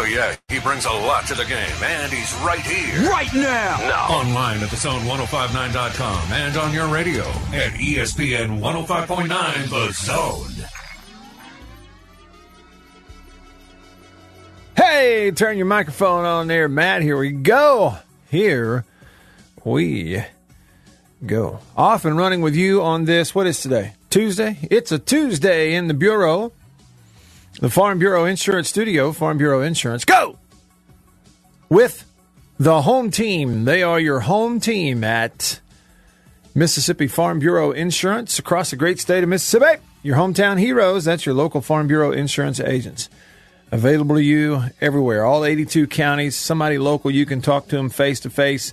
Oh, yeah, he brings a lot to the game, and he's right here. Right now. Now. Online at thezone1059.com and on your radio at ESPN 105.9 The Zone. Hey, turn your microphone on there, Matt. Here we go. Here we go. Off and running with you on this. What is today? Tuesday? It's a Tuesday in the Bureau. The Farm Bureau Insurance Studio, Farm Bureau Insurance. Go! With the home team. They are your home team at Mississippi Farm Bureau Insurance across the great state of Mississippi. Your hometown heroes. That's your local Farm Bureau insurance agents. Available to you everywhere, all 82 counties. Somebody local, you can talk to them face to face,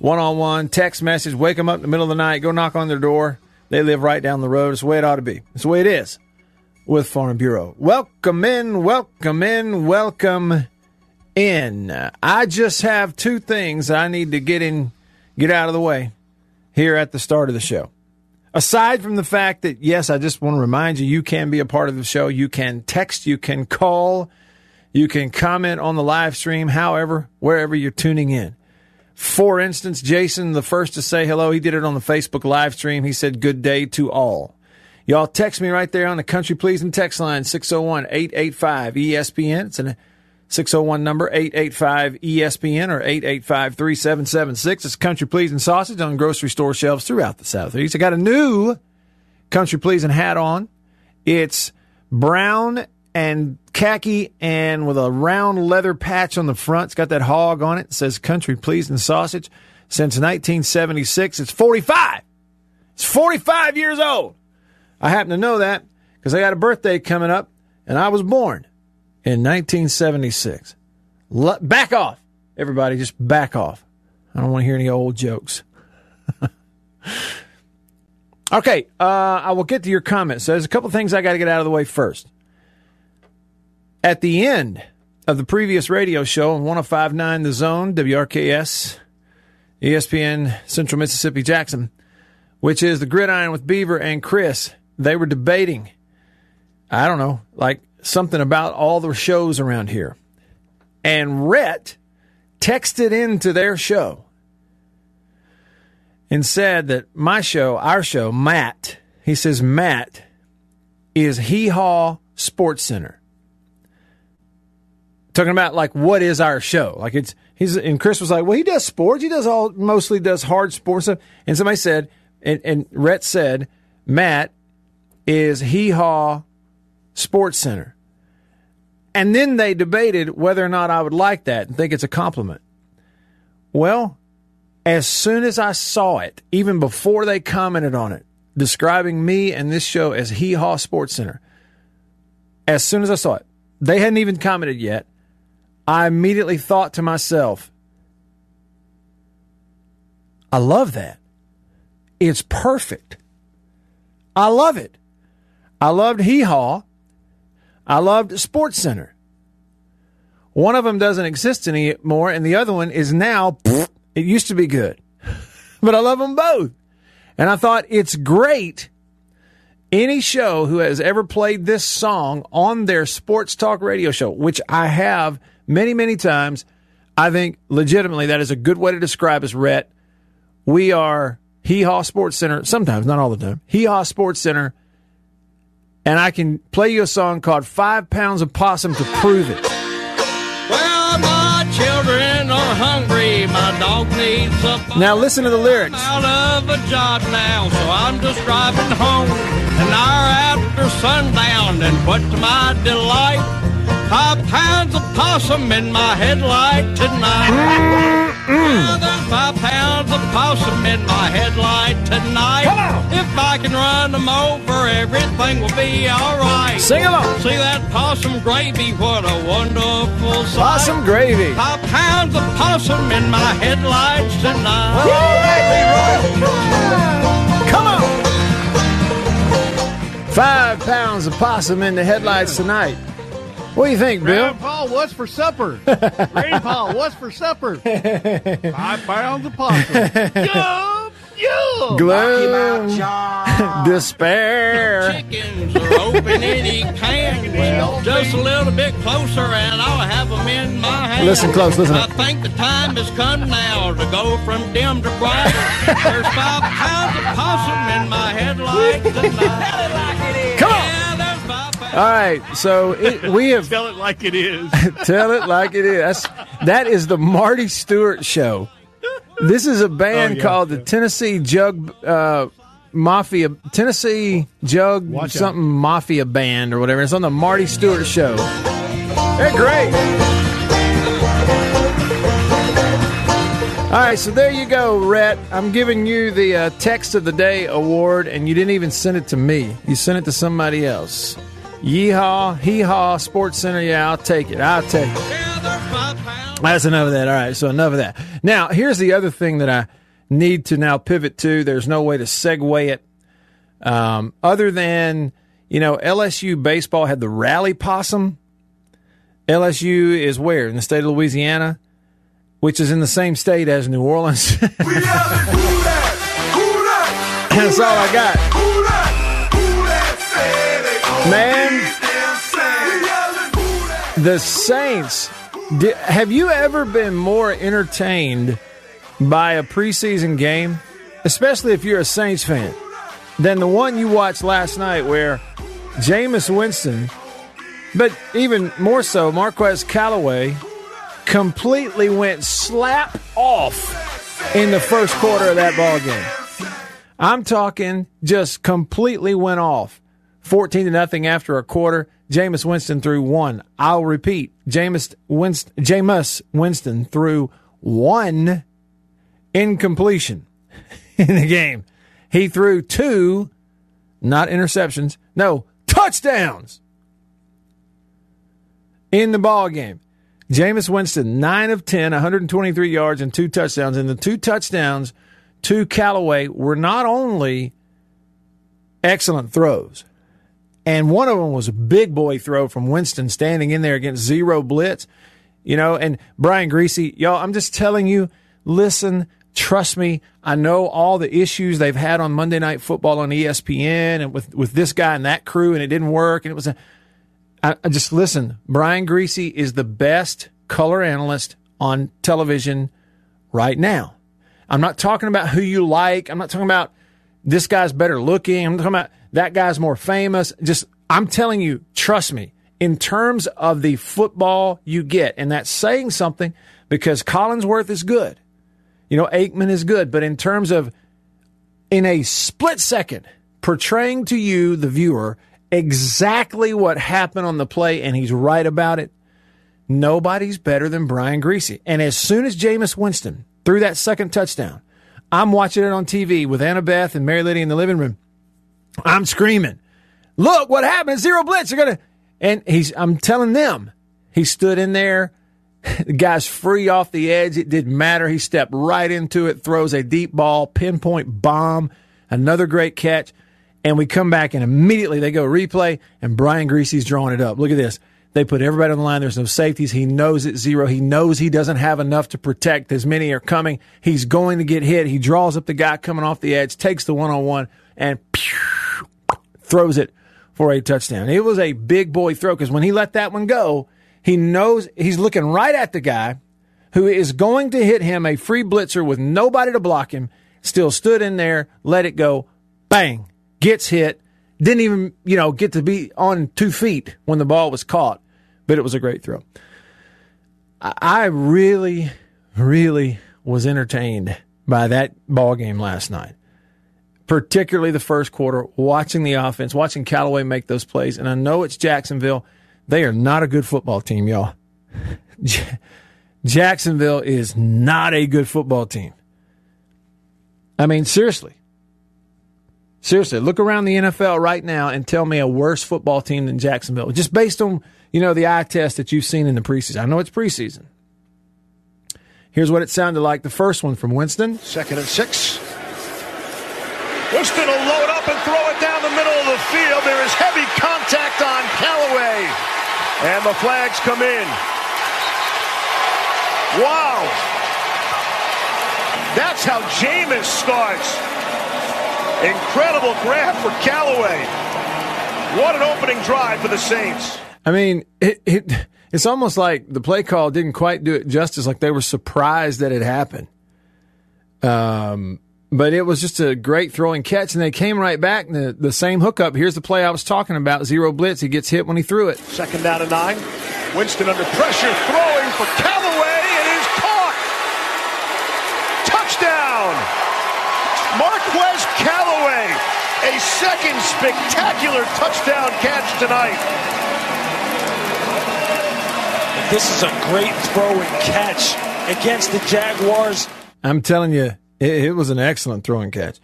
one on one, text message, wake them up in the middle of the night, go knock on their door. They live right down the road. It's the way it ought to be. It's the way it is with Farm Bureau. Welcome in, welcome in, welcome in. I just have two things I need to get in, get out of the way here at the start of the show. Aside from the fact that, yes, I just want to remind you, you can be a part of the show. You can text, you can call, you can comment on the live stream, however, wherever you're tuning in. For instance, Jason, the first to say hello, he did it on the Facebook live stream. He said, Good day to all. Y'all text me right there on the Country Pleasing text line, 601 885 ESPN. It's a 601 number, 885 ESPN or 885 3776. It's Country Pleasing sausage on grocery store shelves throughout the Southeast. I got a new Country Pleasing hat on. It's brown and khaki and with a round leather patch on the front. It's got that hog on it. It says Country Pleasing sausage since 1976. It's 45. It's 45 years old. I happen to know that because I got a birthday coming up and I was born in 1976. L- back off. Everybody, just back off. I don't want to hear any old jokes. okay, uh, I will get to your comments. So there's a couple things I got to get out of the way first. At the end of the previous radio show on 1059 The Zone, WRKS, ESPN Central Mississippi Jackson, which is the Gridiron with Beaver and Chris, they were debating, I don't know, like something about all the shows around here. And Rhett texted into their show and said that my show, our show, Matt, he says, Matt is Hee Haw Sports Center. Talking about like what is our show? Like it's he's and Chris was like, well, he does sports. He does all mostly does hard sports stuff. And somebody said, and, and Rhett said, Matt is Hee Haw Sports Center. And then they debated whether or not I would like that and think it's a compliment. Well, as soon as I saw it, even before they commented on it, describing me and this show as Hee Haw Sports Center, as soon as I saw it, they hadn't even commented yet. I immediately thought to myself, I love that. It's perfect. I love it. I loved Hee Haw. I loved Sports Center. One of them doesn't exist anymore, and the other one is now, it used to be good. but I love them both. And I thought it's great. Any show who has ever played this song on their sports talk radio show, which I have many, many times, I think legitimately that is a good way to describe us, Rhett. We are Hee Haw Sports Center, sometimes, not all the time, Hee Haw Sports Center and I can play you a song called Five Pounds of Possum to prove it. Well, my children are hungry. My dog needs a Now listen to the lyrics. out of a job now, so I'm just driving home an hour after sundown, and what to my delight, five pounds of possum in my headlight tonight. There's five pounds of possum in my headlight tonight. If I can run them over, everything will be alright. Sing along. See that possum gravy, what a wonderful sight. Possum gravy. Five pounds of possum in my headlights tonight. Come on. Five pounds of possum in the headlights tonight. What do you think, Bill? Grandpa, what's for supper? Grandpa, what's for supper? Five pounds of possum. Yum, yum. Gloom, despair. Chickens are open any can. Well, just a little bit closer and I'll have them in my hand. Listen close, listen I up. think the time has come now to go from dim to bright. There's five pounds of possum in my headlight tonight. Come on. Yeah, there's five pounds. All right, so it, we have Tell it like it is. tell it like it is. That's, that is the Marty Stuart show. This is a band Oh, yeah, called the Tennessee Jug uh, Mafia, Tennessee Jug Watch out. something Mafia Band or whatever. It's on the Marty Stuart show. They're great. All right, so there you go, Rhett. I'm giving you the uh, Text of the Day award, and you didn't even send it to me. You sent it to somebody else. Yeehaw, hee haw, Sports Center. Yeah, I'll take it. I'll take it. Yeah, there's five pounds. That's enough of that. All right, so enough of that. Now, here's the other thing that I need to now pivot to. There's no way to segue it um, other than, you know, LSU baseball had the rally possum. LSU is where? In the state of Louisiana, which is in the same state as New Orleans. That's all I got. Man, the Saints. Have you ever been more entertained by a preseason game, especially if you're a Saints fan, than the one you watched last night where Jameis Winston, but even more so, Marquez Callaway, completely went slap off in the first quarter of that ball game. I'm talking just completely went off. 14 to nothing after a quarter. Jameis Winston threw one. I'll repeat. Jameis Winston, Jameis Winston threw one incompletion in the game. He threw two, not interceptions, no, touchdowns in the ball game. Jameis Winston, 9 of 10, 123 yards and two touchdowns. And the two touchdowns to Callaway were not only excellent throws, and one of them was a big boy throw from Winston standing in there against zero blitz. You know, and Brian Griese, y'all, I'm just telling you, listen, trust me. I know all the issues they've had on Monday Night Football on ESPN and with, with this guy and that crew, and it didn't work. And it was a, I, I just listen. Brian Griese is the best color analyst on television right now. I'm not talking about who you like. I'm not talking about this guy's better looking. I'm talking about that guy's more famous. Just, I'm telling you, trust me, in terms of the football you get, and that's saying something because Collinsworth is good. You know, Aikman is good, but in terms of in a split second, portraying to you, the viewer, exactly what happened on the play, and he's right about it. Nobody's better than Brian Griese. And as soon as Jameis Winston threw that second touchdown, I'm watching it on TV with Annabeth and Mary Liddy in the living room. I'm screaming, "Look what happened! Zero blitz! They're gonna!" And he's, I'm telling them, he stood in there. The guy's free off the edge. It didn't matter. He stepped right into it, throws a deep ball, pinpoint bomb, another great catch. And we come back and immediately they go replay and Brian Griese's drawing it up. Look at this. They put everybody on the line. There's no safeties. He knows it's zero. He knows he doesn't have enough to protect. As many are coming. He's going to get hit. He draws up the guy coming off the edge, takes the one on one, and pew, throws it for a touchdown. It was a big boy throw because when he let that one go, he knows he's looking right at the guy who is going to hit him a free blitzer with nobody to block him. Still stood in there, let it go, bang, gets hit. Didn't even, you know, get to be on two feet when the ball was caught, but it was a great throw. I really, really was entertained by that ball game last night particularly the first quarter, watching the offense, watching Callaway make those plays. And I know it's Jacksonville. They are not a good football team, y'all. Jacksonville is not a good football team. I mean, seriously. Seriously, look around the NFL right now and tell me a worse football team than Jacksonville, just based on, you know, the eye test that you've seen in the preseason. I know it's preseason. Here's what it sounded like the first one from Winston. Second and six. Winston to load up and throw it down the middle of the field. There is heavy contact on Callaway. And the flags come in. Wow. That's how Jameis starts. Incredible grab for Callaway. What an opening drive for the Saints. I mean, it, it It's almost like the play call didn't quite do it justice. Like they were surprised that it happened. Um, but it was just a great throwing catch, and they came right back. The, the same hookup. Here's the play I was talking about: zero blitz. He gets hit when he threw it. Second down and nine. Winston under pressure, throwing for Callaway, and is caught. Touchdown! Marquez Callaway, a second spectacular touchdown catch tonight. This is a great throwing catch against the Jaguars. I'm telling you, it, it was an excellent throwing catch.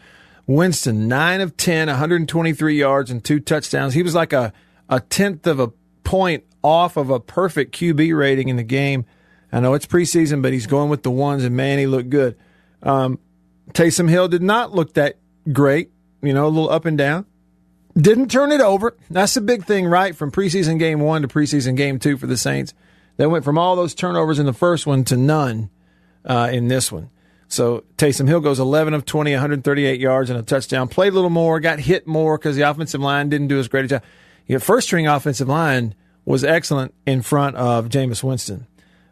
Winston, 9 of 10, 123 yards and two touchdowns. He was like a, a tenth of a point off of a perfect QB rating in the game. I know it's preseason, but he's going with the ones, and man, he looked good. Um, Taysom Hill did not look that great, you know, a little up and down. Didn't turn it over. That's the big thing, right? From preseason game one to preseason game two for the Saints. They went from all those turnovers in the first one to none uh, in this one. So Taysom Hill goes 11 of 20, 138 yards and a touchdown. Played a little more, got hit more because the offensive line didn't do as great a job. You know, first string offensive line was excellent in front of Jameis Winston.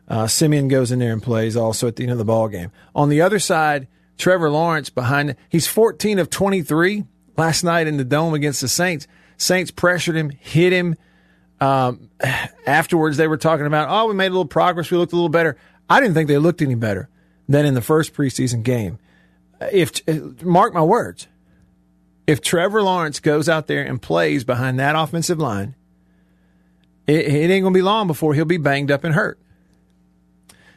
Uh, Siemian goes in there and plays also at the end of the ball game. On the other side, Trevor Lawrence behind. He's 14 of 23 last night in the dome against the Saints. Saints pressured him, hit him. Um, afterwards, they were talking about, oh, we made a little progress. We looked a little better. I didn't think they looked any better than in the first preseason game. If uh, mark my words, if Trevor Lawrence goes out there and plays behind that offensive line, it, it ain't to be long before he'll be banged up and hurt.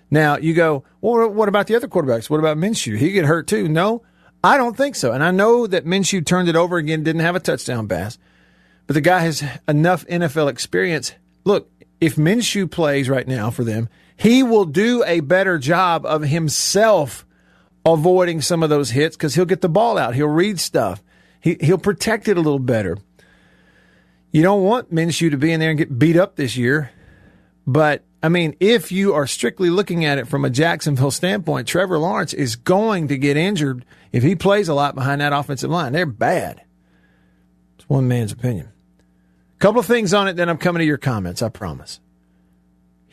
Now you go, well, what about the other quarterbacks? What about Minshew? He get hurt too? No, I don't think so. And I know that Minshew turned it over again, didn't have a touchdown pass, but the guy has enough NFL experience. Look, if Minshew plays right now for them, he will do a better job of himself avoiding some of those hits because he'll get the ball out. He'll read stuff. He, he'll protect it a little better. You don't want Minshew to be in there and get beat up this year. But, I mean, if you are strictly looking at it from a Jacksonville standpoint, Trevor Lawrence is going to get injured if he plays a lot behind that offensive line. They're bad. It's one man's opinion. A Couple of things on it, then I'm coming to your comments, I promise.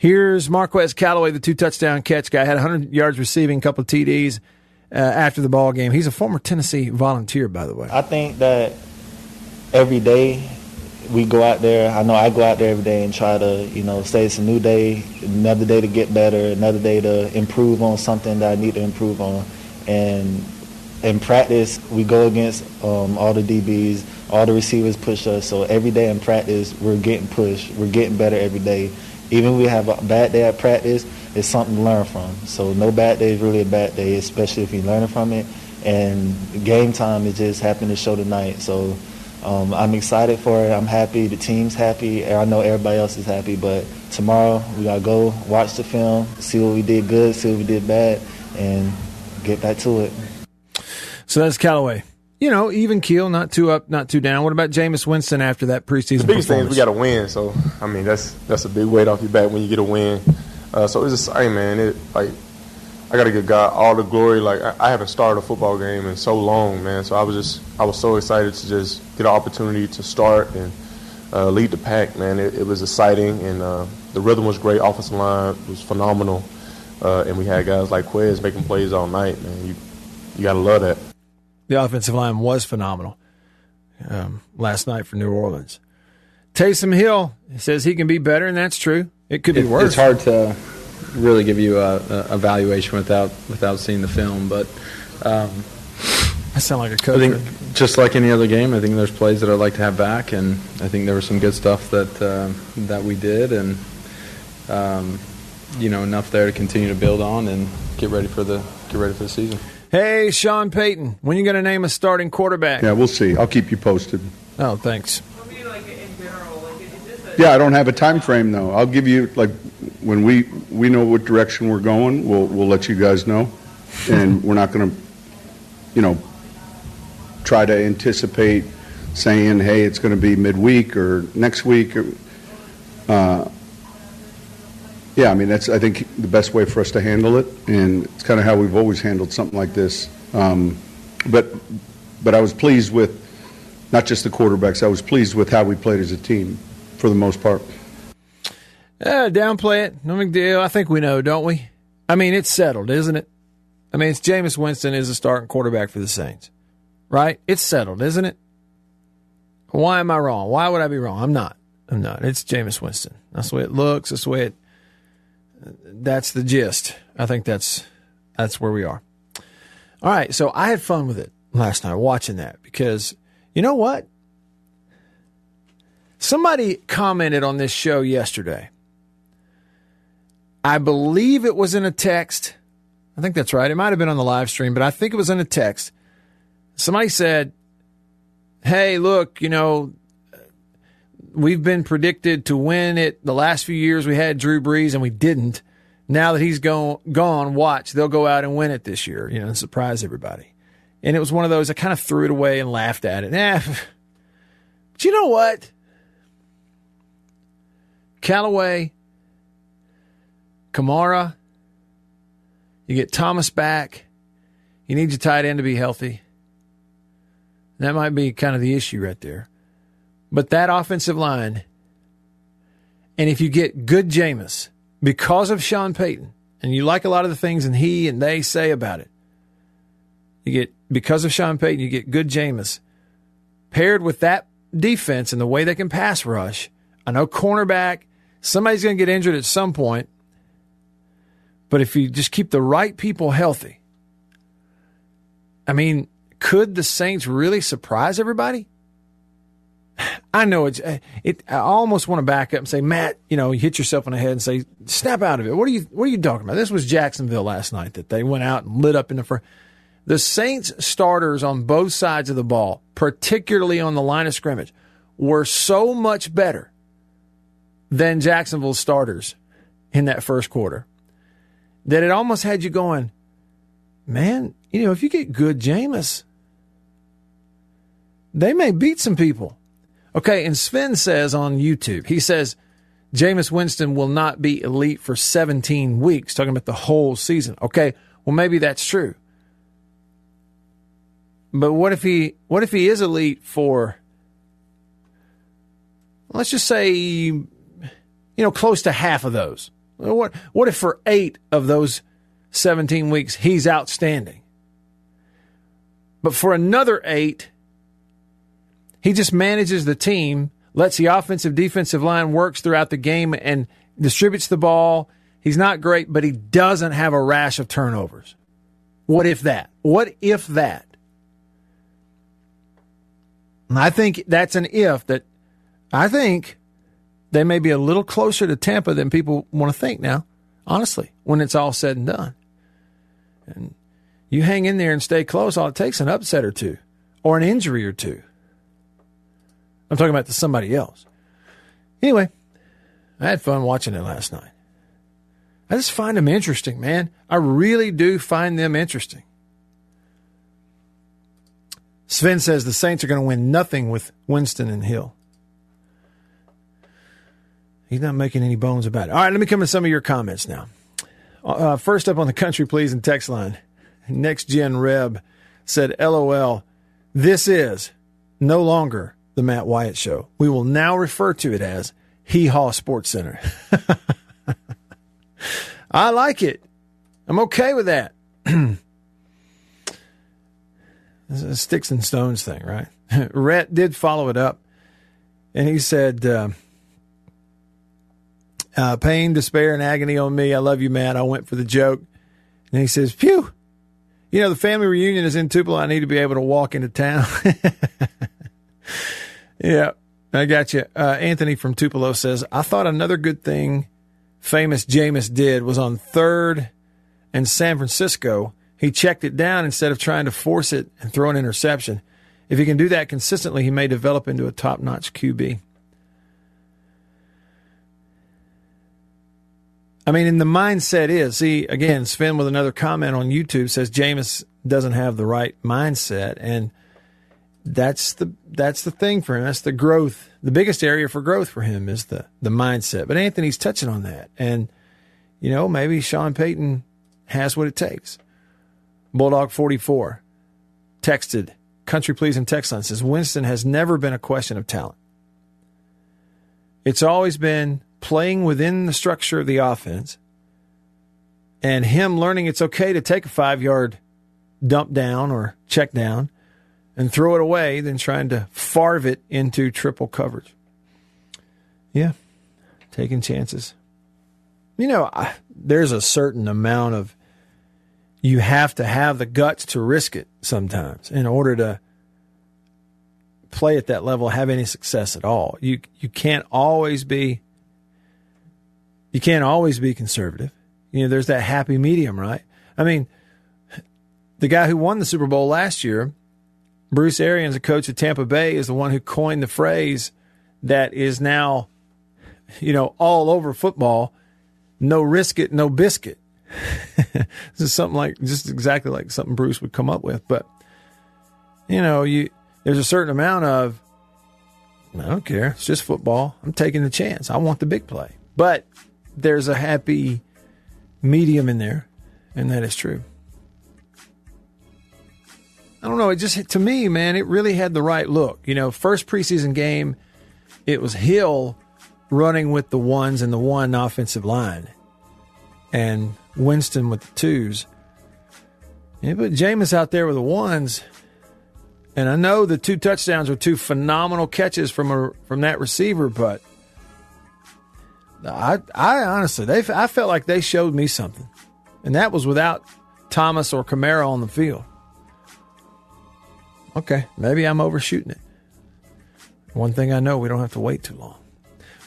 Here's Marquez Callaway, the two touchdown catch guy, had 100 yards receiving, a couple of TDs uh, after the ball game. He's a former Tennessee volunteer, by the way. I think that every day we go out there. I know I go out there every day and try to, you know, say it's a new day, another day to get better, another day to improve on something that I need to improve on. And in practice, we go against um, all the DBs, all the receivers push us. So every day in practice, we're getting pushed. We're getting better every day even if we have a bad day at practice, it's something to learn from. So no bad day is really a bad day, especially if you're learning from it. And game time is just happened to show tonight. So um, I'm excited for it. I'm happy. The team's happy. I know everybody else is happy. But tomorrow we gotta go watch the film, see what we did good, see what we did bad, and get back to it. So that's Callaway you know, even keel, not too up, not too down. What about Jameis Winston after that preseason? The biggest thing is we got to win. So I mean, that's that's a big weight off your back when you get a win. Uh, so it's just, hey man, it like I got to give God all the glory. Like I, I, haven't started a football game in so long, man. So I was just I was so excited to just get an opportunity to start and uh, lead the pack, man. It, it was exciting and uh, the rhythm was great. Offensive line was phenomenal, uh, and we had guys like Quez making plays all night, man. You you got to love that the offensive line was phenomenal um, last night for New Orleans. Taysom Hill says he can be better, and that's true. It could be it, worse. It's hard to really give you a, a evaluation without without seeing the film, but. Um, I sound like a coach. I think just like any other game, I think there's plays that I'd like to have back, and I think there was some good stuff that uh, that we did, and um, you know enough there to continue to build on and get ready for the get ready for the season. Hey, Sean Payton, when you going to name a starting quarterback? Yeah, we'll see. I'll keep you posted. Oh, thanks. Yeah, I don't have a time frame though. I'll give you like when we we know what direction we're going. We'll we'll let you guys know, and we're not going to, you know, try to anticipate saying, hey, it's going to be midweek or next week. Or, uh, yeah, I mean that's I think the best way for us to handle it, and it's kind of how we've always handled something like this. Um, but but I was pleased with not just the quarterbacks. I was pleased with how we played as a team for the most part. Uh, downplay it. No big deal. I think we know, don't we? I mean, it's settled, isn't it? I mean, it's Jameis Winston is a starting quarterback for the Saints, right? It's settled, isn't it? Why am I wrong? Why would I be wrong? I'm not. I'm not. It's Jameis Winston. That's the way it looks. That's the way it. That's the gist. I think that's that's where we are. All right. So I had fun with it last night watching that because you know what? Somebody commented on this show yesterday. I believe it was in a text. I think that's right. It might have been on the live stream, but I think it was in a text. Somebody said, Hey, look, you know, we've been predicted to win it the last few years. We had Drew Brees and we didn't. Now that he's gone, gone, watch, they'll go out and win it this year, you know, and surprise everybody. And it was one of those, I kind of threw it away and laughed at it. Nah. But you know what? Callaway, Kamara, you get Thomas back. You need your tight end to be healthy. That might be kind of the issue right there. But that offensive line, and if you get good Jameis because of Sean Payton, and you like a lot of the things and he and they say about it, you get because of Sean Payton, you get good Jameis paired with that defense and the way they can pass rush. I know cornerback, somebody's going to get injured at some point, but if you just keep the right people healthy, I mean, could the Saints really surprise everybody? I know it's uh, it. I almost want to back up and say, Matt, you know, you hit yourself on the head and say, snap out of it. What are you What are you talking about? This was Jacksonville last night that they went out and lit up in the front. The Saints starters on both sides of the ball, particularly on the line of scrimmage, were so much better than Jacksonville's starters in that first quarter that it almost had you going, man, you know, if you get good Jameis, they may beat some people. Okay, and Sven says on YouTube, he says Jameis Winston will not be elite for 17 weeks, talking about the whole season. Okay, well maybe that's true. But what if he what if he is elite for let's just say you know close to half of those? What what if for 8 of those 17 weeks he's outstanding? But for another 8 he just manages the team, lets the offensive defensive line works throughout the game and distributes the ball. He's not great, but he doesn't have a rash of turnovers. What if that? What if that? And I think that's an if that I think they may be a little closer to Tampa than people want to think now, honestly, when it's all said and done. And you hang in there and stay close, all it takes an upset or two or an injury or two. I'm talking about to somebody else. Anyway, I had fun watching it last night. I just find them interesting, man. I really do find them interesting. Sven says the Saints are going to win nothing with Winston and Hill. He's not making any bones about it. All right, let me come to some of your comments now. Uh, first up on the country, please, and text line. Next Gen Reb said, LOL, this is no longer the Matt Wyatt Show. We will now refer to it as Hee Haw Sports Center. I like it. I'm okay with that. Sticks and stones thing, right? Rhett did follow it up, and he said, uh, uh, "Pain, despair, and agony on me. I love you, Matt. I went for the joke." And he says, "Phew, you know the family reunion is in Tupelo. I need to be able to walk into town." yeah, I got you. Uh, Anthony from Tupelo says, "I thought another good thing famous Jameis did was on third and San Francisco." He checked it down instead of trying to force it and throw an interception. If he can do that consistently, he may develop into a top notch QB. I mean, and the mindset is see, again, Sven with another comment on YouTube says Jameis doesn't have the right mindset. And that's the that's the thing for him. That's the growth. The biggest area for growth for him is the the mindset. But Anthony's touching on that. And, you know, maybe Sean Payton has what it takes. Bulldog 44 texted Country Please and text line says Winston has never been a question of talent. It's always been playing within the structure of the offense and him learning it's okay to take a five yard dump down or check down and throw it away than trying to Favre it into triple coverage. Yeah, taking chances. You know, I, there's a certain amount of you have to have the guts to risk it sometimes in order to play at that level, have any success at all. You you can't always be you can't always be conservative. You know, there's that happy medium, right? I mean, the guy who won the Super Bowl last year, Bruce Arians, the coach of Tampa Bay, is the one who coined the phrase that is now, you know, all over football no risk it, no biscuit. this is something like just exactly like something Bruce would come up with. But you know, you there's a certain amount of I don't care. It's just football. I'm taking the chance. I want the big play. But there's a happy medium in there, and that is true. I don't know. It just to me, man, it really had the right look. You know, first preseason game, it was Hill running with the ones and the one offensive line, and Winston with the twos. Yeah, but Jameis out there with the ones, and I know the two touchdowns were two phenomenal catches from a from that receiver, but I I honestly they I felt like they showed me something, and that was without Thomas or Kamara on the field. Okay, maybe I'm overshooting it. One thing I know, we don't have to wait too long.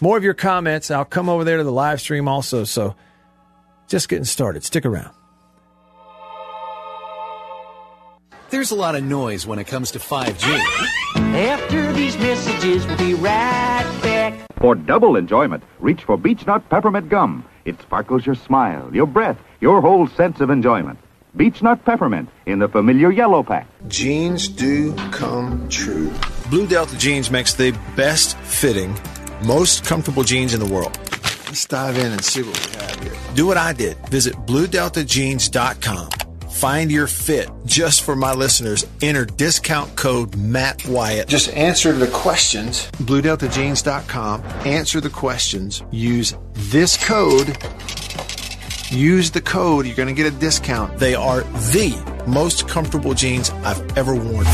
More of your comments. I'll come over there to the live stream also. So just getting started. Stick around. There's a lot of noise when it comes to 5G. After these messages, we'll be right back. For double enjoyment, reach for Beechnut Peppermint Gum. It sparkles your smile, your breath, your whole sense of enjoyment. Beechnut Peppermint in the familiar yellow pack. Jeans do come true. Blue Delta Jeans makes the best fitting, most comfortable jeans in the world. Let's dive in and see what we have here. Do what I did. Visit bluedeltajeans.com. Find your fit just for my listeners. Enter discount code Matt Wyatt. Just answer the questions. BlueDeltaJeans.com. Answer the questions. Use this code. Use the code. You're going to get a discount. They are the most comfortable jeans I've ever worn.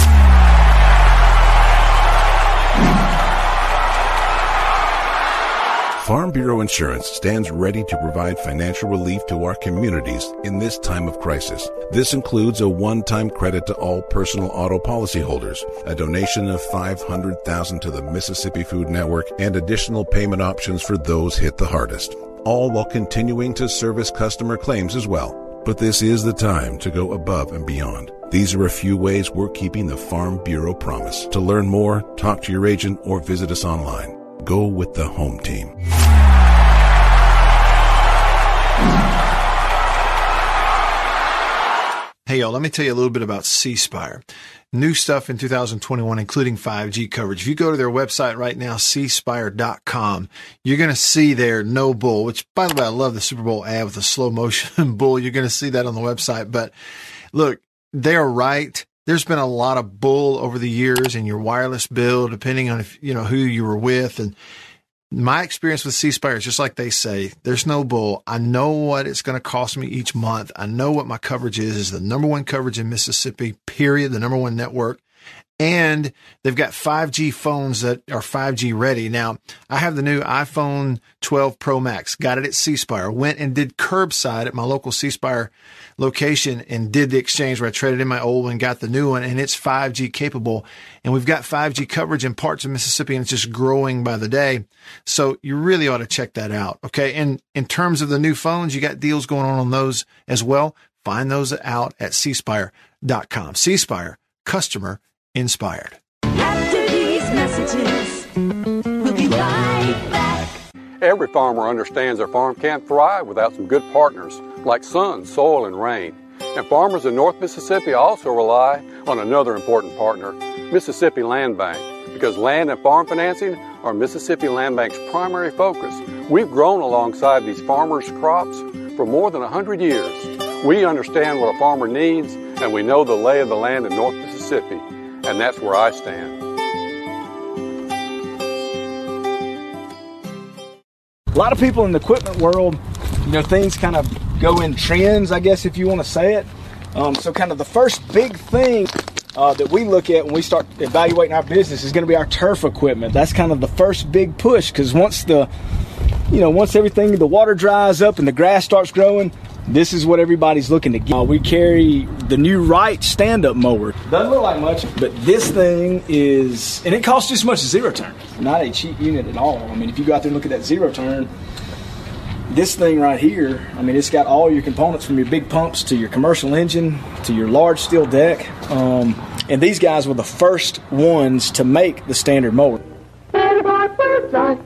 Farm Bureau Insurance stands ready to provide financial relief to our communities in this time of crisis. This includes a one-time credit to all personal auto policyholders, a donation of 500,000 to the Mississippi Food Network, and additional payment options for those hit the hardest. All while continuing to service customer claims as well. But this is the time to go above and beyond. These are a few ways we're keeping the Farm Bureau promise. To learn more, talk to your agent or visit us online. Go with the home team. Hey, y'all, let me tell you a little bit about C Spire. New stuff in 2021, including 5G coverage. If you go to their website right now, cspire.com, you're going to see their no bull, which, by the way, I love the Super Bowl ad with the slow motion bull. You're going to see that on the website. But look, they're right. There's been a lot of bull over the years in your wireless bill, depending on if, you know, who you were with. And my experience with C Spire is just like they say, there's no bull. I know what it's going to cost me each month. I know what my coverage is, is the number one coverage in Mississippi, period, the number one network. And they've got 5G phones that are 5G ready. Now, I have the new iPhone 12 Pro Max, got it at C Spire, went and did curbside at my local C Spire location and did the exchange where I traded in my old one, got the new one, and it's 5G capable. And we've got 5G coverage in parts of Mississippi and it's just growing by the day. So you really ought to check that out. Okay. And in terms of the new phones, you got deals going on on those as well. Find those out at cspire.com. Cspire, customer inspired. After these messages, we'll be right back. Every farmer understands their farm can't thrive without some good partners like sun, soil, and rain. And farmers in North Mississippi also rely on another important partner, Mississippi Land Bank, because land and farm financing are Mississippi Land Bank's primary focus. We've grown alongside these farmers' crops for more than 100 years. We understand what a farmer needs, and we know the lay of the land in North Mississippi, and that's where I stand. A lot of people in the equipment world, you know, things kind of go in trends, I guess, if you want to say it. Um, so, kind of the first big thing uh, that we look at when we start evaluating our business is going to be our turf equipment. That's kind of the first big push because once the, you know, once everything, the water dries up and the grass starts growing, this is what everybody's looking to get. Uh, we carry the new Wright stand-up mower. Doesn't look like much, but this thing is, and it costs just as much as zero turn. Not a cheap unit at all. I mean, if you go out there and look at that zero turn, this thing right here, I mean, it's got all your components from your big pumps to your commercial engine to your large steel deck. Um, and these guys were the first ones to make the standard mower. Better buy bird's eye.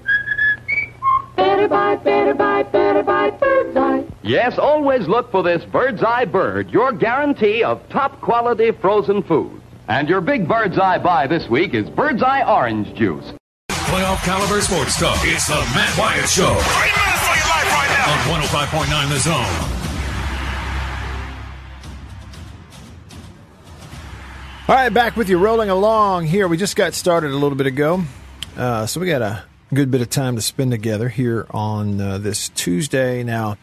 Better buy, better buy, better buy bird's eye. Yes, always look for this Bird's Eye Bird, your guarantee of top quality frozen food. And your big Bird's Eye buy this week is Bird's Eye Orange Juice. Playoff caliber sports talk. It's the Matt Wyatt Show. On 105.9 The Zone. All right, back with you, rolling along here. We just got started a little bit ago, uh, so we got a good bit of time to spend together here on uh, this Tuesday. Now,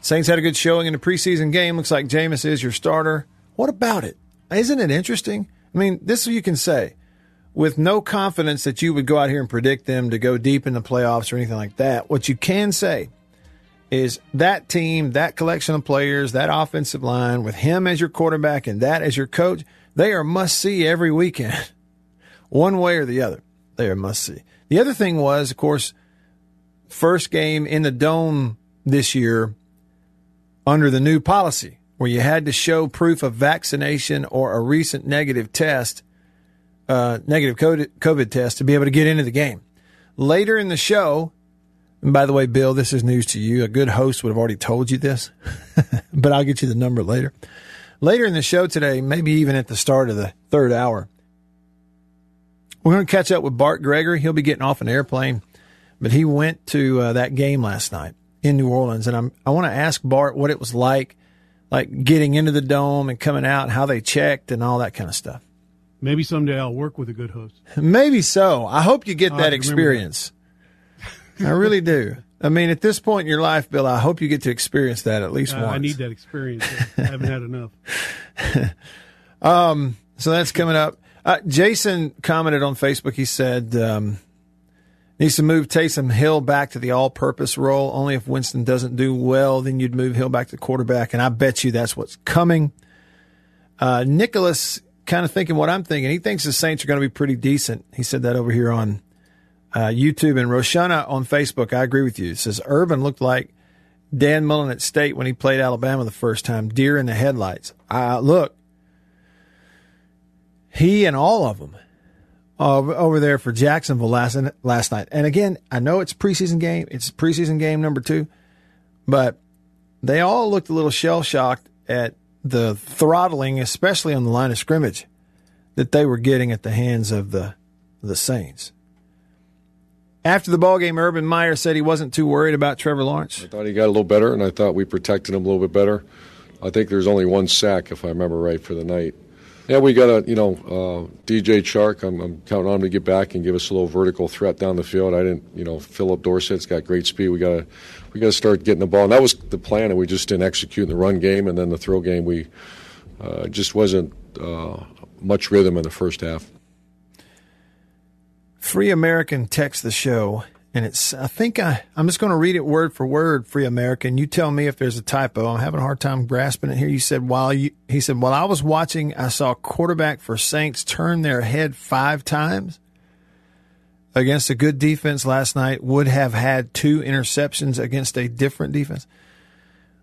Saints had a good showing in the preseason game. Looks like Jameis is your starter. What about it? Isn't it interesting? I mean, this you can say with no confidence that you would go out here and predict them to go deep in the playoffs or anything like that. What you can say is that team, that collection of players, that offensive line with him as your quarterback and that as your coach, they are must see every weekend, one way or the other. They are must see. The other thing was, of course, first game in the dome this year under the new policy where you had to show proof of vaccination or a recent negative test, uh, negative COVID test to be able to get into the game. Later in the show, and by the way, Bill, this is news to you. A good host would have already told you this, but I'll get you the number later. Later in the show today, maybe even at the start of the third hour, we're going to catch up with Bart Gregory. He'll be getting off an airplane, but he went to uh, that game last night in New Orleans, and I'm, I want to ask Bart what it was like, like getting into the dome and coming out, how they checked and all that kind of stuff. Maybe someday I'll work with a good host. Maybe so. I hope you get I that experience. I really do. I mean, at this point in your life, Bill, I hope you get to experience that at least Uh, once. I need that experience. I haven't had enough. Um, so that's coming up. Uh, Jason commented on Facebook. He said um, needs to move Taysom Hill back to the all-purpose role. Only if Winston doesn't do well, then you'd move Hill back to quarterback. And I bet you that's what's coming. Uh, Nicholas kind of thinking what I'm thinking. He thinks the Saints are going to be pretty decent. He said that over here on uh, YouTube and Roshana on Facebook. I agree with you. It says Urban looked like Dan Mullen at State when he played Alabama the first time. Deer in the headlights. Uh, look, he and all of them over, there for Jacksonville last last night. And again, I know it's preseason game. It's preseason game number two, but they all looked a little shell shocked at the throttling, especially on the line of scrimmage, that they were getting at the hands of the the Saints. After the ball game, Urban Meyer said he wasn't too worried about Trevor Lawrence. I thought he got a little better, and I thought we protected him a little bit better. I think there's only one sack, if I remember right, for the night. Yeah, we got a you know uh, DJ Chark. I'm, I'm counting on him to get back and give us a little vertical threat down the field. I didn't, you know, Phillip Dorsett's got great speed. We got to we got to start getting the ball, and that was the plan. And we just didn't execute in the run game, and then the throw game. We uh, just wasn't uh, much rhythm in the first half. Free American text the show, and it's I think I I'm just going to read it word for word. Free American, you tell me if there's a typo. I'm having a hard time grasping it here. You said while you he said while I was watching, I saw quarterback for Saints turn their head five times against a good defense last night. Would have had two interceptions against a different defense.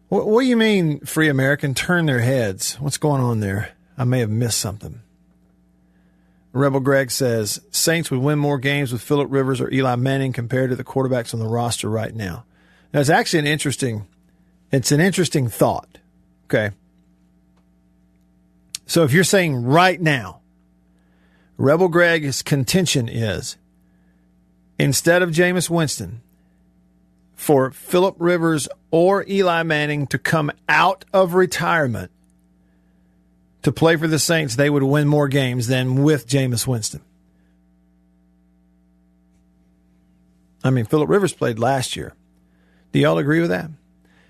What, what do you mean, Free American? Turn their heads. What's going on there? I may have missed something. Rebel Greg says Saints would win more games with Philip Rivers or Eli Manning compared to the quarterbacks on the roster right now. Now it's actually an interesting it's an interesting thought. Okay. So if you're saying right now, Rebel Greg's contention is instead of Jameis Winston, for Philip Rivers or Eli Manning to come out of retirement to play for the Saints, they would win more games than with Jameis Winston. I mean, Philip Rivers played last year. Do y'all agree with that?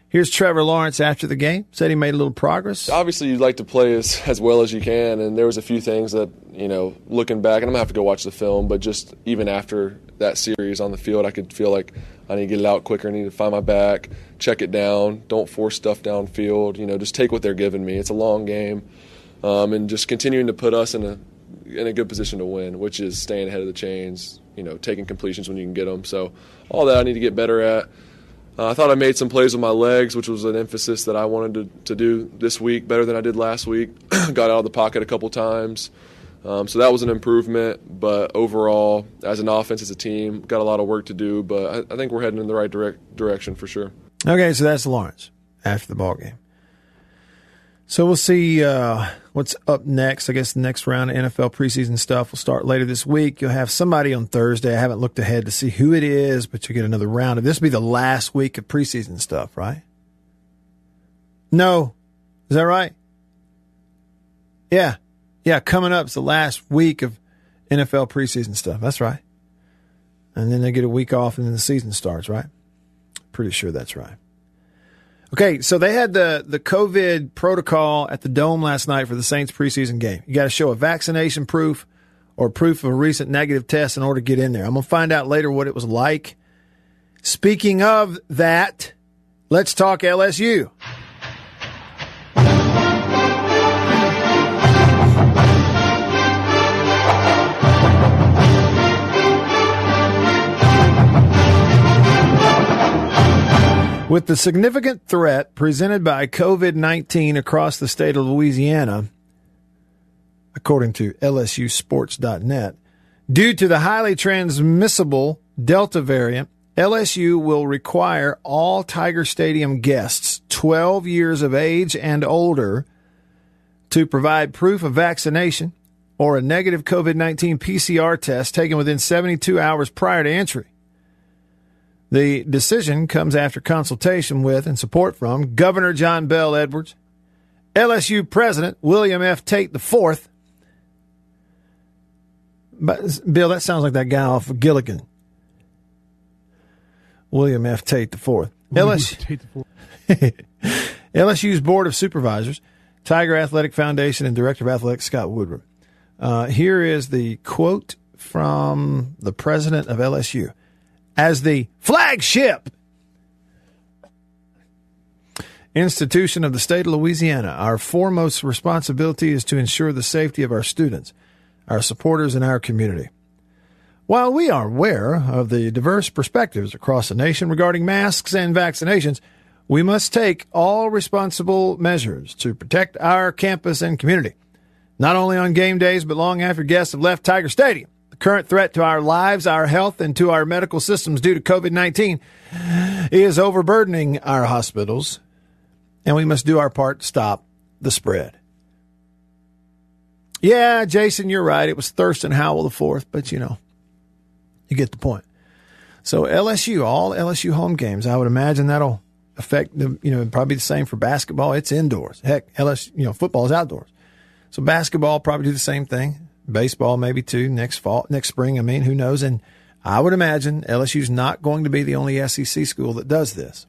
Here's Trevor Lawrence after the game. Said he made a little progress. Obviously, you'd like to play as, as well as you can, and there was a few things that you know, looking back, and I'm gonna have to go watch the film, but just even after that series on the field, I could feel like I need to get it out quicker. I need to find my back, check it down, don't force stuff downfield. You know, just take what they're giving me. It's a long game, um, and just continuing to put us in a in a good position to win, which is staying ahead of the chains. You know, taking completions when you can get them. So all that I need to get better at. Uh, I thought I made some plays with my legs, which was an emphasis that I wanted to, to do this week better than I did last week. Got out of the pocket a couple times. Um, so that was an improvement. But overall, as an offense, as a team, got a lot of work to do. But I, I think we're heading in the right direct, direction for sure. Okay, so that's Lawrence after the ball game. So we'll see uh, what's up next. I guess the next round of NFL preseason stuff will start later this week. You'll have somebody on Thursday. I haven't looked ahead to see who it is, but you'll get another round. Of this will be the last week of preseason stuff, right? No, is that right? Yeah, yeah. Coming up is the last week of NFL preseason stuff. That's right. And then they get a week off, and then the season starts. Right? Pretty sure that's right. Okay, so they had the the COVID protocol at the Dome last night for the Saints preseason game. You got to show a vaccination proof or proof of a recent negative test in order to get in there. I'm going to find out later what it was like. Speaking of that, let's talk LSU. With the significant threat presented by COVID 19 across the state of Louisiana, according to LSUsports.net, due to the highly transmissible Delta variant, LSU will require all Tiger Stadium guests 12 years of age and older to provide proof of vaccination or a negative COVID 19 PCR test taken within 72 hours prior to entry. The decision comes after consultation with and support from Governor John Bell Edwards, LSU President William F. Tate IV. But Bill, that sounds like that guy off of Gilligan. William F. Tate IV. LSU, LSU's Board of Supervisors, Tiger Athletic Foundation, and Director of Athletics Scott Woodward. Uh, here is the quote from the president of LSU as the flagship institution of the state of Louisiana. Our foremost responsibility is to ensure the safety of our students, our supporters, and our community. While we are aware of the diverse perspectives across the nation regarding masks and vaccinations, we must take all responsible measures to protect our campus and community, not only on game days, but long after guests have left Tiger Stadium current threat to our lives, our health, and to our medical systems due to COVID 19 is overburdening our hospitals, and we must do our part to stop the spread. Yeah, Jason, you're right. It was Thurston Howell the fourth, but you know, you get the point. So LSU, all LSU home games, I would imagine that'll affect the, you know, probably the same for basketball. It's indoors. Heck, LSU, you know, football is outdoors. So basketball probably do the same thing baseball maybe too next fall, next spring. I mean, who knows? And I would imagine LSU's not going to be the only SEC school that does this.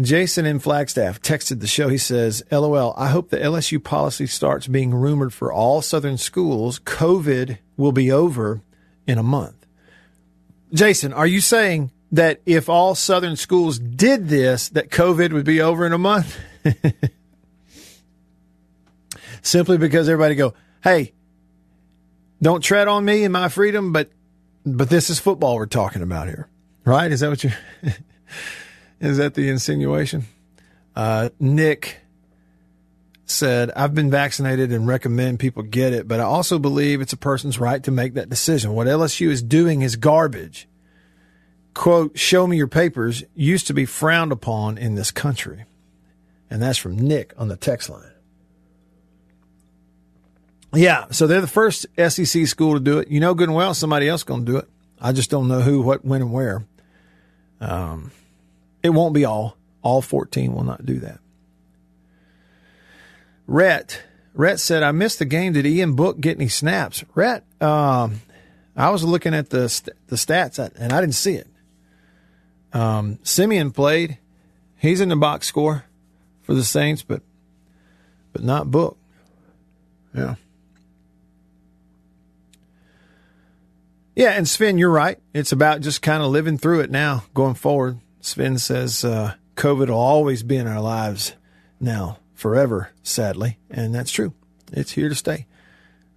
Jason in Flagstaff texted the show. He says, LOL, I hope the LSU policy starts being rumored for all Southern schools. COVID will be over in a month. Jason, are you saying that if all Southern schools did this, that COVID would be over in a month? simply because everybody go, hey, don't tread on me and my freedom, but but this is football we're talking about here, right? Is that what you? is that the insinuation? Uh, Nick said, I've been vaccinated and recommend people get it, but I also believe it's a person's right to make that decision. What LSU is doing is garbage. Quote, show me your papers used to be frowned upon in this country. And that's from Nick on the text line. Yeah, so they're the first SEC school to do it. You know good and well somebody else going to do it. I just don't know who, what, when, and where. Um, it won't be all. All 14 will not do that. Rhett, Rhett said, I missed the game. Did Ian Book get any snaps? Rhett, um, I was looking at the the stats and I didn't see it. Um, Siemian played. He's in the box score for the Saints, but but not Book. Yeah. Yeah, and Sven, you're right. It's about just kind of living through it now, going forward. Sven says uh, COVID will always be in our lives now, forever, sadly. And that's true. It's here to stay.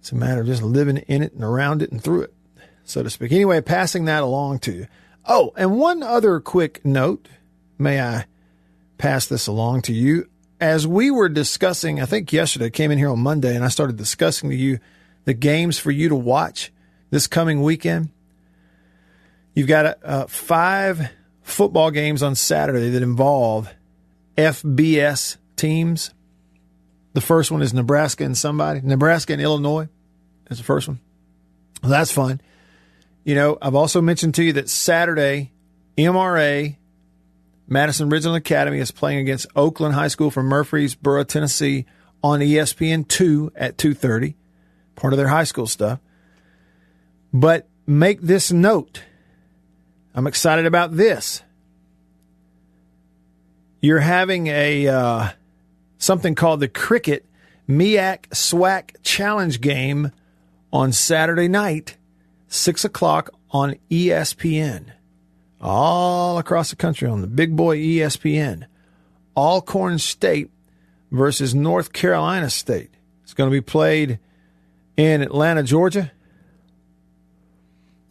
It's a matter of just living in it and around it and through it, so to speak. Anyway, passing that along to you. Oh, and one other quick note. May I pass this along to you? As we were discussing, I think yesterday, I came in here on Monday and I started discussing to you the games for you to watch this coming weekend. You've got uh, five football games on Saturday that involve FBS teams. The first one is Nebraska and somebody. Nebraska and Illinois is the first one. Well, that's fun. You know, I've also mentioned to you that Saturday, MRA, Madison Regional Academy, is playing against Oakland High School from Murfreesboro, Tennessee, on ESPN two at two thirty. Part of their high school stuff. But make this note. I'm excited about this. You're having a uh, something called the Cricket MEAC SWAC Challenge game on Saturday night, six o'clock on ESPN, all across the country on the big boy ESPN. Alcorn State versus North Carolina State. It's going to be played in Atlanta, Georgia.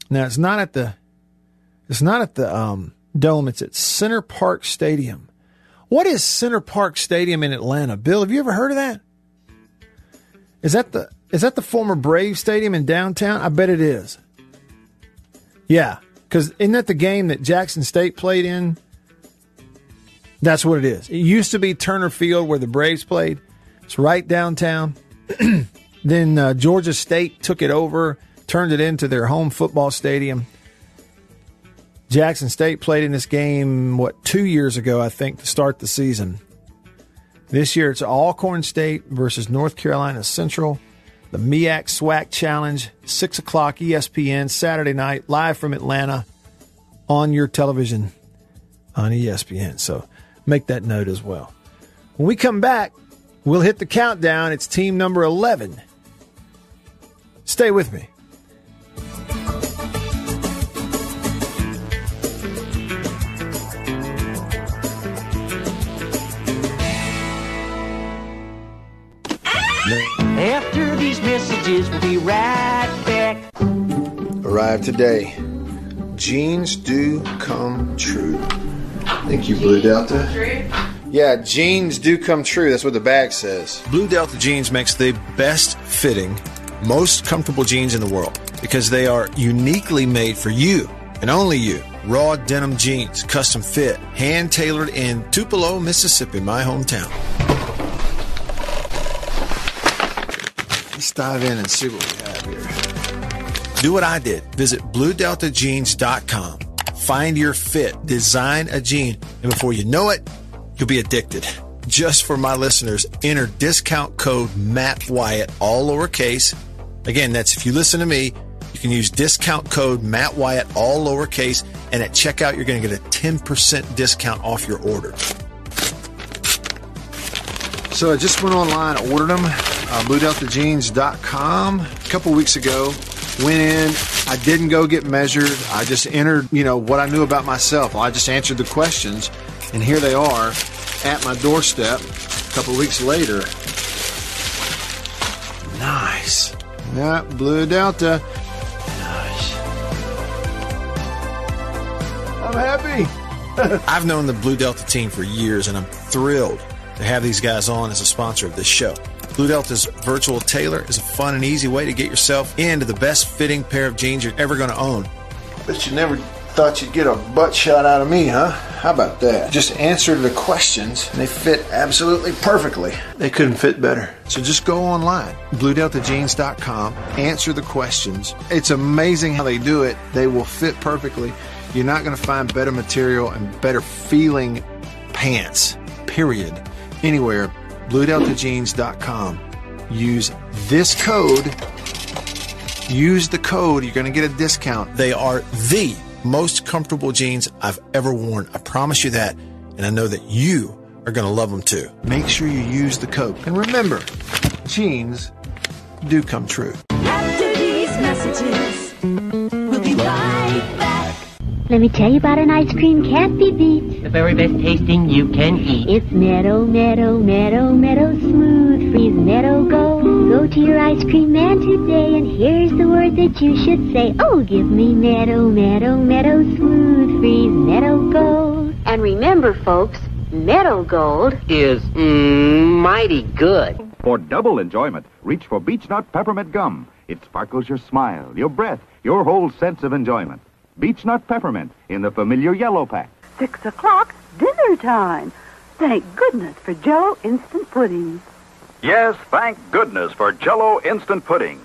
Now it's not at the it's not at the um, dome. It's at Center Parc Stadium. What is Center Parc Stadium in Atlanta? Bill, have you ever heard of that? Is that the is that the former Brave Stadium in downtown? I bet it is. Yeah, because isn't that the game that Jackson State played in? That's what it is. It used to be Turner Field where the Braves played. It's right downtown. then uh, Georgia State took it over turned it into their home football stadium. Jackson State played in this game, what, two years ago, I think, to start the season. This year it's Alcorn State versus North Carolina Central. The MEAC SWAC Challenge, 6 o'clock ESPN, Saturday night, live from Atlanta on your television on ESPN. So make that note as well. When we come back, we'll hit the countdown. It's team number 11. Stay with me. Messages, we'll be right back. Arrived today. Jeans do come true. Thank you, Blue Delta. Yeah, jeans do come true. That's what the bag says. Blue Delta jeans makes the best fitting, most comfortable jeans in the world because they are uniquely made for you and only you. Raw denim jeans, custom fit, hand tailored in Tupelo, Mississippi, my hometown. Let's dive in and see what we have here. Do what I did. Visit BlueDeltaJeans.com. Find your fit, design a jean, and before you know it, you'll be addicted. Just for my listeners, enter discount code Matt Wyatt, all lowercase. Again, that's if you listen to me, you can use discount code Matt Wyatt, all lowercase, and at checkout, you're going to get a 10% discount off your order. So I just went online, ordered them, uh, BlueDeltaJeans.com a couple weeks ago. Went in, I didn't go get measured. I just entered, you know, what I knew about myself. I just answered the questions, and here they are at my doorstep a couple weeks later. Nice. Yeah, Blue Delta. Nice. I'm happy. I've known the Blue Delta team for years, and I'm thrilled to have these guys on as a sponsor of this show. Blue Delta's virtual tailor is a fun and easy way to get yourself into the best fitting pair of jeans you're ever going to own. But you never thought you'd get a butt shot out of me, huh? How about that? Just answer the questions and they fit absolutely perfectly. They couldn't fit better. So just go online, bluedeltajeans.com, answer the questions. It's amazing how they do it. They will fit perfectly. You're not going to find better material and better feeling pants, period, anywhere. BlueDeltaJeans.com. Use this code. Use the code. You're going to get a discount. They are the most comfortable jeans I've ever worn. I promise you that. And I know that you are going to love them too. Make sure you use the code. And remember, jeans do come true. After these messages, we'll be right back. Let me tell you about an ice cream can't be beat. The very best tasting you can eat. It's Meadow, Meadow, Meadow, Meadow Smooth Freeze Meadow Gold. Go to your ice cream man today and here's the word that you should say. Oh, give me Meadow, Meadow, Meadow Smooth Freeze Meadow Gold. And remember, folks, Meadow Gold is mm, mighty good. For double enjoyment, reach for Beech Nut Peppermint Gum. It sparkles your smile, your breath, your whole sense of enjoyment. Beech Nut Peppermint in the familiar yellow pack. Six o'clock, dinner time. Thank goodness for Jello instant pudding. Yes, thank goodness for Jello Instant Pudding.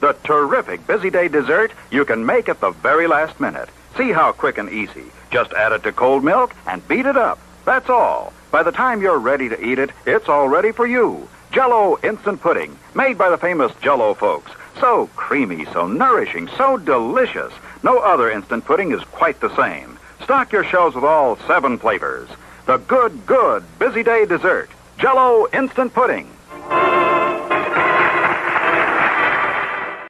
The terrific busy day dessert you can make at the very last minute. See how quick and easy. Just add it to cold milk and beat it up. That's all. By the time you're ready to eat it, it's all ready for you. Jello Instant Pudding, made by the famous Jello folks. So creamy, so nourishing, so delicious. No other instant pudding is quite the same. Stock your shelves with all seven flavors. The good, good busy day dessert. Jello Instant Pudding.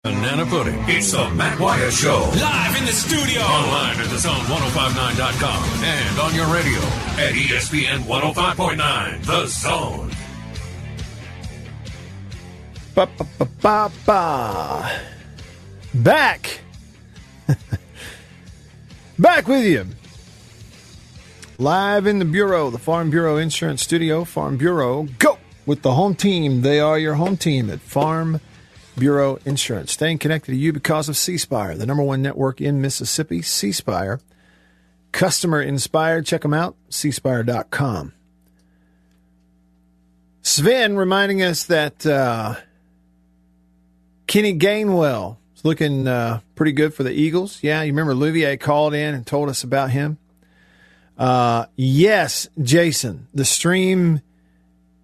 Banana Pudding. It's the Matt Wyatt Show. Live in the studio. Online at thezone1059.com and on your radio at ESPN 105.9. The Zone. Ba, ba, ba, ba, ba. Back. Back with you. Live in the Bureau, the Farm Bureau Insurance Studio. Farm Bureau, go with the home team. They are your home team at Farm Bureau Insurance. Staying connected to you because of C Spire, the number one network in Mississippi. C Spire, customer inspired. Check them out, cspire.com. Sven reminding us that uh, Kenny Gainwell is looking uh, pretty good for the Eagles. Yeah, you remember Louvier called in and told us about him. Uh, yes, Jason, the stream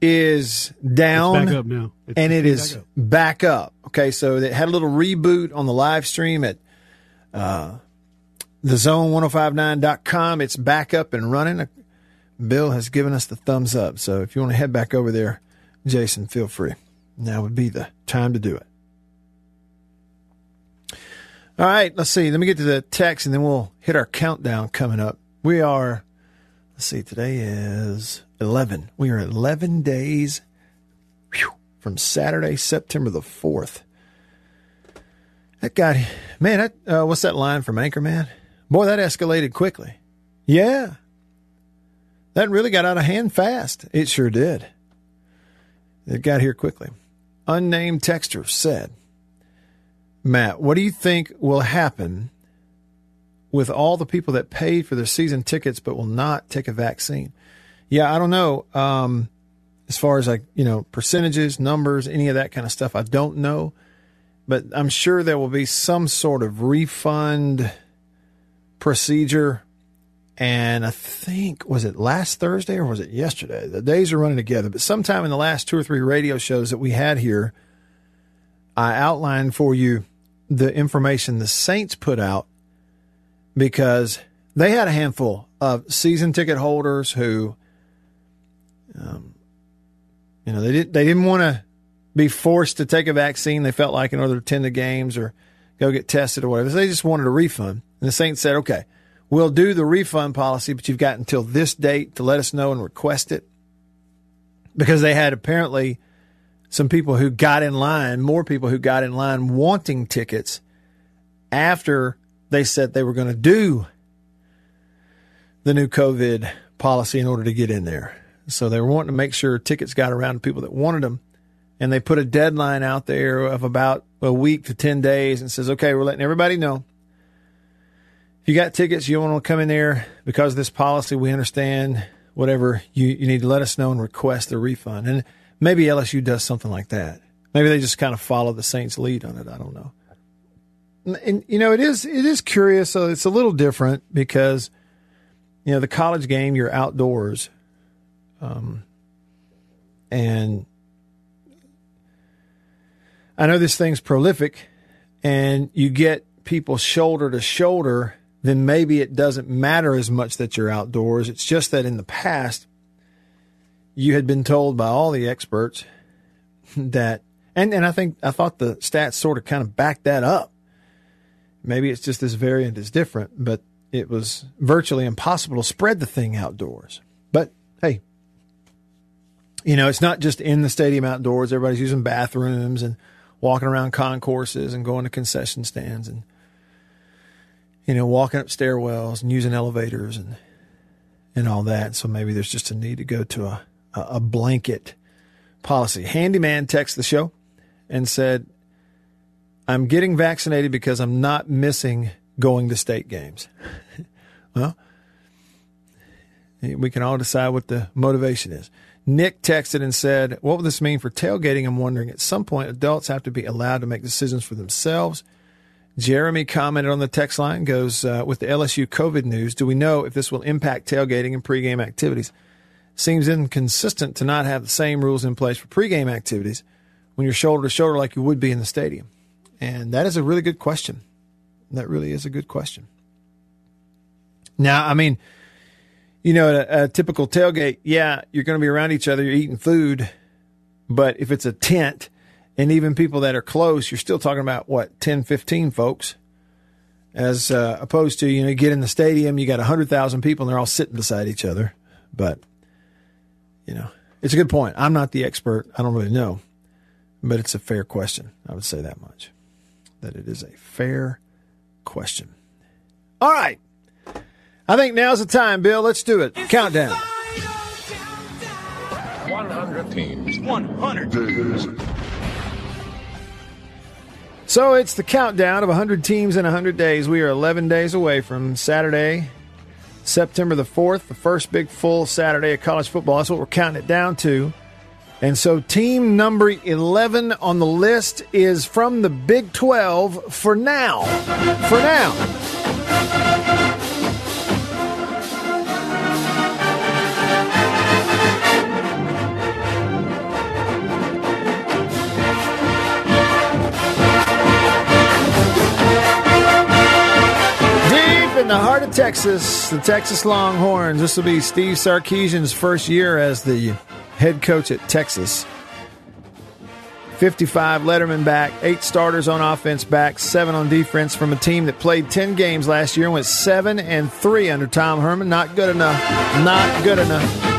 is down. back up now. It's and it back up. back up. Okay, so they had a little reboot on the live stream at uh, thezone1059.com. It's back up and running. Bill has given us the thumbs up. So if you want to head back over there, Jason, feel free. Now would be the time to do it. All right, let's see. Let me get to the text and then we'll hit our countdown coming up. We are, let's see, today is 11. We are 11 days whew, from Saturday, September the 4th. That guy, man, that, uh, what's that line from Anchorman? Boy, that escalated quickly. Yeah. That really got out of hand fast. It sure did. It got here quickly. Unnamed texter said, Matt, what do you think will happen with all the people that paid for their season tickets but will not take a vaccine? Yeah, I don't know. Um, as far as like, you know, percentages, numbers, any of that kind of stuff, I don't know. But I'm sure there will be some sort of refund procedure. And I think, was it last Thursday or was it yesterday? The days are running together, but sometime in the last two or three radio shows that we had here, I outlined for you the information the Saints put out because they had a handful of season ticket holders who, um, you know, they did they didn't want to be forced to take a vaccine. They felt like in order to attend the games or go get tested or whatever. So they just wanted a refund. And the Saints said, okay, we'll do the refund policy, but you've got until this date to let us know and request it. Because they had apparently some people who got in line, more people who got in line wanting tickets after they said they were going to do the new COVID policy in order to get in there. So they were wanting to make sure tickets got around to people that wanted them. And they put a deadline out there of about a week to 10 days and says, okay, we're letting everybody know. If you got tickets, you want to come in there because of this policy, we understand whatever you, you need to let us know and request a refund. And maybe LSU does something like that. Maybe they just kind of follow the Saints lead on it. I don't know. And, you know, it is, it is curious. So it's a little different because, you know, the college game, you're outdoors. Um, and I know this thing's prolific and you get people shoulder to shoulder then maybe it doesn't matter as much that you're outdoors. It's just that in the past, you had been told by all the experts that, and, and I think, I thought the stats sort of kind of backed that up. Maybe it's just this variant is different, but it was virtually impossible to spread the thing outdoors. But hey, you know, it's not just in the stadium outdoors. Everybody's using bathrooms and walking around concourses and going to concession stands and, you know, walking up stairwells and using elevators and, and all that. So maybe there's just a need to go to a, a, blanket policy. Handyman texted the show and said, I'm getting vaccinated because I'm not missing going to state games. well, we can all decide what the motivation is. Nick texted and said, What would this mean for tailgating? I'm wondering. At some point, adults have to be allowed to make decisions for themselves. Jeremy commented on the text line, goes, uh, With the LSU COVID news, do we know if this will impact tailgating and pregame activities? Seems inconsistent to not have the same rules in place for pregame activities when you're shoulder to shoulder like you would be in the stadium. And that is a really good question. That really is a good question. Now, I mean, you know, a, a typical tailgate, yeah, you're going to be around each other, you're eating food, but if it's a tent, and even people that are close, you're still talking about what 10, 15 folks, as uh, opposed to you know, you get in the stadium, you got hundred thousand people, and they're all sitting beside each other. But you know, it's a good point. I'm not the expert; I don't really know, but it's a fair question. I would say that much. That it is a fair question. All right. I think now's the time, Bill. Let's do it. Countdown. 100 teams. 100 days. So it's the countdown of 100 teams in 100 days. We are 11 days away from Saturday, September the 4th, the first big full Saturday of college football. That's what we're counting it down to. And so, team number 11 on the list is from the Big 12 for now. For now. Texas, the Texas Longhorns. This will be Steve Sarkisian's first year as the head coach at Texas. 55 Letterman back, eight starters on offense back, seven on defense from a team that played 10 games last year and went 7 and 3 under Tom Herman. Not good enough. Not good enough.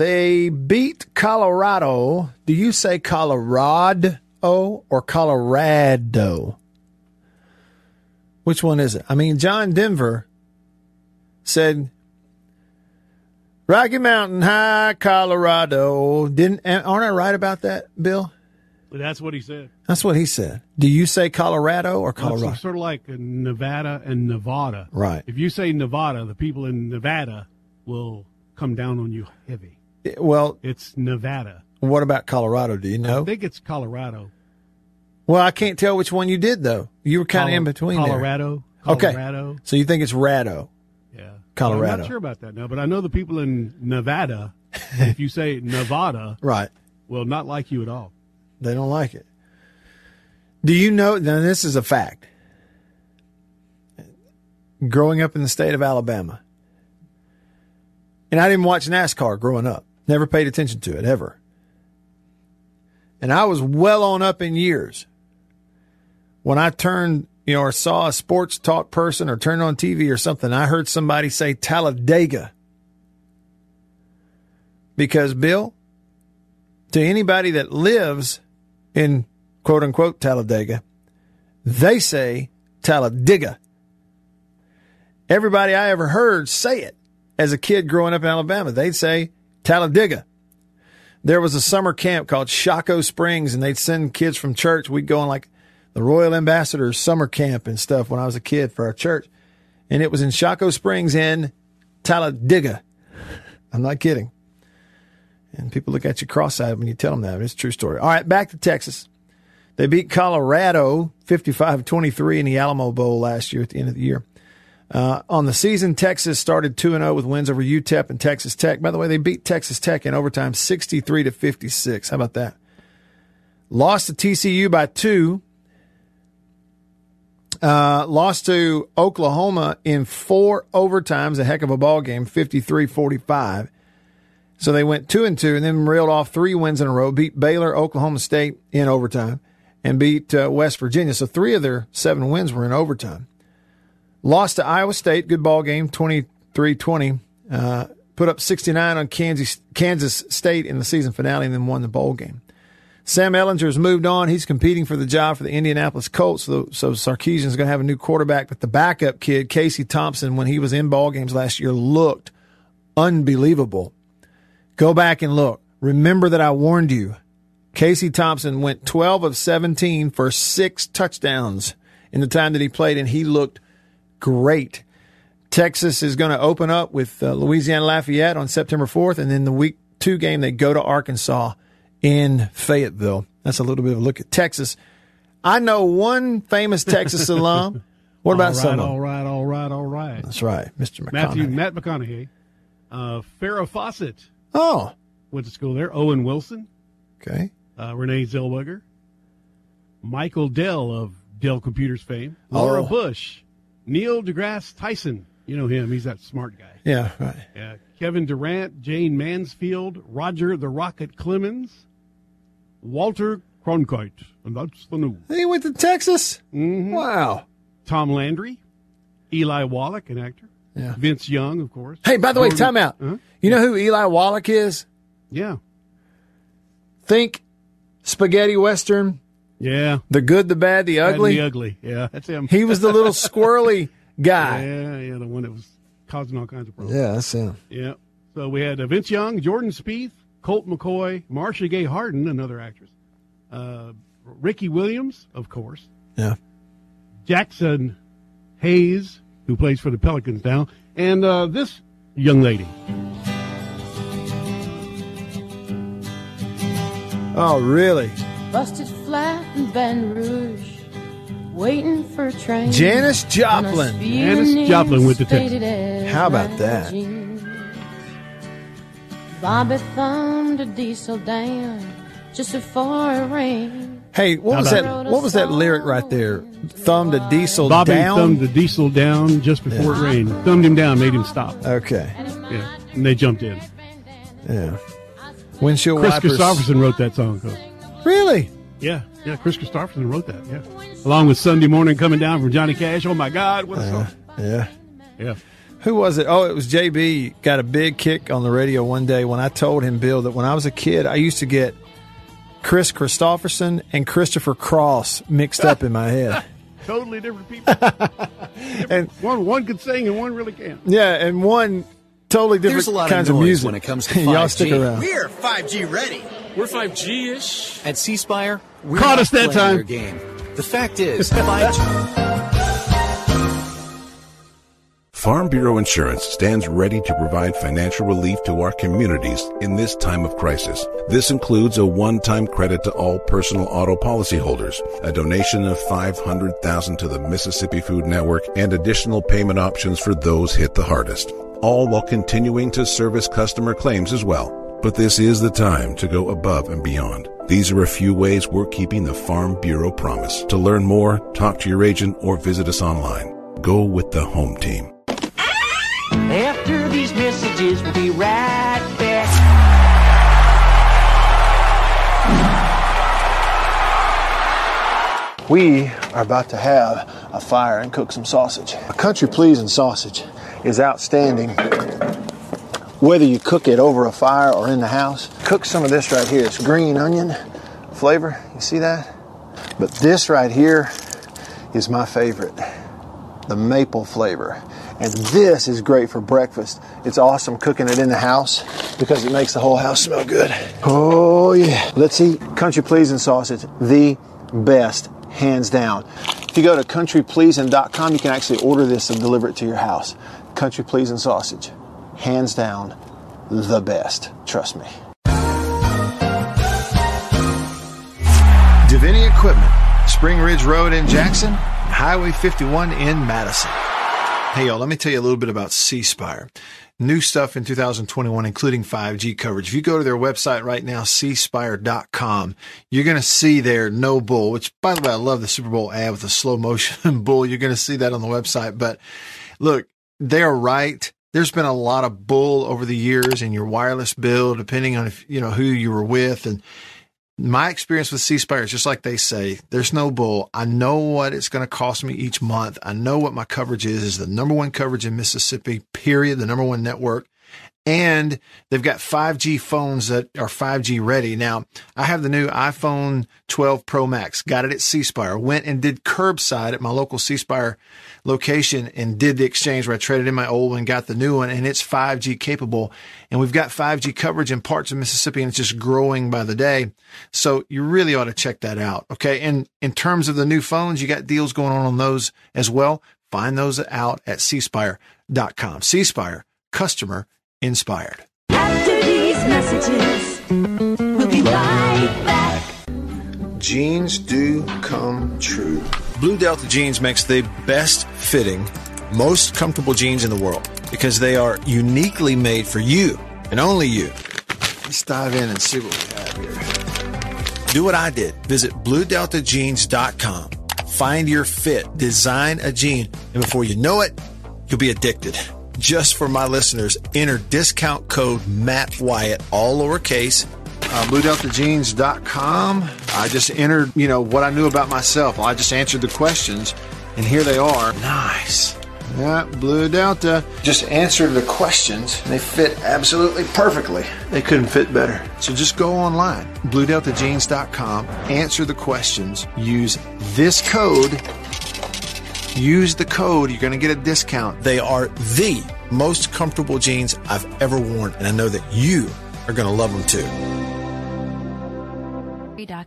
They beat Colorado. Do you say Colorado or Colorado? Which one is it? I mean, John Denver said Rocky Mountain High, Colorado. Didn't aren't I right about that, Bill? That's what he said. That's what he said. Do you say Colorado or Colorado? Sort of like Nevada and Nevada. Right. If you say Nevada, the people in Nevada will come down on you heavy. Well, It's Nevada. what about Colorado? Do you know? I think it's Colorado. Well, I can't tell which one you did though. You were kind of Col- in between Colorado. Okay. Colorado. So you think it's Rado? Yeah. Colorado. I'm not sure about that now, but I know the people in Nevada, if you say Nevada, Right. will not like you at all. They don't like it. Do you know? Now, this is a fact. Growing up in the state of Alabama, and I didn't watch NASCAR growing up, never paid attention to it ever. And I was well on up in years when I turned, you know, or saw a sports talk person or turned on TV or something. I heard somebody say Talladega. Because, Bill, to anybody that lives in quote unquote Talladega, they say Talladega. Everybody I ever heard say it as a kid growing up in Alabama, they'd say Talladega. There was a summer camp called Shocco Springs, and they'd send kids from church. We'd go on like the Royal Ambassadors summer camp and stuff when I was a kid for our church. And it was in Shocco Springs in Talladega. I'm not kidding. And people look at you cross-eyed when you tell them that. It's a true story. All right, back to Texas. They beat Colorado 55-23 in the Alamo Bowl last year at the end of the year. Uh, on the season, Texas started 2 0 with wins over UTEP and Texas Tech. By the way, they beat Texas Tech in overtime 63 to 56. How about that? Lost to TCU by two. Uh, lost to Oklahoma in four overtimes, a heck of a ball game, 53 45. So they went two and two and then reeled off three wins in a row, beat Baylor, Oklahoma State in overtime, and beat uh, West Virginia. So three of their seven wins were in overtime. Lost to Iowa State, good ball game, 23 20. Uh, put up 69 on Kansas, Kansas State in the season finale and then won the bowl game. Sam Ehlinger has moved on. He's competing for the job for the Indianapolis Colts. So, so Sarkisian's going to have a new quarterback. But the backup kid, Casey Thompson, when he was in ball games last year, looked unbelievable. Go back and look. Remember that I warned you. Casey Thompson went 12 of 17 for six touchdowns in the time that he played, and he looked great. Texas is going to open up with uh, Louisiana Lafayette on September 4th, and then the week two game, they go to Arkansas in Fayetteville. That's a little bit of a look at Texas. I know one famous Texas alum. What about all right, some? All right, all right, all right. That's right, Mr. McConaughey. Matthew Matt McConaughey, uh, Farrah Fawcett. Oh, went to school there. Owen Wilson. Okay. Uh, Renee Zellweger. Michael Dell of Dell Computers fame. Laura Oh. Bush. Neil deGrasse Tyson. You know him. He's that smart guy. Yeah, right. Yeah. Kevin Durant, Jayne Mansfield, Roger the Rocket Clemens, Walter Cronkite, and that's the news. He went to Texas. Mm-hmm. Wow. Tom Landry, Eli Wallach, an actor. Yeah. Vince Young, of course. Hey, by the way, time out. Huh? You know who Eli Wallach is? Yeah. Think spaghetti western. Yeah. The good, the bad, the Bad ugly. The ugly. Yeah, that's him. He was the little squirrely guy. Yeah, yeah, the one that was causing all kinds of problems. Yeah, that's him. Yeah. So we had uh, Vince Young, Jordan Spieth, Colt McCoy, Marcia Gay Harden, another actress, uh, Ricky Williams, of course, Yeah. Jaxson Hayes, who plays for the Pelicans now, and uh, this young lady. Oh, really? Busted flat in Baton Rouge, waiting for a train. Janis Joplin. us Janis Joplin with the as Texans. faded as How about that? Bobby thumbed a diesel down just before it rained. Hey, what How was about that? What was that lyric right there? Thumbed a diesel Bobby down. thumbed the diesel down just before it rained. Thumbed him down, made him stop. Okay. Yeah, and they jumped in. Yeah. Windshield Chris wipers. Kristofferson wrote that song. Coach. Really? Yeah, yeah. Kris Kristofferson wrote that. Yeah, along with Sunday Morning coming down from Johnny Cash. Oh my God, what a uh-huh. song! Yeah. Yeah. Who was it? Oh, it was JB. Got a big kick on the radio one day when I told him, Bill, that when I was a kid, I used to get Kris Kristofferson and Christopher Cross mixed up in my head. Totally different people. and one one could sing and one really can't. Yeah, and one totally different There's a lot kinds of of, music. when it comes to 5G. Y'all stick around. We're 5G ready. We're 5G ish. At C Spire, we're Caught us that time. Your game. The fact is, 5G. Farm Bureau Insurance stands ready to provide financial relief to our communities in this time of crisis. This includes a one-time credit to all personal auto policyholders, a donation of 500,000 to the Mississippi Food Network, and additional payment options for those hit the hardest. All while continuing to service customer claims as well. But this is the time to go above and beyond. These are a few ways we're keeping the Farm Bureau promise. To learn more, talk to your agent or visit us online. Go with the home team. After these messages, we'll be right back. We are about to have a fire and cook some sausage. A country pleasing sausage is outstanding whether you cook it over a fire or in the house. Cook some of this right here. It's green onion flavor. You see that? But this right here is my favorite the maple flavor. And this is great for breakfast. It's awesome cooking it in the house because it makes the whole house smell good. Oh, yeah. Let's eat country pleasing sausage, the best, hands down. If you go to countrypleasing.com, you can actually order this and deliver it to your house. Country pleasing sausage, hands down, the best. Trust me. Davini Equipment, Spring Ridge Road in Jackson, Highway 51 in Madison. Hey, y'all, let me tell you a little bit about C Spire. New stuff in 2021, including 5G coverage. If you go to their website right now, cspire.com, you're going to see their no bull, which by the way, I love the Super Bowl ad with the slow motion bull. You're going to see that on the website. But look, they're right. There's been a lot of bull over the years in your wireless bill, depending on if, you know, who you were with. And my experience with C Spire is just like they say, there's no bull. I know what it's going to cost me each month. I know what my coverage is, is the number one coverage in Mississippi, period, the number one network. And they've got 5G phones that are 5G ready. Now, I have the new iPhone 12 Pro Max, got it at C Spire, went and did curbside at my local C Spire location and did the exchange where I traded in my old one, got the new one, and it's 5G capable. And we've got 5G coverage in parts of Mississippi and it's just growing by the day. So you really ought to check that out. Okay. And in terms of the new phones, you got deals going on on those as well. Find those out at cspire.com. C Spire, customer inspired. After these messages, we'll be right back. Jeans do come true. Blue Delta jeans makes the best fitting, most comfortable jeans in the world because they are uniquely made for you and only you. Let's dive in and see what we have here. Do what I did. Visit bluedeltajeans.com. Find your fit, design a jean, and before you know it, you'll be addicted. Just for my listeners, enter discount code Matt Wyatt, all lowercase, uh, BlueDeltaJeans.com. I just entered, you know, what I knew about myself. I just answered the questions, and here they are. Nice. Yeah, Blue Delta just answered the questions. and They fit absolutely perfectly. They couldn't fit better. So just go online, BlueDeltaJeans.com, answer the questions, use this code. Use the code, you're going to get a discount. They are the most comfortable jeans I've ever worn, and I know that you are going to love them too.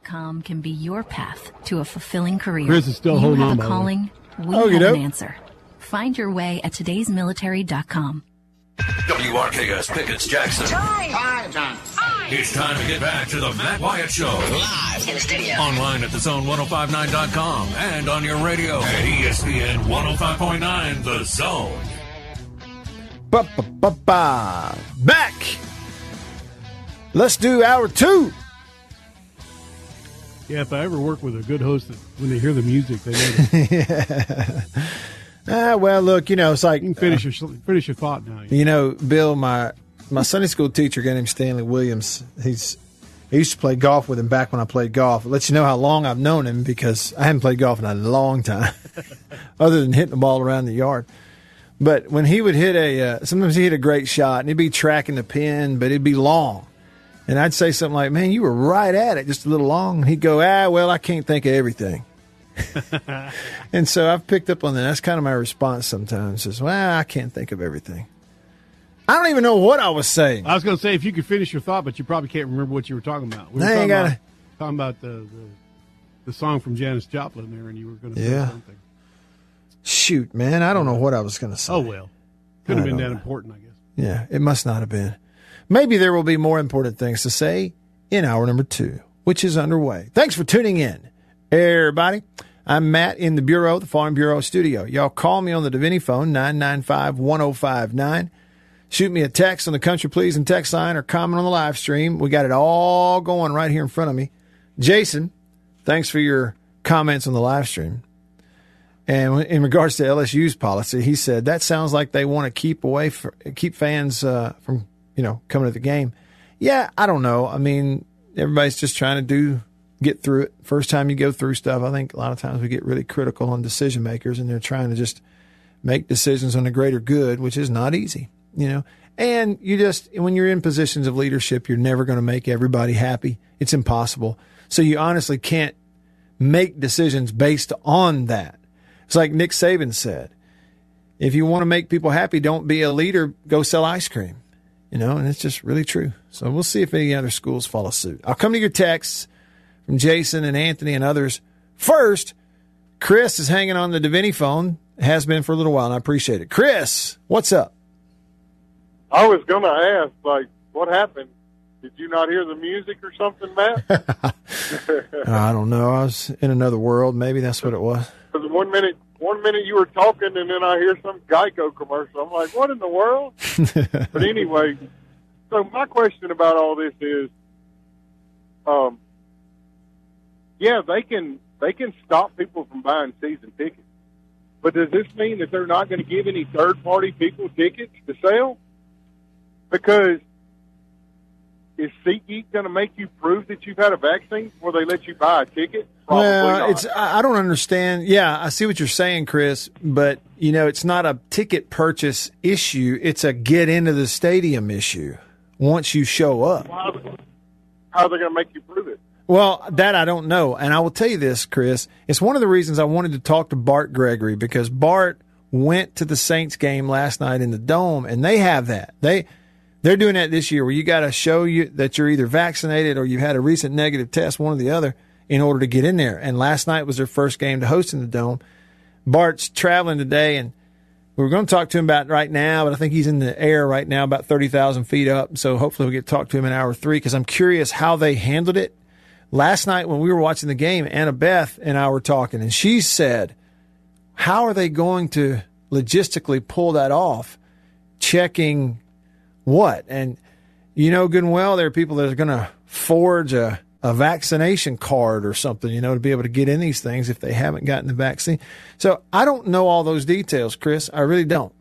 Com can be your path to a fulfilling career. Chris is still you holding have on, a by the way. calling. We Oh, you have do? an answer. Find your way at today'smilitary.com. WRKS Pickens Jackson. Time, John. It's time to get back to the Matt Wyatt Show. Live in the studio. Online at thezone1059.com and on your radio at ESPN 105.9 The Zone. Ba, ba, ba, ba. Back. Let's do hour two. Yeah, if I ever work with a good host, that when they hear the music, they know. Ah, well, look, you know, it's like You can finish your finish your thought now. You know, Bill, my my Sunday school teacher, a guy named Stanley Williams, he's I used to play golf with him back when I played golf. It lets you know how long I've known him because I haven't played golf in a long time, other than hitting the ball around the yard. But when he would hit a, uh, sometimes he hit a great shot and he'd be tracking the pin, but it'd be long. And I'd say something like, "Man, you were right at it, just a little long." And he'd go, "Ah, well, I can't think of everything." and so I've picked up on that. That's kind of my response sometimes. Is, "Well, I can't think of everything." I don't even know what I was saying. I was going to say if you could finish your thought, but you probably can't remember what you were talking about. We were talking, gotta- about, talking about the, the the song from Janis Joplin there, and you were going to say something. Shoot, man, I don't know what I was going to say. Oh well, could have been that know. important, I guess. Yeah, it must not have been. Maybe there will be more important things to say in hour number two, which is underway. Thanks for tuning in, everybody. I'm Matt in the Bureau, the Farm Bureau studio. Y'all call me on the Davini phone, 995 1059. Shoot me a text on the Country Pleasing text line or comment on the live stream. We got it all going right here in front of me. Jason, thanks for your comments on the live stream. And in regards to LSU's policy, he said that sounds like they want to keep away for, keep fans uh, from you know coming to the game. Yeah, I don't know. I mean, everybody's just trying to do get through it. First time you go through stuff, I think a lot of times we get really critical on decision makers, and they're trying to just make decisions on the greater good, which is not easy, you know. And you just when you're in positions of leadership, you're never going to make everybody happy. It's impossible. So you honestly can't make decisions based on that. It's like Nick Saban said if you want to make people happy, don't be a leader, go sell ice cream. You know, and it's just really true. So we'll see if any other schools follow suit. I'll come to your texts from Jason and Anthony and others. First, Chris is hanging on the Davini phone, has been for a little while, and I appreciate it. Chris, what's up? I was going to ask, like, what happened? Did you not hear the music or something, Matt? I don't know. I was in another world. Maybe that's what it was. Because one minute, one minute you were talking, and then I hear some Geico commercial. I'm like, what in the world? but anyway, so my question about all this is, um, yeah, they can they can stop people from buying season tickets, but does this mean that they're not going to give any third party people tickets to sell? Because is SeatGeek going to make you prove that you've had a vaccine before they let you buy a ticket? Probably well, not. it's I don't understand. Yeah, I see what you're saying, Chris, but you know, it's not a ticket purchase issue. It's a get into the stadium issue. Once you show up. How how are they going to make you prove it? Well, that I don't know. And I will tell you this, Chris. It's one of the reasons I wanted to talk to Bart Gregory because Bart went to the Saints game last night in the dome and they have that. They they're doing that this year where you got to show you that you're either vaccinated or you've had a recent negative test, one or the other, in order to get in there. And last night was their first game to host in the dome. Bart's traveling today and we were going to talk to him about right now, but I think he's in the air right now, about 30,000 feet up. So hopefully we'll get to talk to him in hour three because I'm curious how they handled it. Last night when we were watching the game, Anna Beth and I were talking, and she said, How are they going to logistically pull that off? Checking what? And you know good and well there are people that are going to forge a, a vaccination card or something, you know, to be able to get in these things if they haven't gotten the vaccine. So I don't know all those details, Chris. I really don't.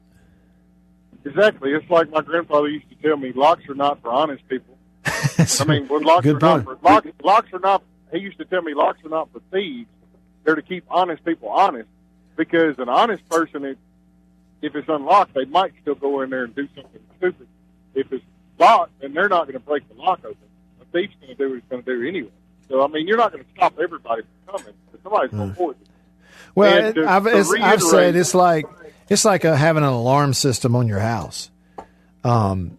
Exactly. It's like my grandfather used to tell me, locks are not for honest people. I mean, well, locks Good are not for locks, locks are not. He used to tell me locks are not for thieves. They're to keep honest people honest. Because an honest person, if, if it's unlocked, they might still go in there and do something stupid. If it's locked, then they're not going to break the lock open. A thief's going to do what he's going to do anyway. So I mean, you're not going to stop everybody from coming. But somebody's going to force it. Well, it, to- I've, to I've said it's like it's like uh having an alarm system on your house. Um,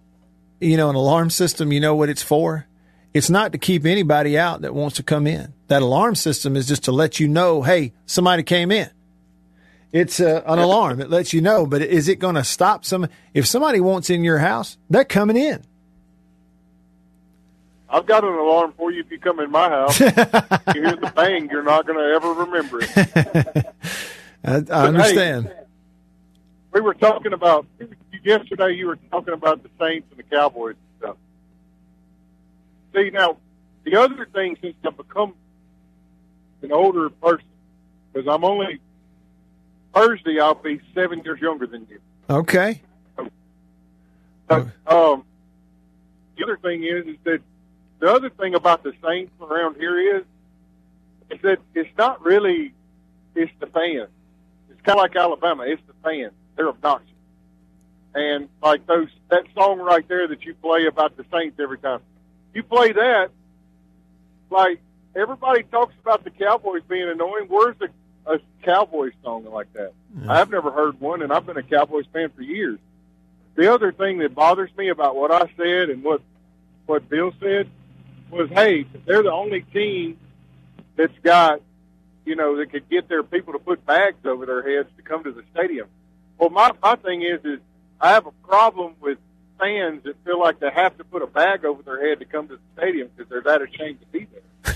you know, an alarm system. You know what it's for? It's not to keep anybody out that wants to come in. That alarm system is just to let you know, hey, somebody came in. It's uh, an alarm. It lets you know. But is it going to stop some? If somebody wants in your house, they're coming in. I've got an alarm for you if you come in my house. you hear the bang, you're not going to ever remember it. I, I But, understand. hey, we were talking about yesterday. You were talking about the Saints and the Cowboys and stuff. See now, the other thing since I've become an older person, because I'm only Thursday, I'll be seven years younger than you. Okay. Um, the other thing is, is that the other thing about the Saints around here is, is that it's not really, it's the fans. It's kind of like Alabama. It's the fans. They're obnoxious. And like those, that song right there that you play about the Saints every time, you play that, like everybody talks about the Cowboys being annoying. Where's the a Cowboys song like that? I've never heard one, and I've been a Cowboys fan for years. The other thing that bothers me about what I said and what what Bill said was, hey, they're the only team that's got, you know, that could get their people to put bags over their heads to come to the stadium. Well, my my thing is, is I have a problem with fans that feel like they have to put a bag over their head to come to the stadium because they're that ashamed to be there.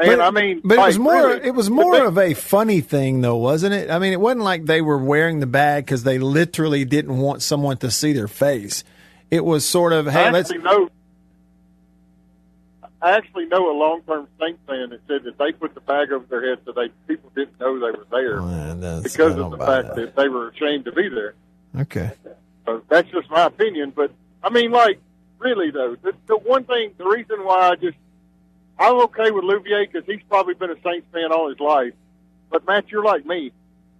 And But- I mean, but it was more. really, it was more of a funny thing, though, wasn't it? I mean, it wasn't like they were wearing the bag because they literally didn't want someone to see their face. It was sort of, hey, I let's. actually know. I actually know a long-term Saints fan that said that they put the bag over their head so they people didn't know they were there because of the fact that. they were ashamed to be there. Okay. So that's just my opinion. But I mean, like, really though, the, the one thing, the reason why I just I'm okay with Louvier because he's probably been a Saints fan all his life. But Matt, you're like me.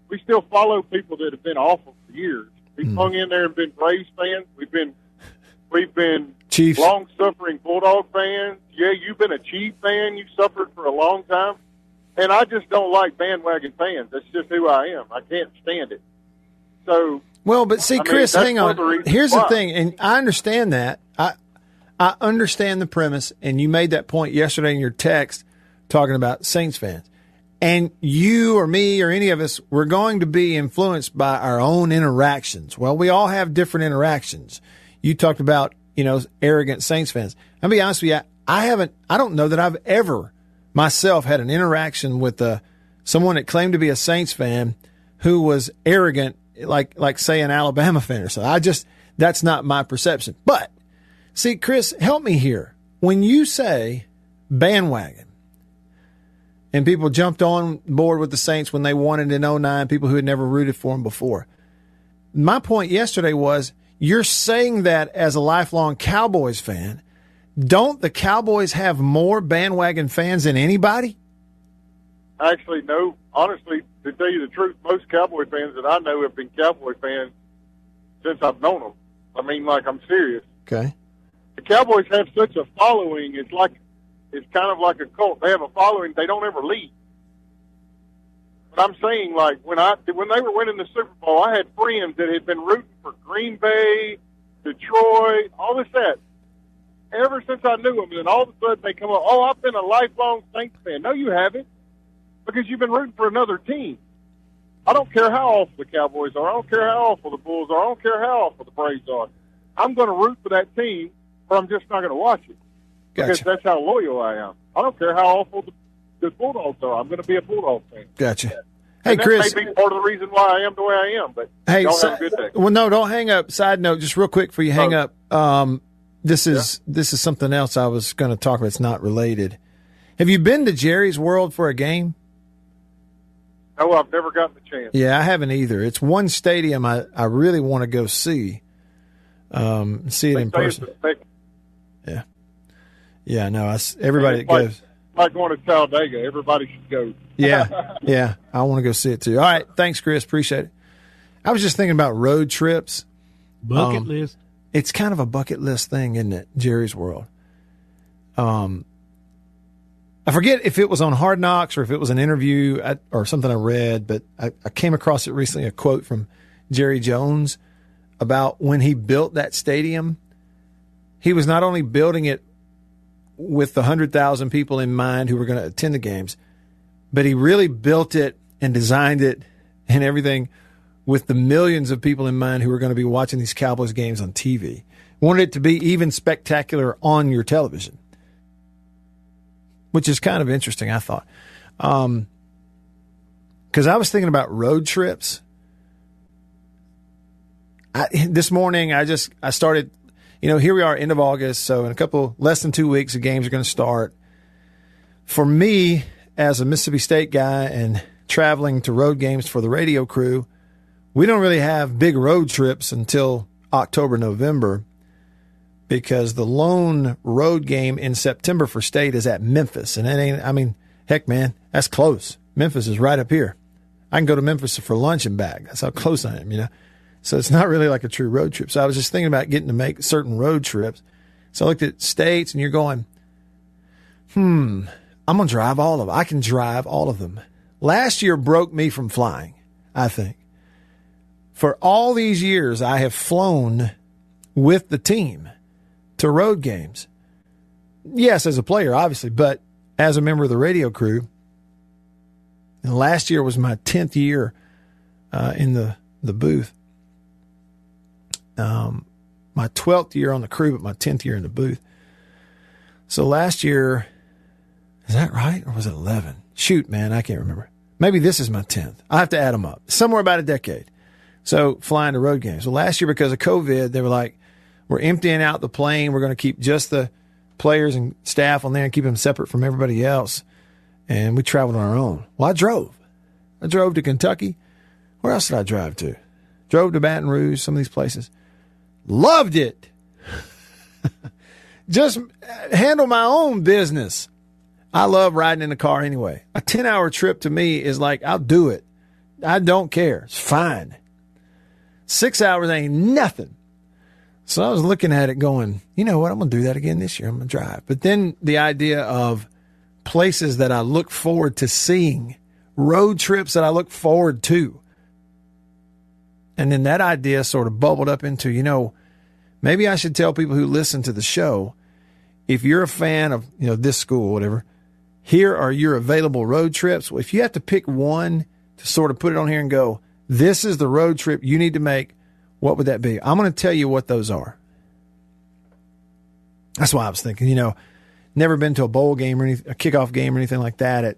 We still follow people that have been awful for years. We've Hmm. hung in there and been Braves fans. We've been we've been Chiefs. long suffering Bulldog fans. Yeah, you've been a Chief fan. You suffered for a long time. And I just don't like bandwagon fans. That's just who I am. I can't stand it. So Well, but see, I Chris, that's hang on. the Here's the thing, and I understand that. I I understand the premise, and you made that point yesterday in your text talking about Saints fans. And you or me or any of us, we're going to be influenced by our own interactions. Well, we all have different interactions. You talked about, you know, arrogant Saints fans. I'll be honest with you, I haven't, I don't know that I've ever myself had an interaction with a someone that claimed to be a Saints fan who was arrogant, like like say an Alabama fan or something. I just that's not my perception. But see, Chris, help me here. When you say bandwagon, and people jumped on board with the Saints when they won it in 09, people who had never rooted for them before. My point yesterday was you're saying that as a lifelong Cowboys fan. Don't the Cowboys have more bandwagon fans than anybody? Actually, no. Honestly, to tell you the truth, most Cowboy fans that I know have been Cowboy fans since I've known them. I mean, like, I'm serious. Okay. The Cowboys have such a following. It's like, it's kind of like a cult. They have a following. They don't ever leave. But I'm saying, like, when I when they were winning the Super Bowl, I had friends that had been rooting for Green Bay, Detroit, all this that. Ever since I knew them, and all of a sudden they come up, oh, I've been a lifelong Saints fan. No, you haven't, because you've been rooting for another team. I don't care how awful the Cowboys are. I don't care how awful the Bulls are. I don't care how awful the Braves are. I'm going to root for that team, or I'm just not going to watch it because Gotcha. that's how loyal I am. I don't care how awful the, the Bulldogs are. I'm going to be a Bulldog fan. Gotcha. Hey, and Chris. that may be part of the reason why I am the way I am. But Hey, y'all si- have a good day. well, no, don't hang up. Side note, just real quick for you hang Oh. up. Um, this is this is something else I was going to talk about. It's not related. Have you been to Jerry's World for a game? No, I've never gotten the chance. Yeah, I haven't either. It's one stadium I, I really want to go see. Um, see it in They it's person. Yeah, yeah. No, I s everybody that it's like, goes. like going to Talladega. Everybody should go. Yeah, yeah. I want to go see it too. All right, thanks, Chris. Appreciate it. I was just thinking about road trips. Bucket Um, list. It's kind of a bucket list thing, isn't it? Jerry's World. Um, I forget if it was on Hard Knocks or if it was an interview at, or something I read, but I, I came across it recently. A quote from Jerry Jones about when he built that stadium. He was not only building it with the hundred thousand people in mind who were going to attend the games, but he really built it and designed it and everything with the millions of people in mind who were going to be watching these Cowboys games on TV. Wanted it to be even spectacular on your television, which is kind of interesting, I thought. Um, because I was thinking about road trips. I, this morning, I just I started. You know, here we are, end of August, so in a couple less than two weeks, the games are going to start. For me, as a Mississippi State guy and traveling to road games for the radio crew, we don't really have big road trips until October, November, because the lone road game in September for State is at Memphis, and it ain't. I mean, heck, man, that's close. Memphis is right up here. I can go to Memphis for lunch and back. That's how close I am, you know. So it's not really like a true road trip. So I was just thinking about getting to make certain road trips. So I looked at states, and you're going, hmm, I'm gonna drive all of them. I can drive all of them. Last year broke me from flying. I think for all these years, I have flown with the team to road games. Yes, as a player, obviously, but as a member of the radio crew. And last year was my 10th year uh, in the, the booth. Um, my 12th year on the crew, but my 10th year in the booth. So last year, is that right? Or was it 11? Shoot, man, I can't remember. Maybe this is my 10th. I have to add them up. Somewhere about a decade. So flying to road games. Well, last year because of COVID, they were like, we're emptying out the plane. We're going to keep just the players and staff on there and keep them separate from everybody else. And we traveled on our own. Well, I drove. I drove to Kentucky. Where else did I drive to? Drove to Baton Rouge, some of these places. Loved it. Just handle my own business. I love riding in the car anyway. A 10 hour trip to me is like, I'll do it. I don't care. It's fine. Six hours ain't nothing. So I was looking at it going, you know what? I'm going to do that again this year. I'm going to drive. But then the idea of places that I look forward to seeing, road trips that I look forward to. And then that idea sort of bubbled up into, you know, maybe I should tell people who listen to the show if you're a fan of, you know, this school, whatever, here are your available road trips. Well, if you have to pick one to sort of put it on here and go, this is the road trip you need to make, what would that be? I'm going to tell you what those are. That's why I was thinking, you know, never been to a bowl game or any, a kickoff game or anything like that at,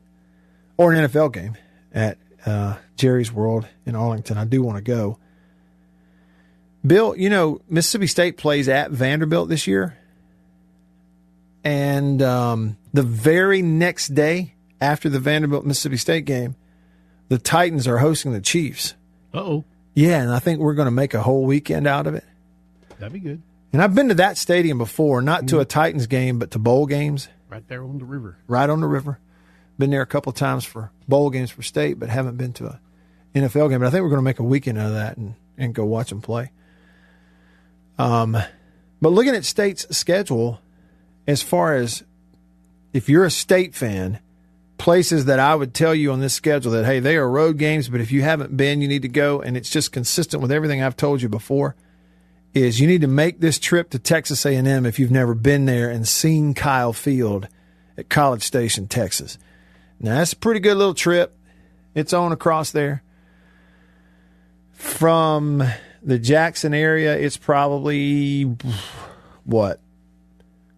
or an NFL game at uh, Jerry's World in Arlington. I do want to go. Bill, you know, Mississippi State plays at Vanderbilt this year. And um, the very next day after the Vanderbilt Mississippi State game, the Titans are hosting the Chiefs. Uh oh. Yeah, and I think we're going to make a whole weekend out of it. That'd be good. And I've been to that stadium before, not to a Titans game, but to bowl games Right there on the river. right on the river. Been there a couple of times for bowl games for state, but haven't been to a NFL game. But I think we're going to make a weekend out of that and, and go watch them play. Um, but looking at state's schedule, as far as if you're a state fan, places that I would tell you on this schedule that hey, they are road games, but if you haven't been, you need to go, and it's just consistent with everything I've told you before. Is you need to make this trip to Texas A&M if you've never been there and seen Kyle Field at College Station, Texas. Now that's a pretty good little trip. It's on across there. From the Jackson area, it's probably what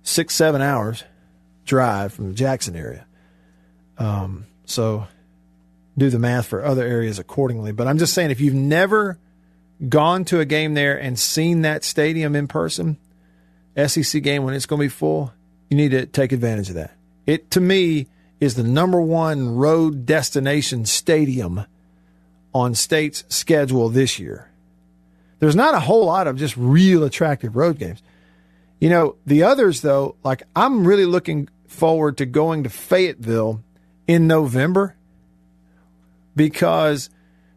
six, seven hours drive from the Jackson area. Um, so do the math for other areas accordingly. But I'm just saying, if you've never gone to a game there and seen that stadium in person, SEC game when it's going to be full, you need to take advantage of that. It to me is the number one road destination stadium on state's schedule this year. There's not a whole lot of just real attractive road games. You know, the others though, like I'm really looking forward to going to Fayetteville in November because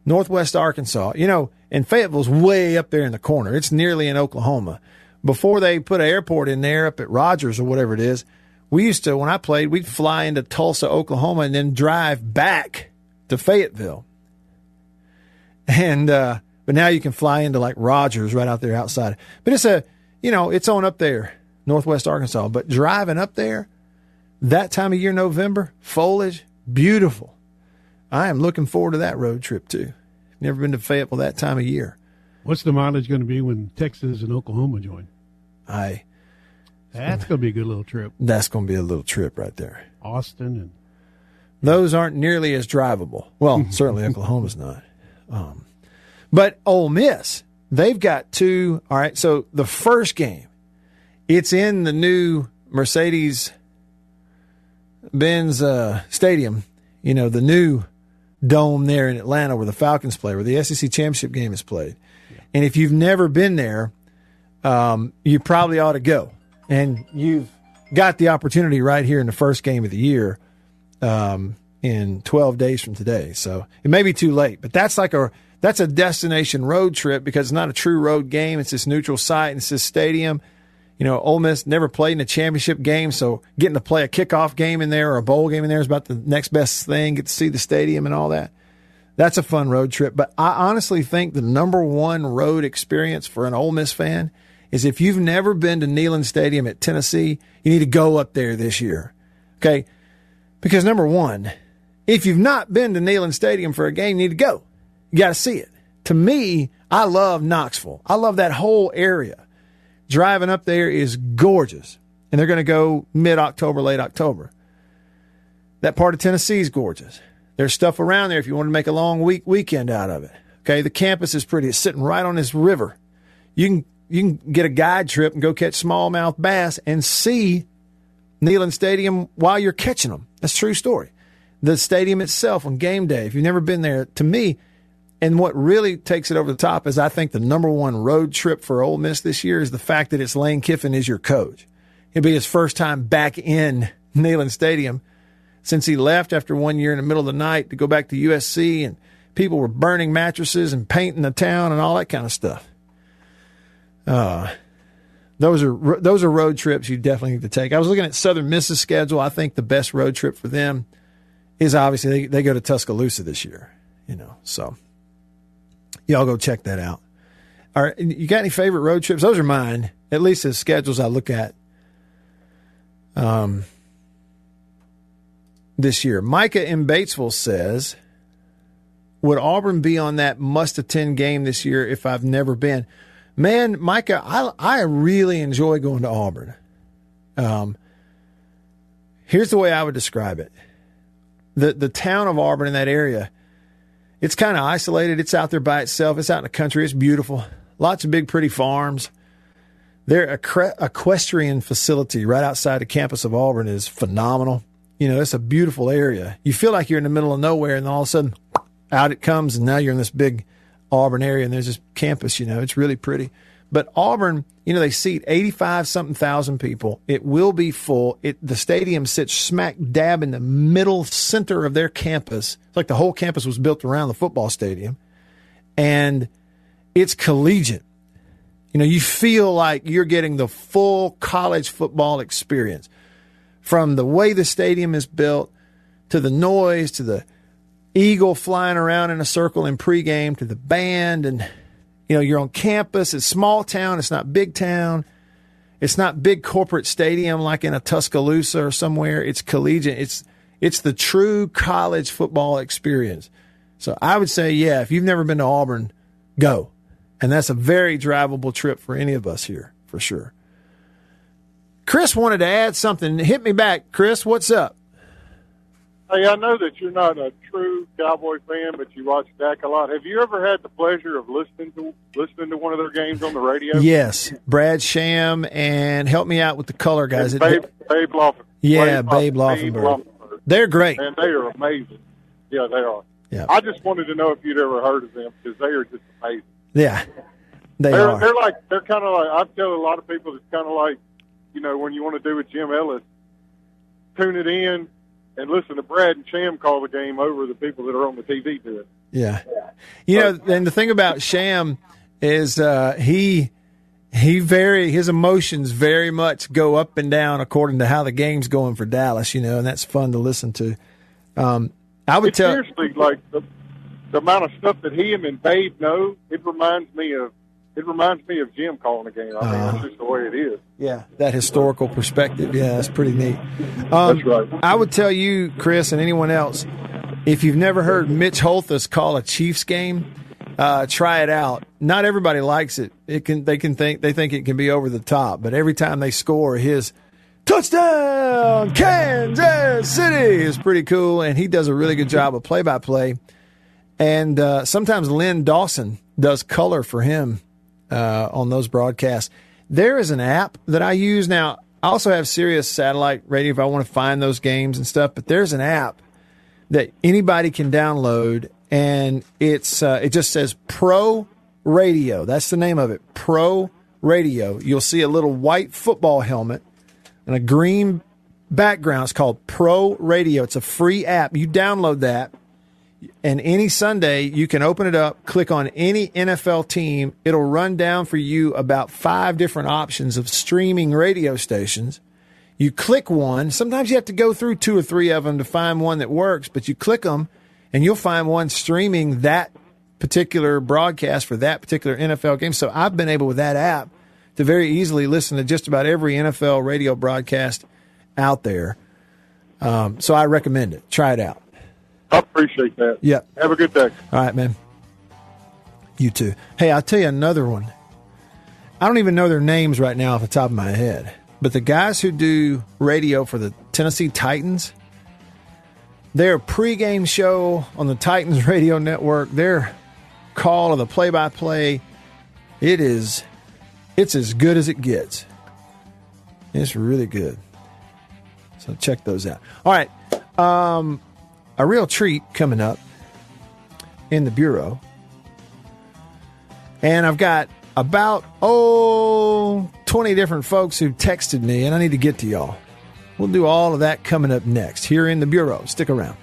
Northwest Arkansas, you know, and Fayetteville's way up there in the corner. It's nearly in Oklahoma. Before they put an airport in there up at Rogers or whatever it is, we used to, when I played, we'd fly into Tulsa, Oklahoma, and then drive back to Fayetteville. And, uh, but now you can fly into like Rogers right out there outside. But it's a, you know, it's on up there, Northwest Arkansas. But driving up there, that time of year, November, foliage, beautiful. I am looking forward to that road trip too. Never been to Fayetteville that time of year. What's the mileage going to be when Texas and Oklahoma join? I. That's going to be a good little trip. That's going to be a little trip right there. Austin and Those aren't nearly as drivable. Well, certainly Oklahoma's not. Um, but Ole Miss, they've got two. All right, so the first game, it's in the new Mercedes Benz uh, Stadium. You know, the new dome there in Atlanta where the Falcons play, where the SEC championship game is played. And if you've never been there, um, you probably ought to go. And you've got the opportunity right here in the first game of the year um, in 12 days from today. So it may be too late, but that's like a that's a destination road trip because it's not a true road game. It's this neutral site and it's this stadium. You know, Ole Miss never played in a championship game, so getting to play a kickoff game in there or a bowl game in there is about the next best thing. Get to see the stadium and all that. That's a fun road trip. But I honestly think the number one road experience for an Ole Miss fan is if you've never been to Neyland Stadium at Tennessee, you need to go up there this year. Okay? Because number one, if you've not been to Neyland Stadium for a game, you need to go. You got to see it. To me, I love Knoxville. I love that whole area. Driving up there is gorgeous. And they're going to go mid October, late October. That part of Tennessee is gorgeous. There's stuff around there if you want to make a long week weekend out of it. Okay, the campus is pretty. It's sitting right on this river. You can you can get a guide trip and go catch smallmouth bass and see Neyland Stadium while you're catching them. That's true story. The stadium itself on game day, if you've never been there, to me, and what really takes it over the top is I think the number one road trip for Ole Miss this year is the fact that it's Lane Kiffin is your coach. It'll be his first time back in Neyland Stadium since he left after one year in the middle of the night to go back to USC and people were burning mattresses and painting the town and all that kind of stuff. Uh, those are those are road trips you definitely need to take. I was looking at Southern Miss's schedule. I think the best road trip for them is obviously they, they go to Tuscaloosa this year. You know, so y'all go check that out. All right, you got any favorite road trips? Those are mine. At least the schedules I look at. Um, this year, Micah in Batesville says, "Would Auburn be on that must attend game this year if I've never been?" Man, Micah, I I really enjoy going to Auburn. Um, here's the way I would describe it: the the town of Auburn in that area It's kind of isolated. It's out there by itself. It's out in the country. It's beautiful. Lots of big, pretty farms. Their equ- equestrian facility right outside the campus of Auburn is phenomenal. You know, it's a beautiful area. You feel like you're in the middle of nowhere, and all of a sudden, out it comes, and now you're in this big Auburn area, and there's this campus. You know, it's really pretty. But Auburn, you know, they seat 85 something thousand people. It will be full. It, the stadium sits smack dab in the middle center of their campus. It's like the whole campus was built around the football stadium. And it's collegiate. You know, you feel like you're getting the full college football experience from the way the stadium is built to the noise to the eagle flying around in a circle in pregame to the band and you know, you're on campus. It's small town. It's not big town. It's not big corporate stadium like in a Tuscaloosa or somewhere. It's collegiate. It's it's the true college football experience. So I would say, yeah, if you've never been to Auburn, go. And that's a very drivable trip for any of us here, for sure. Chris wanted to add something. Hit me back, Chris. What's up? Hey, I know that you're not a true Cowboy fan, but you watch Dak a lot. Have you ever had the pleasure of listening to listening to one of their games on the radio? Yes, Brad Sham, and help me out with the color guys. Babe, Babe. Yeah, Babe, Laufenberg. They're great. And they are amazing. Yeah, they are. Yeah. I just wanted to know if you'd ever heard of them because they are just amazing. Yeah, they are are. They're like they're kind of like I tell a lot of people it's kind of like you know when you want to do with Jim Ellis, tune it in and listen to Brad and Sham call the game over the people that are on the TV doing it. Yeah. You know, and the thing about Sham is uh, he he very his emotions very much go up and down according to how the game's going for Dallas. You know, and that's fun to listen to. Um, I would it's tell seriously like the, the amount of stuff that he and Babe know. It reminds me of it reminds me of Jim calling the game. I mean, Uh-huh. that's just the way it is. Yeah, that historical perspective. Yeah, that's pretty neat. Um, That's right. I would tell you, Chris, and anyone else, if you've never heard Mitch Holthus call a Chiefs game, uh, try it out. Not everybody likes it. It can they can think they think it can be over the top, but every time they score, his touchdown Kansas City is pretty cool, and he does a really good job of play by play. And uh, sometimes Len Dawson does color for him uh, on those broadcasts. There is an app that I use now. I also have Sirius satellite radio if I want to find those games and stuff. But there's an app that anybody can download, and it's uh, it just says Pro Radio. That's the name of it, Pro Radio. You'll see a little white football helmet and a green background. It's called Pro Radio. It's a free app. You download that and any Sunday you can open it up, click on any NFL team. It'll run down for you about five different options of streaming radio stations. You click one. Sometimes you have to go through two or three of them to find one that works, but you click them and you'll find one streaming that particular broadcast for that particular NFL game. So I've been able with that app to very easily listen to just about every NFL radio broadcast out there. Um, so I recommend it. Try it out. I appreciate that. Yeah. Have a good day. All right, man. You too. Hey, I'll tell you another one. I don't even know their names right now off the top of my head, but the guys who do radio for the Tennessee Titans, their pregame show on the Titans radio network, their call of the play-by-play, it is, it's as good as it gets. It's really good. So check those out. All right. Um, a real treat coming up in the Bureau. And I've got about, oh, 20 different folks who texted me, and I need to get to y'all. We'll do all of that coming up next here in the Bureau. Stick around.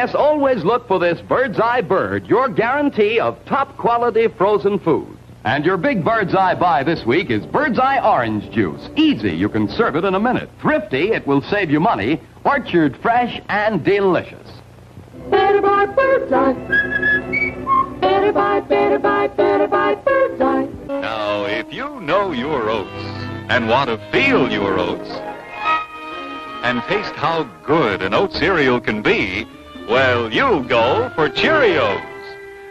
Yes, always look for this Bird's Eye Bird, your guarantee of top quality frozen food. And your big Bird's Eye buy this week is Bird's Eye Orange Juice. Easy, you can serve it in a minute. Thrifty, it will save you money. Orchard fresh and delicious. Better buy bird's eye. Better buy, better buy, better buy bird's Eye. Now, if you know your oats and want to feel your oats and taste how good an oat cereal can be, well, you'll go for Cheerios.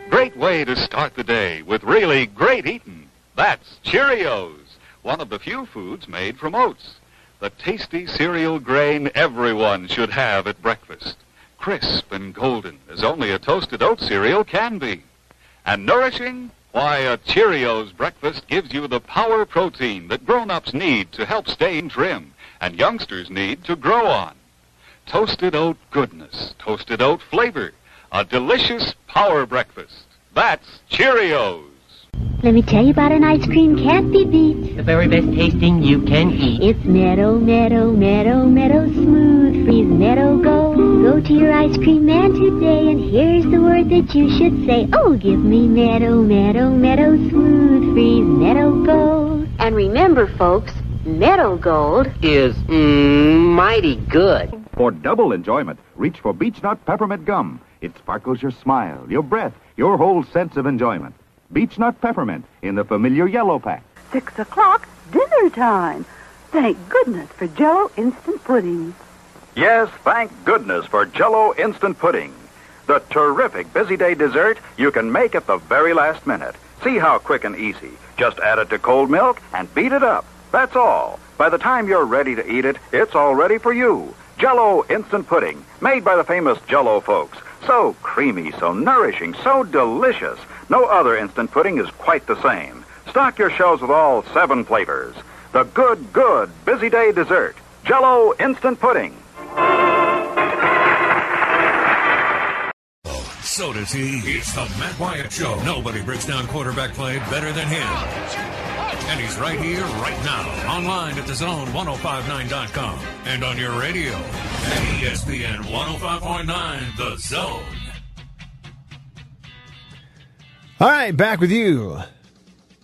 Great way to start the day with really great eating. That's Cheerios, one of the few foods made from oats. The tasty cereal grain everyone should have at breakfast. Crisp and golden as only a toasted oat cereal can be. And nourishing? Why, a Cheerios breakfast gives you the power protein that grown-ups need to help stay in trim and youngsters need to grow on. Toasted oat goodness, toasted oat flavor, a delicious power breakfast. That's Cheerios. Let me tell you about an ice cream can't be beat. The very best tasting you can eat. It's Meadow, Meadow, Meadow, Meadow Smooth Freeze Meadow Gold. Go to your ice cream man today and here's the word that you should say. Oh, give me Meadow, Meadow, Meadow Smooth Freeze Meadow Gold. And remember, folks, Meadow Gold is mm, mighty good. For double enjoyment, reach for Beech Nut Peppermint Gum. It sparkles your smile, your breath, your whole sense of enjoyment. Beech Nut Peppermint in the familiar yellow pack. Six o'clock, dinner time. Thank goodness for Jello instant pudding. Yes, thank goodness for Jello Instant Pudding. The terrific busy day dessert you can make at the very last minute. See how quick and easy. Just add it to cold milk and beat it up. That's all. By the time you're ready to eat it, it's all ready for you. Jello Instant Pudding, made by the famous Jello folks. So creamy, so nourishing, so delicious. No other instant pudding is quite the same. Stock your shelves with all seven flavors. The good, good busy day dessert. Jello Instant Pudding. So does he. It's the Matt Wyatt Show. Nobody breaks down quarterback play better than him. And he's right here, right now, online at thezone1059.com and on your radio at ESPN 105.9 The Zone. All right, back with you.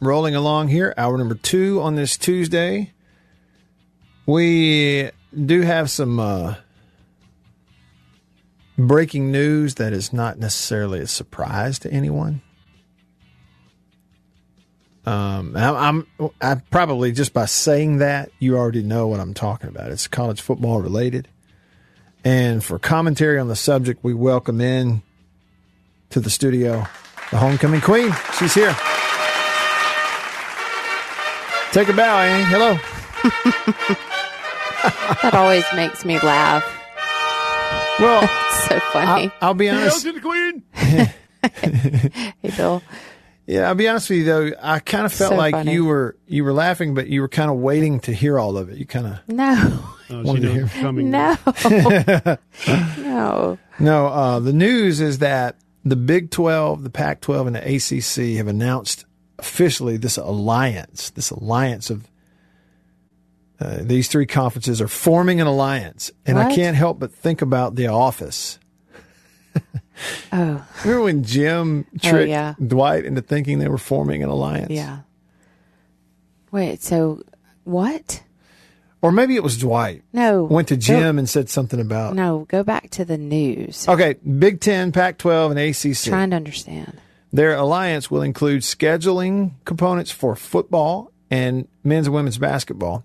Rolling along here, hour number two on this Tuesday. We do have some uh, breaking news that is not necessarily a surprise to anyone. Um, I- I'm, I probably just by saying that you already know what I'm talking about. It's college football related, and for commentary on the subject, we welcome in to the studio the homecoming queen. She's here. Take a bow, Annie. Hello. that always makes me laugh. Well, so funny. I'll, I'll be honest. to the queen. hey, Bill. Yeah, I'll be honest with you though. I kind of felt So like funny. you were you were laughing, but you were kind of waiting to hear all of it. You kind of No. wanted to hear. coming. No. no. No, uh, the news is that the Big 12, the Pac 12, and the ACC have announced officially this alliance, this alliance of uh, these three conferences are forming an alliance. And I can't help but think about The Office. Oh. Remember when Jim Oh, tricked yeah. Dwight into thinking they were forming an alliance? Yeah. Wait, so what? Or maybe it was Dwight. No. Went to Go- Jim and said something about. No, go back to the news. Okay, Big Ten, Pac 12, and ACC. Trying to understand. Their alliance will include scheduling components for football and men's and women's basketball,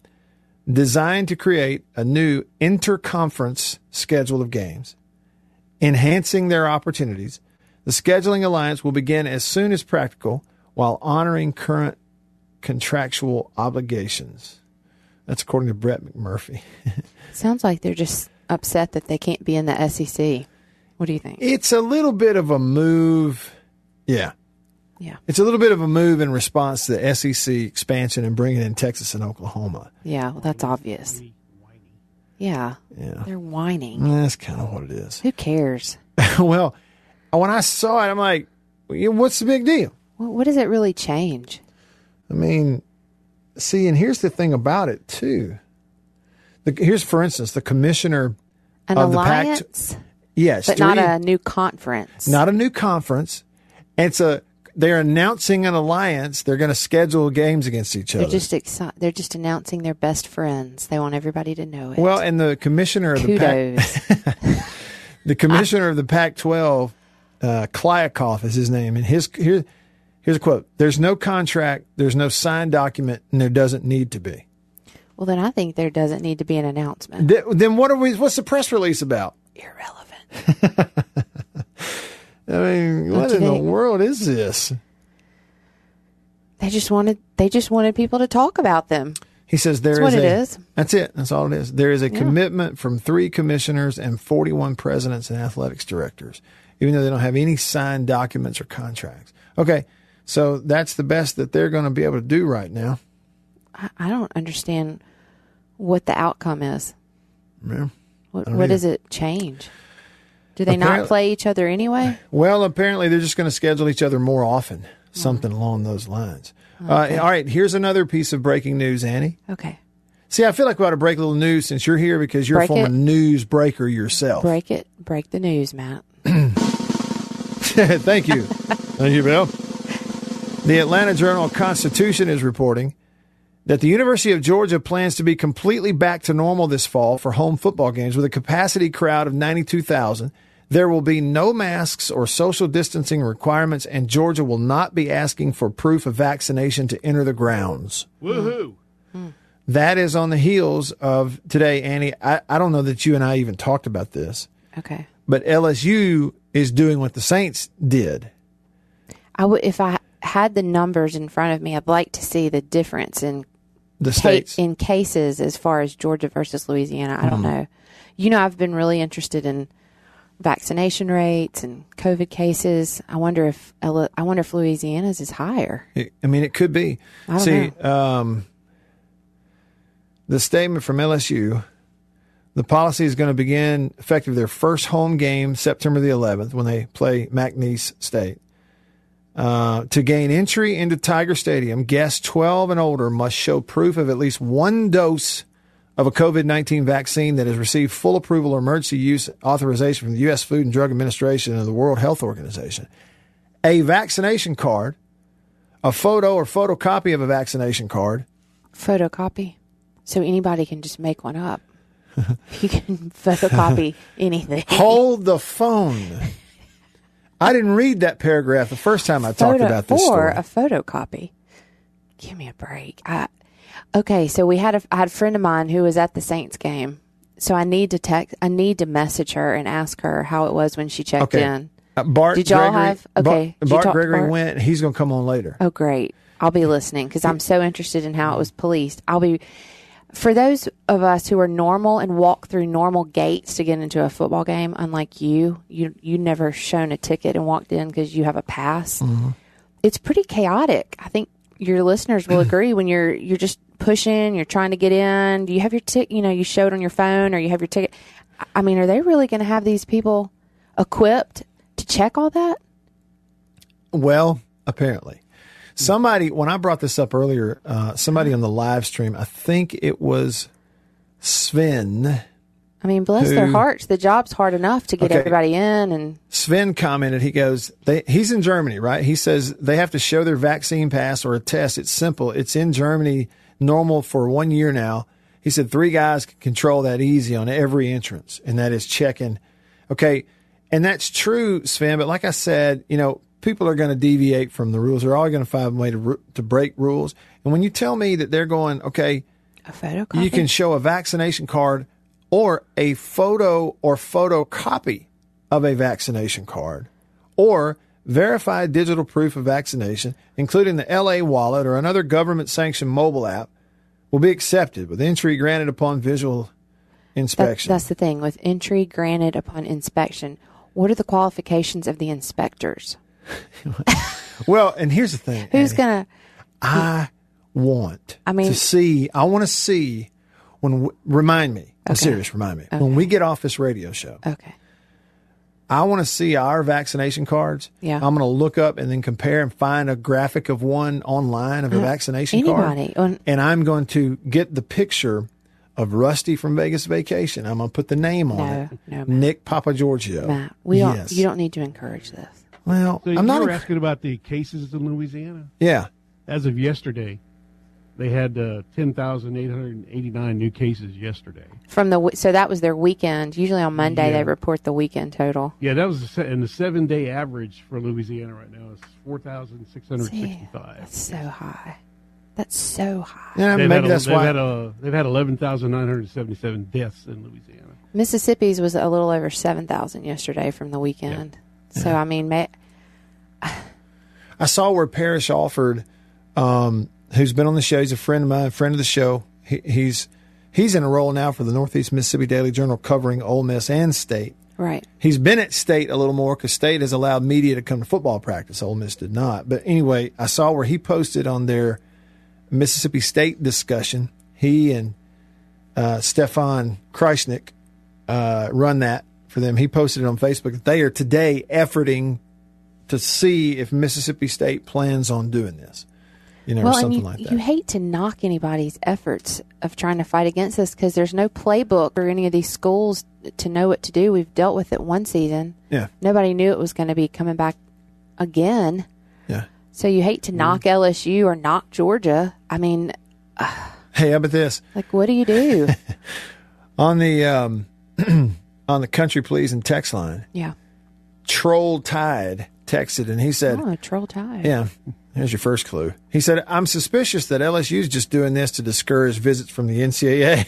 designed to create a new interconference schedule of games, enhancing their opportunities. The scheduling alliance will begin as soon as practical while honoring current contractual obligations. That's according to Brett McMurphy. Sounds like they're just upset that they can't be in the SEC. What do you think? It's a little bit of a move. Yeah. Yeah. It's a little bit of a move in response to the SEC expansion and bringing in Texas and Oklahoma. Yeah, well, that's obvious. Yeah. Yeah. They're whining. That's kind of what it is. Who cares? well, when I saw it, I'm like, what's the big deal? What, what does it really change? I mean, see, and here's the thing about it, too. The, here's, for instance, the commissioner An of the Pac. alliance? Yes. but not a new conference. not a new conference. It's a they're announcing an alliance. They're going to schedule games against each They're other. just exci- They're just announcing they're best friends. They want everybody to know it. well, and the commissioner of the Pac, the commissioner of the Pac-12, uh, Kliavkoff is his name, and his here Here's a quote There's no contract, there's no signed document, and there doesn't need to be. Well, then I think there doesn't need to be an announcement. Th- then what are we? What's the press release about? Irrelevant. I mean, what in the world is this? They just wanted they just wanted people to talk about them. He says there is That's what a, it is. That's it. That's all it is. There is a Yeah. commitment from three commissioners and 41 presidents and athletics directors, even though they don't have any signed documents or contracts. Okay, so that's the best that they're going to be able to do right now. I, I don't understand what the outcome is. Yeah. What, what does it change? Do they Apparently- not play each other anyway? Well, apparently they're just going to schedule each other more often, something along those lines. Okay. Uh, all right, here's another piece of breaking news, Annie. Okay. See, I feel like we ought to break a little news since you're here because you're Break a former it. news breaker yourself. Break it. Break the news, Matt. Thank you. Thank you, Bill. The Atlanta Journal Constitution is reporting that the University of Georgia plans to be completely back to normal this fall for home football games with a capacity crowd of 92,000. There will be no masks or social distancing requirements, and Georgia will not be asking for proof of vaccination to enter the grounds. Woohoo! Hmm. That is on the heels of today, Annie. I, I don't know that you and I even talked about this, Okay. but LSU is doing what the Saints did. I would if I had the numbers in front of me, I'd like to see the difference in The states. in cases as far as Georgia versus Louisiana. I don't Mhm. know. You know, I've been really interested in vaccination rates and COVID cases. I wonder if I wonder if Louisiana's is higher. It- I mean, it could be. See, um, the statement from LSU, the policy is going to begin effective their first home game September the 11th when they play McNeese State. Uh, to gain entry into Tiger Stadium, guests 12 and older must show proof of at least one dose of a COVID 19 vaccine that has received full approval or emergency use authorization from the U.S. Food and Drug Administration and the World Health Organization. A vaccination card, a photo or photocopy of a vaccination card, Photocopy, so anybody can just make one up. you can photocopy anything. hold the phone. I didn't read that paragraph the first time I talked Photo- about this or story. a photocopy. Give me a break. I, okay, so we had a I had a friend of mine who was at the Saints game. So I need to text. I need to message her and ask her how it was when she checked Okay. in. Uh, Bart Did y'all Gregory, have- Bart- okay, did you Bart talk to Gregory Bart? went. He's going to come on later. Oh, great! I'll be listening because I'm so interested in how it was policed. I'll be for those of us who are normal and walk through normal gates to get into a football game. Unlike you, you you never shown a ticket and walked in because you have a pass. Mm-hmm. It's pretty chaotic. I think your listeners will agree when you're you're just pushing, you're trying to get in. Do you have your ticket? You know, you showed on your phone or you have your ticket. I mean, are they really going to have these people equipped to check all that? Well, apparently. Somebody, when I brought this up earlier, uh, somebody on the live stream, I think it was Sven. I mean, bless their hearts. The job's hard enough to get Okay. everybody in, and Sven commented, he goes, they, he's in Germany, right? He says they have to show their vaccine pass or a test. It's simple. It's in Germany, normal for one year now. He said three guys can control that easy on every entrance, and that is checking. Okay. And that's true, Sven. But like I said, you know, people are going to deviate from the rules. They're all going to find a way to, to break rules. And when you tell me that they're going, okay, a photocopy. you can show a vaccination card or a photo or photocopy of a vaccination card or verified digital proof of vaccination, including the LA wallet or another government sanctioned mobile app, will be accepted with entry granted upon visual That- inspection. that's the thing with entry granted upon inspection. What are the qualifications of the inspectors? well, and here's the thing. Who's Annie. gonna? I want I mean- to see, I want to see when, remind me, I'm Okay. serious, remind me, when we get off this radio show, Okay. I want to see our vaccination cards. Yeah. I'm going to look up and then compare and find a graphic of one online of a Uh, vaccination anybody. card. And I'm going to get the picture of Rusty from Vegas Vacation. I'm going to put the name on No, it. no, Matt. Nick Papagiorgio. Matt, we don't. You don't need to encourage this. Well, So I'm you not. were enc- asking about the cases in Louisiana. yeah. As of yesterday, They had uh, 10,889 new cases yesterday. From the so that was their weekend. Usually on Monday Yeah. they report the weekend total. Yeah, that was the and the seven day average for Louisiana right now is 4,665. That's so high. That's so high. Yeah, they've maybe had, a- that's they've why. Had a, they've had 11,977 deaths in Louisiana. Mississippi's was a little over seven thousand yesterday from the weekend. So I mean, may, I saw where Parrish Alford, um, who's been on the show, he's a friend of mine, friend of the show. He, he's he's in a role now for the Northeast Mississippi Daily Journal, covering Ole Miss and State. right? He's been at State a little more because State has allowed media to come to football practice. Ole Miss did not. But anyway, I saw where he posted on their Mississippi State discussion. He and uh, Stefan Kreisnick uh, run that for them. He posted it on Facebook. that They are today efforting to see if Mississippi State plans on doing this. You know, or well, and something you, like that. you hate to knock anybody's efforts of trying to fight against this because there's no playbook for any of these schools to know what to do. We've dealt with it one season. Yeah. Nobody knew it was going to be coming back again. Yeah. So you hate to knock LSU or knock Georgia. I mean, Hey, how about this? like, what do you do? On the um, on the country pleasing text line, yeah. Troll Tide texted and he said, oh, troll tide. Yeah, here's your first clue. He said, I'm suspicious that LSU is just doing this to discourage visits from the NCAA.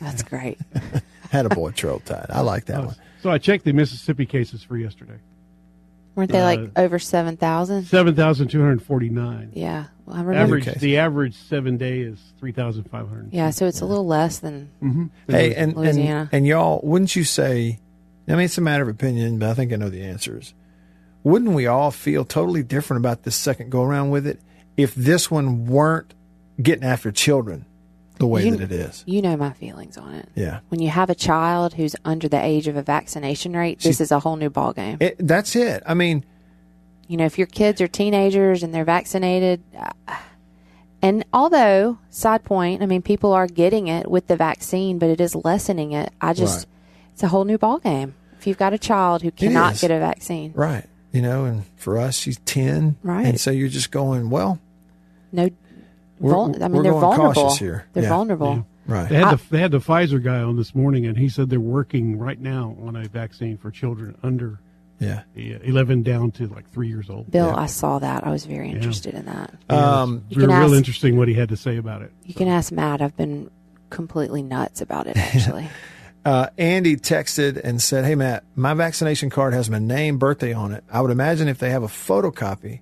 That's great. Had a boy Troll Tide. I like that one. So I checked the Mississippi cases for yesterday. Weren't they Uh, like over 7,000? 7,249. Yeah. Well, I remember. Average, the average seven day is 3,500. Yeah, so it's a little less than Mhm. Hey, and, Louisiana. and and y'all, wouldn't you say? I mean, it's a matter of opinion, but I think I know the answers. Wouldn't we all feel totally different about this second go around with it if this one weren't getting after children the way You- that it is? You know my feelings on it. Yeah. When you have a child who's under the age of a vaccination rate, this is a whole new ballgame. It, that's it. I mean, you know, if your kids are teenagers and they're vaccinated, uh, and although side point, I mean, people are getting it with the vaccine, but it is lessening it. I just, Right. it's a whole new ballgame. If you've got a child who cannot get a vaccine, right? You know, and for us, she's ten, Right. And so you're just going, well, no. We're- vul- I mean, we're they're going vulnerable. cautious here. They're Yeah. vulnerable. right? They had, the, they had the Pfizer guy on this morning, and he said they're working right now on a vaccine for children under yeah. 11 down to like three years old. Bill, I saw that. I was very interested in that. Um, It's You can real, real ask- interesting what he had to say about it. You can ask Matt. I've been completely nuts about it, actually. Uh, Andy texted and said, "Hey Matt, my vaccination card has my name, birthday on it. I would imagine if they have a photocopy,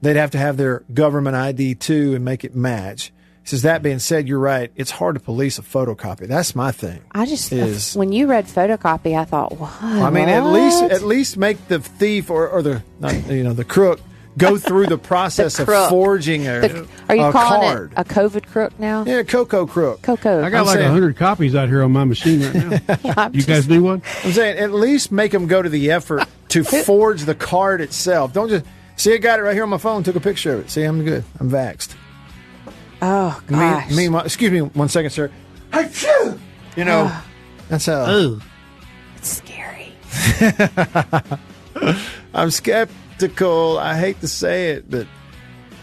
they'd have to have their government ID too and make it match." He says, "That being said, you're right. It's hard to police a photocopy. That's my thing. I just is when you read photocopy, I thought, what? I mean, at least at least make the thief or, or the not, you know the crook go through the process The of forging a, The- are you a calling card. it a COVID crook now? Yeah, Coco crook. Coco. I got I'm like a saying- 100 copies out here on my machine right now. you guys need one? I'm saying at least make them go to the effort to forge the card itself. Don't just see. I got it right here on my phone. Took a picture of it. See, I'm good. I'm vaxxed. Oh Me, gosh. meanwhile, excuse me one second, sir. Achoo! You know, that's how. It's scary. I'm skeptical. I hate to say it, but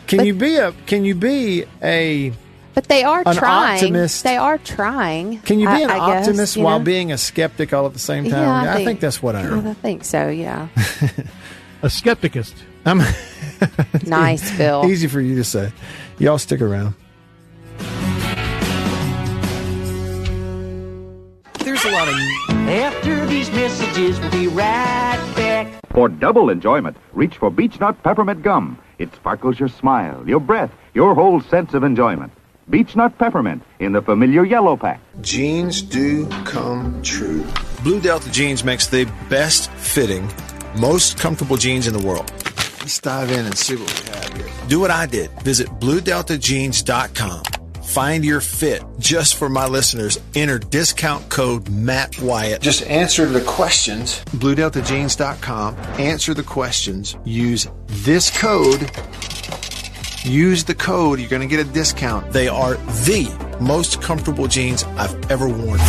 can you be a can you be a But they are An trying. optimist. They are trying. can you be I- an I optimist you while know? being a skeptic all at the same time? Yeah, I think, think- that's what I am. I think so. Yeah. A skepticist. I'm nice, Phil. Easy for you to say. Y'all stick around. There's a lot of. After these messages, we'll be right back. For double enjoyment, reach for Beech Nut Peppermint Gum. It sparkles your smile, your breath, your whole sense of enjoyment. Beech Nut Peppermint in the familiar yellow pack. Jeans do come true. Blue Delta Jeans makes the best fitting, most comfortable jeans in the world. Let's dive in and see what we have here. Do what I did. Visit bluedeltajeans.com. Find your fit just for my listeners. Enter discount code Matt Wyatt. Just answer the questions. BlueDeltaJeans.com. Answer the questions. Use this code Use the code. You're going to get a discount. They are the most comfortable jeans I've ever worn.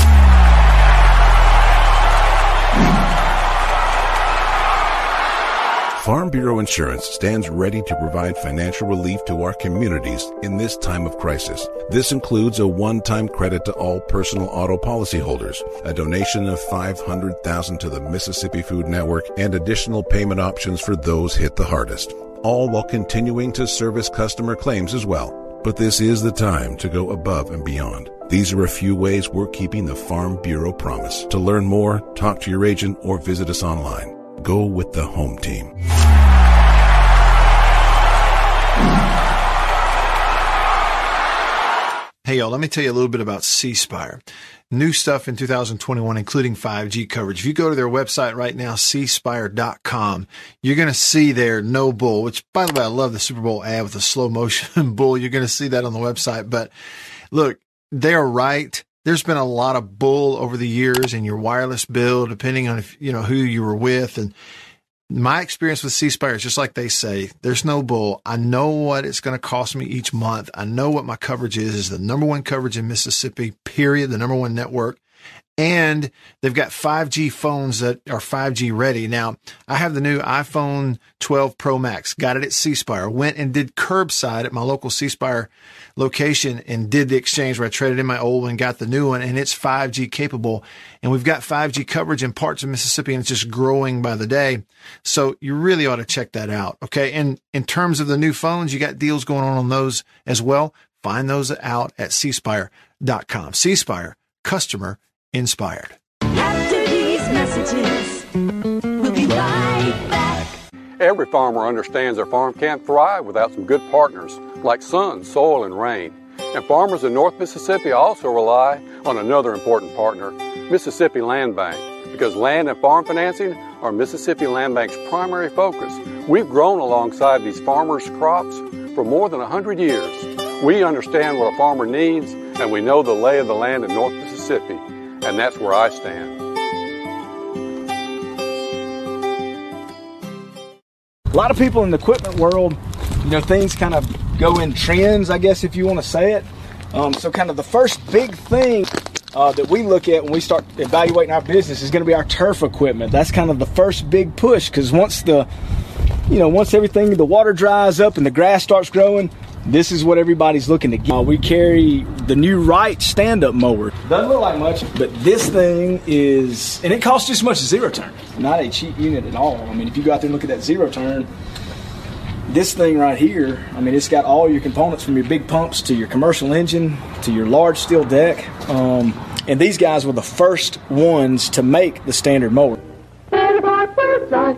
Farm Bureau Insurance stands ready to provide financial relief to our communities in this time of crisis. This includes a one-time credit to all personal auto policyholders, a donation of 500,000 to the Mississippi Food Network, and additional payment options for those hit the hardest, all while continuing to service customer claims as well. But this is the time to go above and beyond. These are a few ways we're keeping the Farm Bureau promise. To learn more, talk to your agent or visit us online. Go with the home team. Hey, y'all, let me tell you a little bit about C Spire. New stuff in 2021, including 5G coverage. If you go to their website right now, cspire.com, you're going to see their no bull, which by the way, I love the Super Bowl ad with the slow motion bull. You're going to see that on the website. But look, they're right. There's been a lot of bull over the years in your wireless bill, depending on if, you know, who you were with. And my experience with C Spire is just like they say, there's no bull. I know what it's going to cost me each month. I know what my coverage is, is the number one coverage in Mississippi, period, the number one network. And they've got 5G phones that are 5G ready. Now, I have the new iPhone 12 Pro Max, got it at C Spire, went and did curbside at my local C Spire location and did the exchange where I traded in my old one, got the new one, and it's 5G capable. And we've got 5G coverage in parts of Mississippi and it's just growing by the day. So you really ought to check that out. Okay. And in terms of the new phones, you got deals going on on those as well. Find those out at cspire.com. C Spire, customer inspired. After these messages, we'll be right back. Every farmer understands their farm can't thrive without some good partners like sun, soil, and rain. And farmers in North Mississippi also rely on another important partner, Mississippi Land Bank, because land and farm financing are Mississippi Land Bank's primary focus. We've grown alongside these farmers' crops for more than 100 years. We understand what a farmer needs, and we know the lay of the land in North Mississippi, and that's where I stand. A lot of people in the equipment world, you know, things kind of go in trends, I guess, if you want to say it. Um, so, kind of the first big thing uh, that we look at when we start evaluating our business is going to be our turf equipment. That's kind of the first big push because once the, you know, once everything, the water dries up and the grass starts growing, this is what everybody's looking to get. Uh, we carry the new Wright stand-up mower. Doesn't look like much, but this thing is, and it costs just as much as zero turn. Not a cheap unit at all. I mean, if you go out there and look at that zero turn, this thing right here, I mean, it's got all your components from your big pumps to your commercial engine to your large steel deck. Um, and these guys were the first ones to make the standard mower. Better buy bird's eye.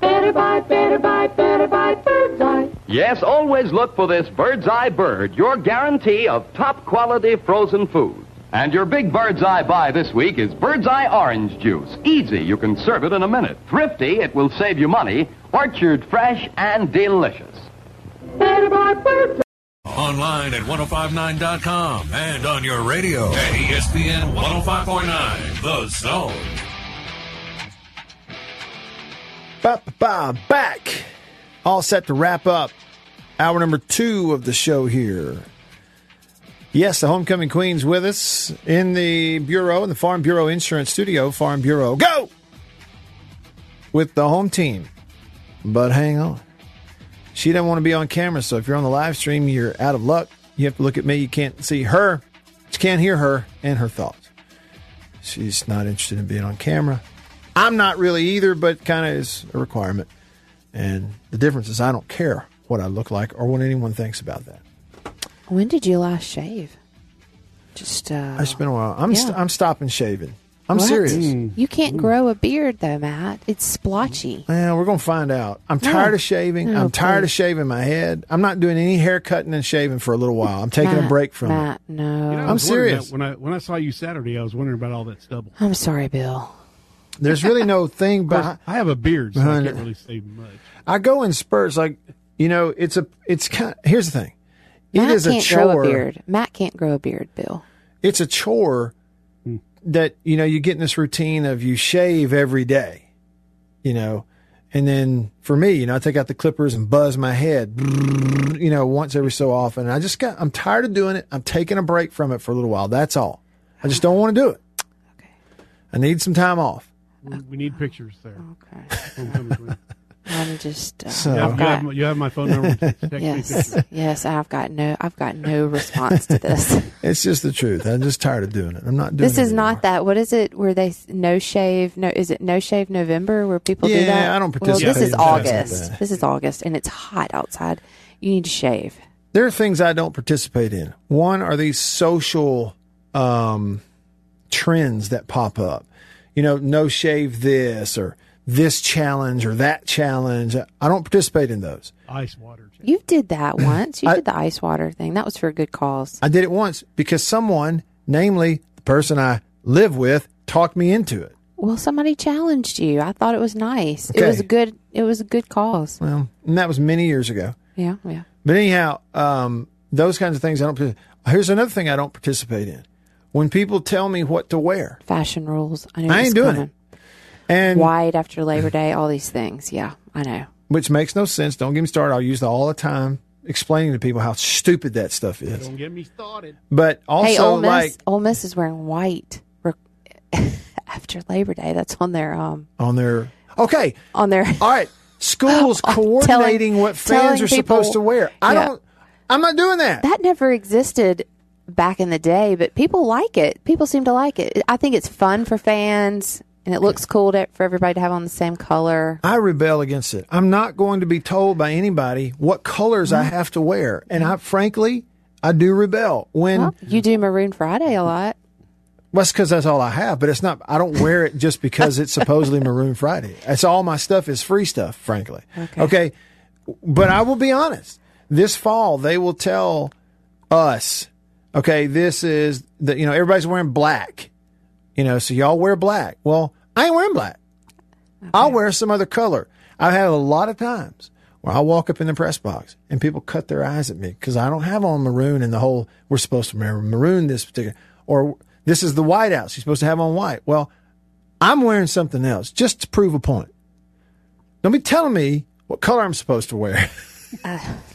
Better buy, better buy, better buy bird's eye. Yes, always look for this Bird's Eye Bird, your guarantee of top quality frozen food. And your big Bird's Eye buy this week is Bird's Eye Orange Juice. Easy, you can serve it in a minute. Thrifty, it will save you money. Orchard fresh and delicious. Better buy bird's Online at 1059.com and on your radio at ESPN 105.9, The Zone. Ba, ba, ba, back. All set to wrap up hour number two of the show here. Yes, the homecoming queen's with us in the bureau, in the Farm Bureau Insurance Studio. Farm Bureau, go! With the home team. But hang on. She doesn't want to be on camera, so if you're on the live stream, you're out of luck. You have to look at me. You can't see her. You can't hear her and her thoughts. She's not interested in being on camera. I'm not really either, but kind of is a requirement. And the difference is I don't care what I look like or what anyone thinks about that. When did you last shave? Just uh It's been a while. I'm yeah. st- I'm stopping shaving. I'm What? serious. Mm. You can't mm. grow a beard though, Matt. It's splotchy. Well, we're gonna find out. I'm No. tired of shaving. No, I'm tired of shaving my head. I'm not doing any hair cutting and shaving for a little while. I'm taking a break from Matt, it. no. You know, I I'm serious. When I when I saw you Saturday, I was wondering about all that stubble. I'm sorry, Bill. There's really no thing Of behind. I have a beard, so I can't really say much. I go in spurts. Like you know, it's a. It's kind. here's the thing. Matt it is can't a chore. grow a beard. Matt can't grow a beard, Bill. It's a chore that you know you get in this routine of you shave every day, you know, and then for me, you know, I take out the clippers and buzz my head, you know, once every so often. And I just got. I'm tired of doing it. I'm taking a break from it for a little while. That's all. I just don't want to do it. I need some time off. We, we need pictures there. Okay. I'm just. Uh, So- You have, I've you, have, got, my- you have my phone number. Yes, yes. I've got no. I've got no response to this. It's just the truth. I'm just tired of doing it. I'm not doing This it is not that. What is it? Where they no shave? No, is it no shave November? Where people do that? Yeah. I don't participate. Well, this is in like August. This is August, and it's hot outside. You need to shave. There are things I don't participate in. One are these social um, trends that pop up. You know, no shave this or this challenge or that challenge. I don't participate in those. Ice water. You did that once. You I- did the ice water thing. That was for a good cause. I did it once because someone, namely the person I live with, talked me into it. Well, somebody challenged you. I thought it was nice. It was a good. It was a good cause. Well, and that was many years ago. Yeah, yeah. But anyhow, um, those kinds of things I don't. Here's another thing I don't participate in: when people tell me what to wear. Fashion rules. I know. I ain't doing coming. it. And White after Labor Day. All these things. Yeah, I know. which makes no sense. Don't get me started. I'll use that all the time, explaining to people how stupid that stuff is. Don't get me started. But also, hey, Ole Miss. like Ole Miss is wearing white after Labor Day. That's on their um on their okay, on their all right, schools coordinating what fans telling are supposed to wear. I Yeah. don't. I'm not doing that. That never existed back in the day, but people like it. People seem to like it. I think it's fun for fans, and it looks cool to, for everybody to have on the same color. I rebel against it. I'm not going to be told by anybody what colors I mm-hmm. have to wear, and I frankly, I do rebel when. Well, you do Maroon Friday a lot. Well, it's because that's all I have, but it's not. I don't wear it just because it's supposedly Maroon Friday. It's all my stuff is free stuff, frankly. Okay. but I will be honest. This fall, they will tell us, okay, this is the you know everybody's wearing black, you know, so y'all wear black. Well, I ain't wearing black. I'll wear some other color. I've had a lot of times where I walk up in the press box and people cut their eyes at me because I don't have on maroon and the whole we're supposed to wear maroon this particular or this is the white house you're supposed to have on white. Well, I'm wearing something else just to prove a point. Don't be telling me what color I'm supposed to wear.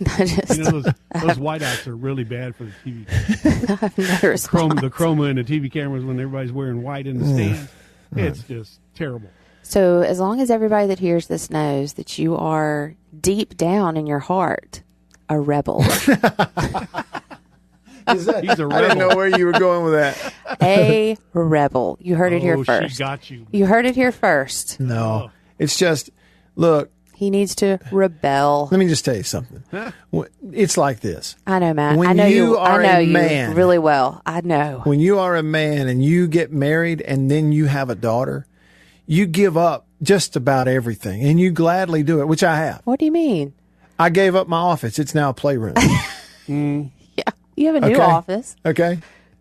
just, You know those, those whiteouts are really bad for the TV. I've never The chroma, the chroma in the TV cameras when everybody's wearing white in the Mm. stands. It's just terrible. So, as long as everybody that hears this knows that you are deep down in your heart a rebel, Is that, He's a I didn't know where you were going with that. a rebel. You heard it here Oh, she first. got you. You heard it here first. No, oh. it's just look. He needs to rebel. Let me just tell you something. It's like this. I know, Matt. When I know you are I know a you man- really well. I know. When you are a man and you get married and then you have a daughter, you give up just about everything and you gladly do it, which I have. What do you mean? I gave up my office. It's now a playroom. Mm. Yeah. You have a new Okay. office. Okay.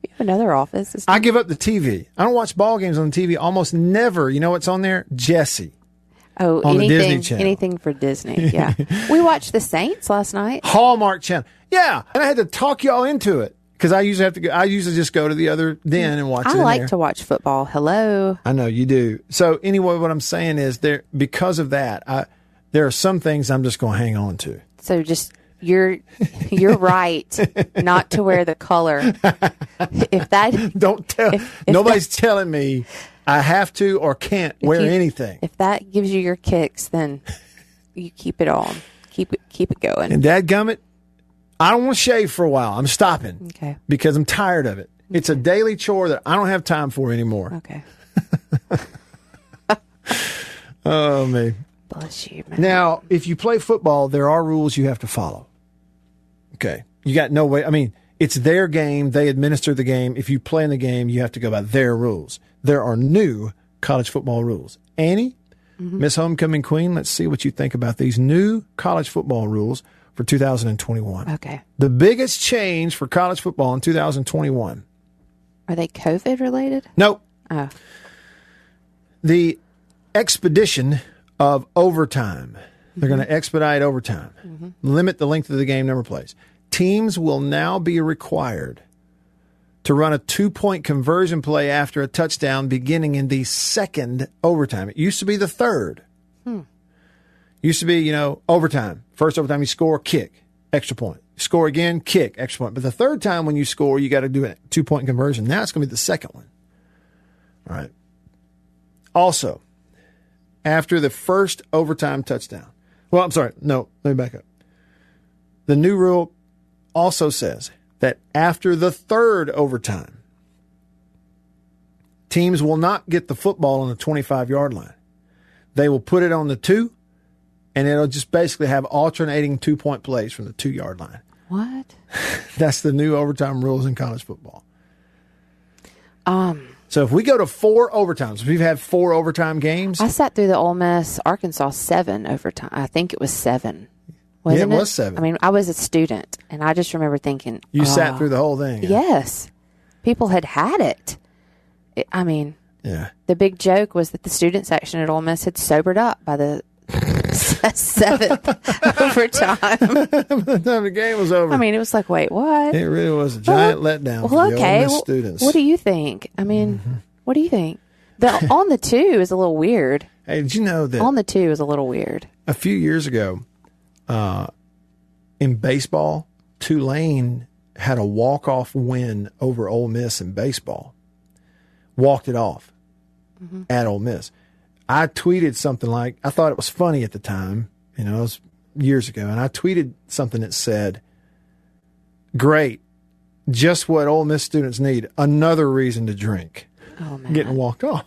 You have another office. It's- I give up the TV. I don't watch ball games on the TV almost never. You know what's on there? Jesse. Oh, on the anything, Disney Channel. anything for Disney. Yeah, we watched the Saints last night. Hallmark Channel. Yeah, and I had to talk y'all into it because I usually have to. go I usually just go to the other den and watch. I like there. to watch football. Hello. I know you do. So anyway, what I'm saying is there because of that, I there are some things I'm just going to hang on to. So just you're you're right not to wear the color. If that Don't tell. if, if Nobody's telling me I have to or can't If wear you- anything. If that gives you your kicks, then you keep it on. Keep it keep it going. And dadgummit, I don't want to shave for a while. I'm stopping. Okay. Because I'm tired of it. It's a daily chore that I don't have time for anymore. Okay. Oh me. Bless you, man. Now, if you play football, there are rules you have to follow. Okay. You got no way. I mean, it's their game. They administer the game. If you play in the game, you have to go by their rules. There are new college football rules. Annie, mm-hmm. Miss Homecoming Queen, let's see what you think about these new college football rules for 2021. Okay. The biggest change for college football in 2021. Are they COVID related? Nope. Oh. the expedition of overtime. They're going to mm-hmm. expedite overtime, mm-hmm. limit the length of the game, number plays. Teams will now be required to run a two point conversion play after a touchdown beginning in the second overtime. It used to be the third. Hmm. Used to be, you know, overtime. First overtime, you score, kick, extra point. Score again, kick, extra point. But the third time when you score, you got to do a two point conversion. Now it's going to be the second one. All right. Also, after the first overtime touchdown, Well, I'm sorry. No, let me back up. The new rule also says that after the third overtime, teams will not get the football on the 25 yard line. They will put it on the two, and it'll just basically have alternating two point plays from the two yard line. What? That's the new overtime rules in college football. Um, So if we go to four overtimes, if we've had four overtime games, I sat through the Ole Miss Arkansas seven overtime. I think it was seven. Wasn't it was seven. I mean, I was a student, and I just remember thinking, you sat "Oh, through the whole thing. Yes, people had had it. It- I mean, Yeah. the big joke was that the student section at Ole Miss had sobered up by the seventh overtime. By the time the game was over. I mean, it was like, wait, what? it really was a giant letdown for Well, the okay. Well, students. What do you think? I mean, Mm-hmm. what do you think? The on the two is a little weird. Hey, did you know that On the two is a little weird. a few years ago, uh, in baseball, Tulane had a walk off win over Ole Miss in baseball. Walked it off at Ole Miss. I tweeted something like I thought it was funny at the time, you know, it was years ago, and I tweeted something that said, "Great, just what Ole Miss students need. Another reason to drink." Oh man, Getting walked off.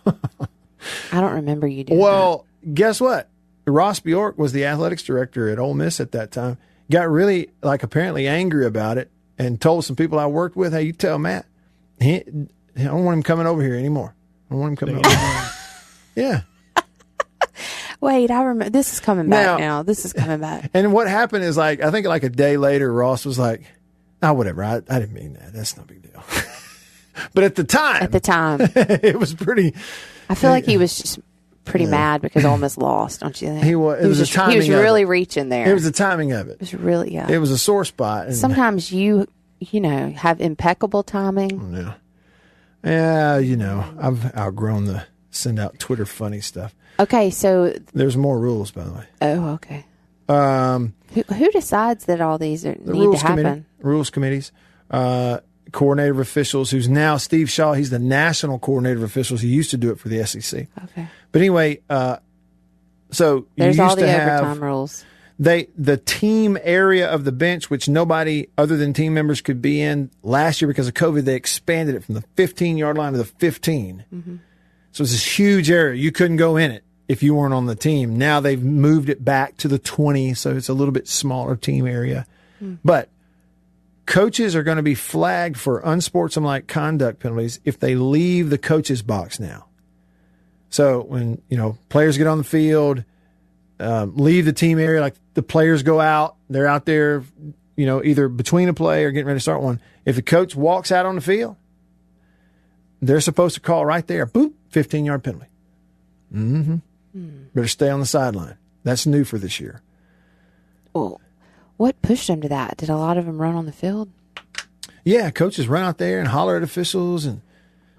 I don't remember you doing. Well, guess what? Ross Bjork was the athletics director at Ole Miss at that time. Got really like apparently angry about it and told some people I worked with, "Hey, you tell Matt, he, I don't want him coming over here anymore. I don't want him coming over." here. yeah. Wait, I remember. This is coming back Now- now. This is coming back. And what happened is like I think like a day later, Ross was like, "Ah, whatever. I, I didn't mean that. That's no big deal." but at the time, At the time, it was pretty. I feel like he was just pretty mad because Ole Miss lost. Don't you think? He was. It was, just, the timing. he was really it. reaching there. It was the timing of it. It was really yeah. It was a sore spot. And, Sometimes you you know have impeccable timing. Yeah. Yeah, you know, I've outgrown the send out Twitter funny stuff. Okay, so There's more rules, by the way. oh okay. Um, Who, who decides that all these are, the need to happen? committee, rules committees, uh, coordinator of officials, who's now Steve Shaw. He's the national coordinator of officials. He used to do it for the SEC. Okay. But anyway, uh, so There's you used all the to have overtime rules. they the team area of the bench, which nobody other than team members could be in last year because of COVID. They expanded it from the 15 yard line to the 15. Mm-hmm. So it's this huge area. You couldn't go in it if you weren't on the team. Now they've moved it back to the 20, so it's a little bit smaller team area. But coaches are going to be flagged for unsportsmanlike conduct penalties if they leave the coaches box now. So when, you know, players get on the field, um, leave the team area, like the players go out, they're out there, you know, either between a play or getting ready to start one. If the coach walks out on the field, they're supposed to call right there, boop, 15 yard penalty. Mm-hmm. Better stay on the sideline. That's new for this year. Well, what pushed them to that? Did a lot of them run on the field? Yeah, coaches run out there and holler at officials, and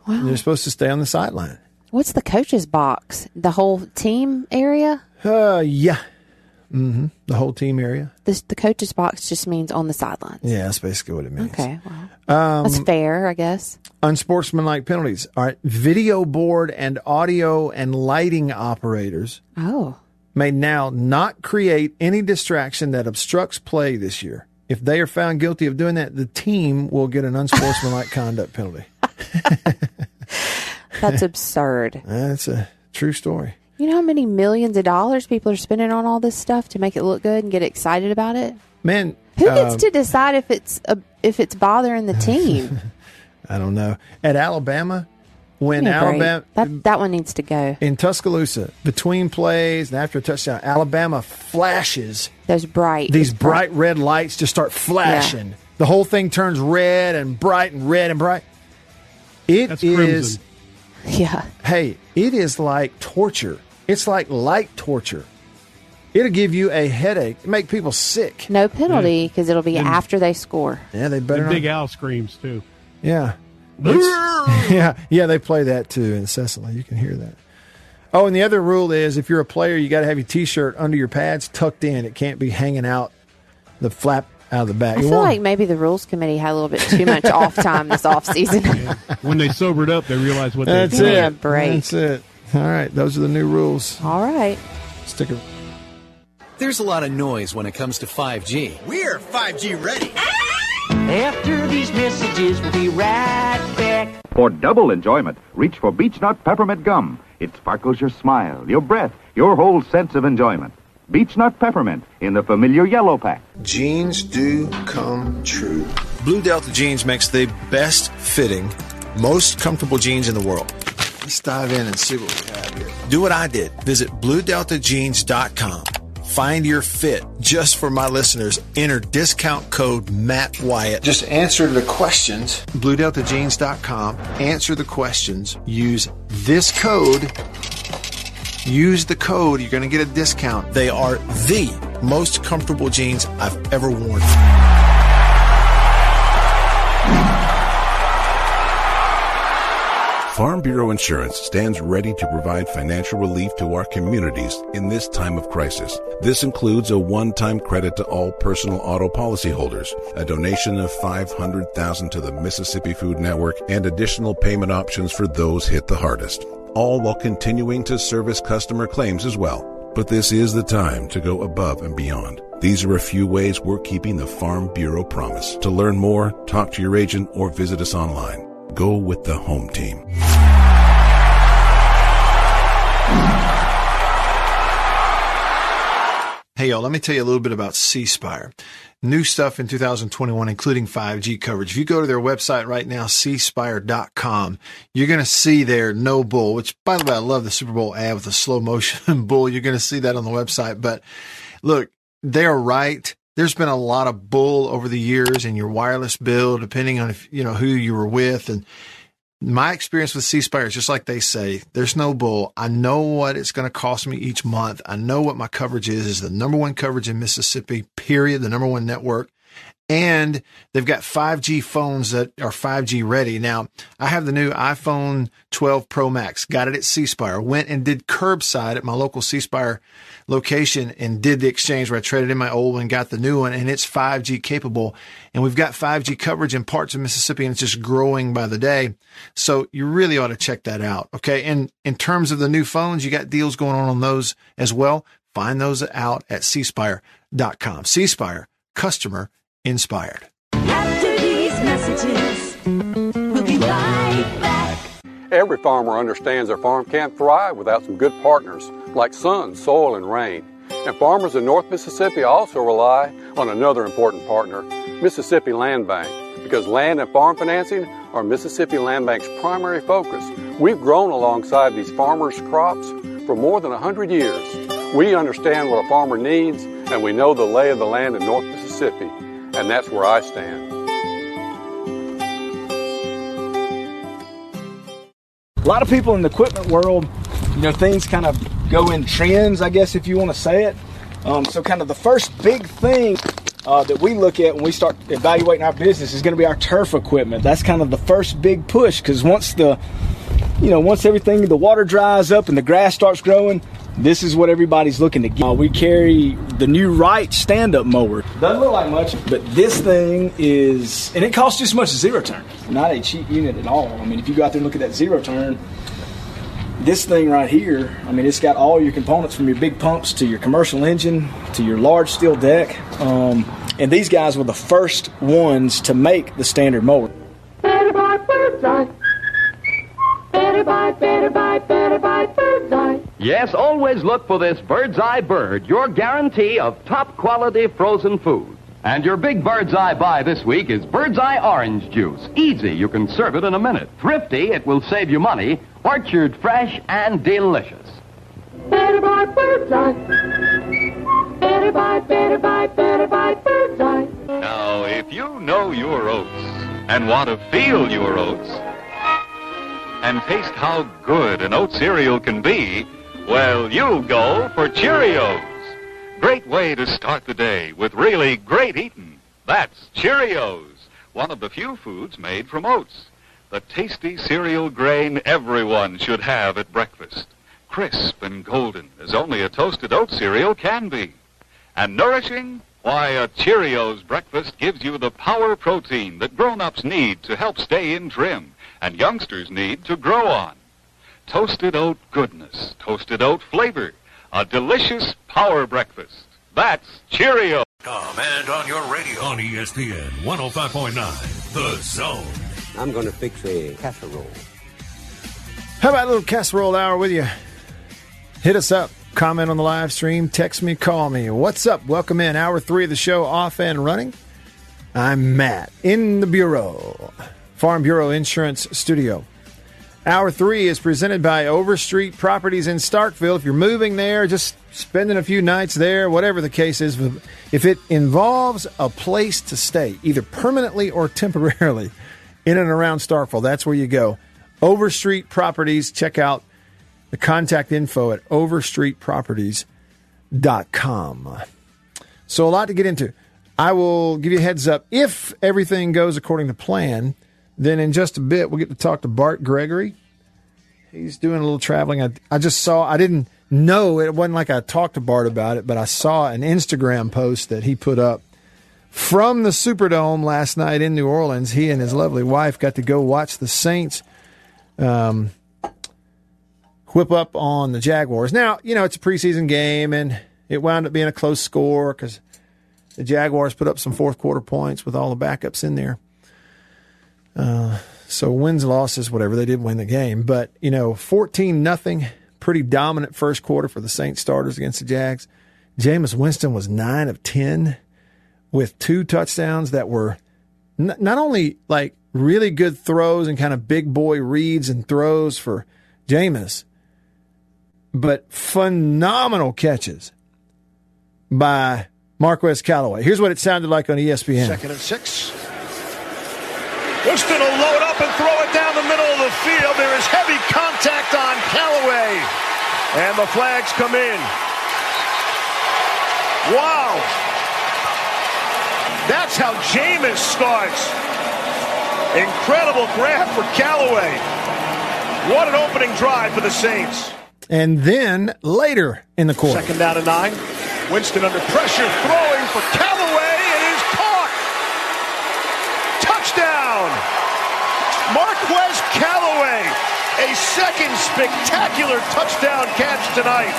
they're supposed to stay on the sideline. What's the coaches box? The whole team area? Uh, yeah. Mm-hmm. The whole team area. This the coaches box just means on the sidelines. Yeah, that's basically what it means. Okay, well, Um, that's fair, I guess. unsportsmanlike penalties. All right. Video board and audio and lighting operators Oh, may now not create any distraction that obstructs play this year. If they are found guilty of doing that, the team will get an unsportsmanlike conduct penalty. that's absurd. That's a true story. You know how many millions of dollars people are spending on all this stuff to make it look good and get excited about it? Man, Who gets um, to decide if it's a, if it's bothering the team? I don't know. At Alabama, when Give me a break. Alabama that that one needs to go. in Tuscaloosa, between plays and after a touchdown, Alabama flashes Those bright these bright red lights just start flashing. The whole thing turns red and bright and red and bright. It That's is, crimson. Yeah. hey, it is like torture. It's like light torture. It'll give you a headache, make people sick. No penalty because it'll be after they score. Yeah, they better And not. Big Al screams too. Yeah. yeah, yeah, they play that too incessantly. You can hear that. Oh, and the other rule is if you're a player, you got to have your t-shirt under your pads tucked in. It can't be hanging out the flap out of the back. I You feel want- like maybe the rules committee had a little bit too much off time this off season. When they sobered up, they realized what That's they Give me it. a break. That's it. All right, those are the new rules. All right. Stick it. There's a lot of noise when it comes to 5G. We're 5G ready. Ah! After these messages, we'll be right back. For double enjoyment, reach for Beech Nut Peppermint Gum. It sparkles your smile, your breath, your whole sense of enjoyment. Beech Nut Peppermint in the familiar yellow pack. Jeans do come true. Blue Delta Jeans makes the best fitting, most comfortable jeans in the world. Let's dive in and see what we have here. Do what I did. Visit bluedeltajeans.com. Find your fit just for my listeners. Enter discount code Matt Wyatt. Just answer the questions. BlueDeltaJeans.com. Answer the questions. Use this code. Use the code. You're going to get a discount. They are the most comfortable jeans I've ever worn. Farm Bureau Insurance stands ready to provide financial relief to our communities in this time of crisis. This includes a one-time credit to all personal auto policyholders, a donation of 500,000 to the Mississippi Food Network, and additional payment options for those hit the hardest, all while continuing to service customer claims as well. But this is the time to go above and beyond. These are a few ways we're keeping the Farm Bureau promise. To learn more, talk to your agent or visit us online. Go with the home team. Hey, y'all, let me tell you a little bit about C Spire. New stuff in 2021, including 5G coverage. If you go to their website right now, cspire.com, you're going to see their no bull, which by the way, I love the Super Bowl ad with the slow motion bull. You're going to see that on the website. But look, they're right. There's been a lot of bull over the years in your wireless bill, depending on if, you know, who you were with. And my experience with C Spire is just like they say, there's no bull. I know what it's going to cost me each month. I know what my coverage is, is the number one coverage in Mississippi, period, the number one network. And they've got 5G phones that are 5G ready. Now, I have the new iPhone 12 Pro Max, got it at C Spire, went and did curbside at my local C Spire location and did the exchange where I traded in my old one, got the new one, and it's 5G capable. And we've got 5G coverage in parts of Mississippi and it's just growing by the day. So you really ought to check that out. Okay. And in terms of the new phones, you got deals going on on those as well. Find those out at cspire.com. C Spire, customer inspired. After these messages, we'll be right back. Every farmer understands their farm can't thrive without some good partners like sun, soil, and rain. And farmers in North Mississippi also rely on another important partner, Mississippi Land Bank, because land and farm financing are Mississippi Land Bank's primary focus. We've grown alongside these farmers' crops for more than 100 years. We understand what a farmer needs, and we know the lay of the land in North Mississippi, and that's where I stand. A lot of people in the equipment world, you know, things kind of go in trends, I guess, if you want to say it. Um, so, kind of the first big thing uh, that we look at when we start evaluating our business is going to be our turf equipment. That's kind of the first big push because once the, you know, once everything, the water dries up and the grass starts growing, this is what everybody's looking to get. Uh, we carry the new Wright stand-up mower. Doesn't look like much, but this thing is, and it costs just as much as zero turn. Not a cheap unit at all. I mean, if you go out there and look at that zero turn, this thing right here, I mean, it's got all your components from your big pumps to your commercial engine to your large steel deck. Um, and these guys were the first ones to make the standard mower. Better buy bird's eye. Better buy, better buy, better buy bird's eye. Yes, always look for this Bird's Eye Bird, your guarantee of top quality frozen food. And your big Bird's Eye buy this week is Bird's Eye Orange Juice. Easy, you can serve it in a minute. Thrifty, it will save you money. Orchard fresh and delicious. Better buy bird's eye. Better buy, better buy, better buy bird's eye. Now, if you know your oats and want to feel your oats and taste how good an oat cereal can be, well, you go for Cheerios. Great way to start the day with really great eating. That's Cheerios, one of the few foods made from oats. The tasty cereal grain everyone should have at breakfast. Crisp and golden as only a toasted oat cereal can be. And nourishing? Why, a Cheerios breakfast gives you the power protein that grown-ups need to help stay in trim and youngsters need to grow on. Toasted oat goodness, toasted oat flavor, a delicious power breakfast. That's Cheerio. Com and on your radio on ESPN 105.9 The Zone. I'm going to fix a casserole. How about a little casserole hour with you? Hit us up. Comment on the live stream. Text me. Call me. What's up? Welcome in. Hour three of the show off and running. I'm Matt in the Bureau, Farm Bureau Insurance Studio. Hour three is presented by Overstreet Properties in Starkville. If you're moving there, just spending a few nights there, whatever the case is, if it involves a place to stay, either permanently or temporarily, in and around Starkville, that's where you go. Overstreet Properties. Check out the contact info at overstreetproperties.com. So, a lot to get into. I will give you a heads up. If everything goes according to plan, then in just a bit, we'll get to talk to Bart Gregory. He's doing a little traveling. I, I just saw, I didn't know, it wasn't like I talked to Bart about it, but I saw an Instagram post that he put up from the Superdome last night in New Orleans. He and his lovely wife got to go watch the Saints um, whip up on the Jaguars. Now, you know, it's a preseason game, and it wound up being a close score because the Jaguars put up some fourth quarter points with all the backups in there. Uh, so wins, losses, whatever they did win the game, but you know, fourteen nothing, pretty dominant first quarter for the Saints starters against the Jags. Jameis Winston was nine of ten with two touchdowns that were n- not only like really good throws and kind of big boy reads and throws for Jameis, but phenomenal catches by Marquez Callaway. Here's what it sounded like on ESPN. Second and six. Winston will load up and throw it down the middle of the field. There is heavy contact on Callaway. And the flags come in. Wow. That's how Jameis starts. Incredible grab for Callaway. What an opening drive for the Saints. And then later in the quarter, Second down to nine. Winston under pressure, throwing for Callaway. It is caught. Touchdown. Marquez Callaway. A second spectacular touchdown catch tonight.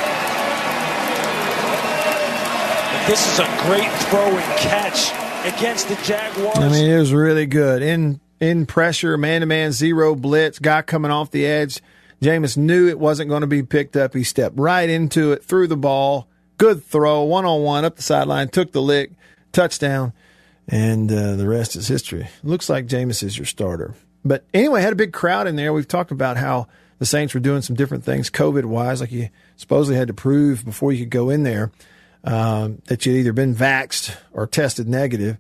This is a great throw and catch against the Jaguars. I mean, it was really good. In in pressure, man to man, zero blitz, guy coming off the edge. Jameis knew it wasn't going to be picked up. He stepped right into it, threw the ball, good throw, one on one up the sideline, took the lick, touchdown, and uh, the rest is history. Looks like Jameis is your starter. But anyway, had a big crowd in there. We've talked about how the Saints were doing some different things COVID wise, like you supposedly had to prove before you could go in there um, that you'd either been vaxxed or tested negative.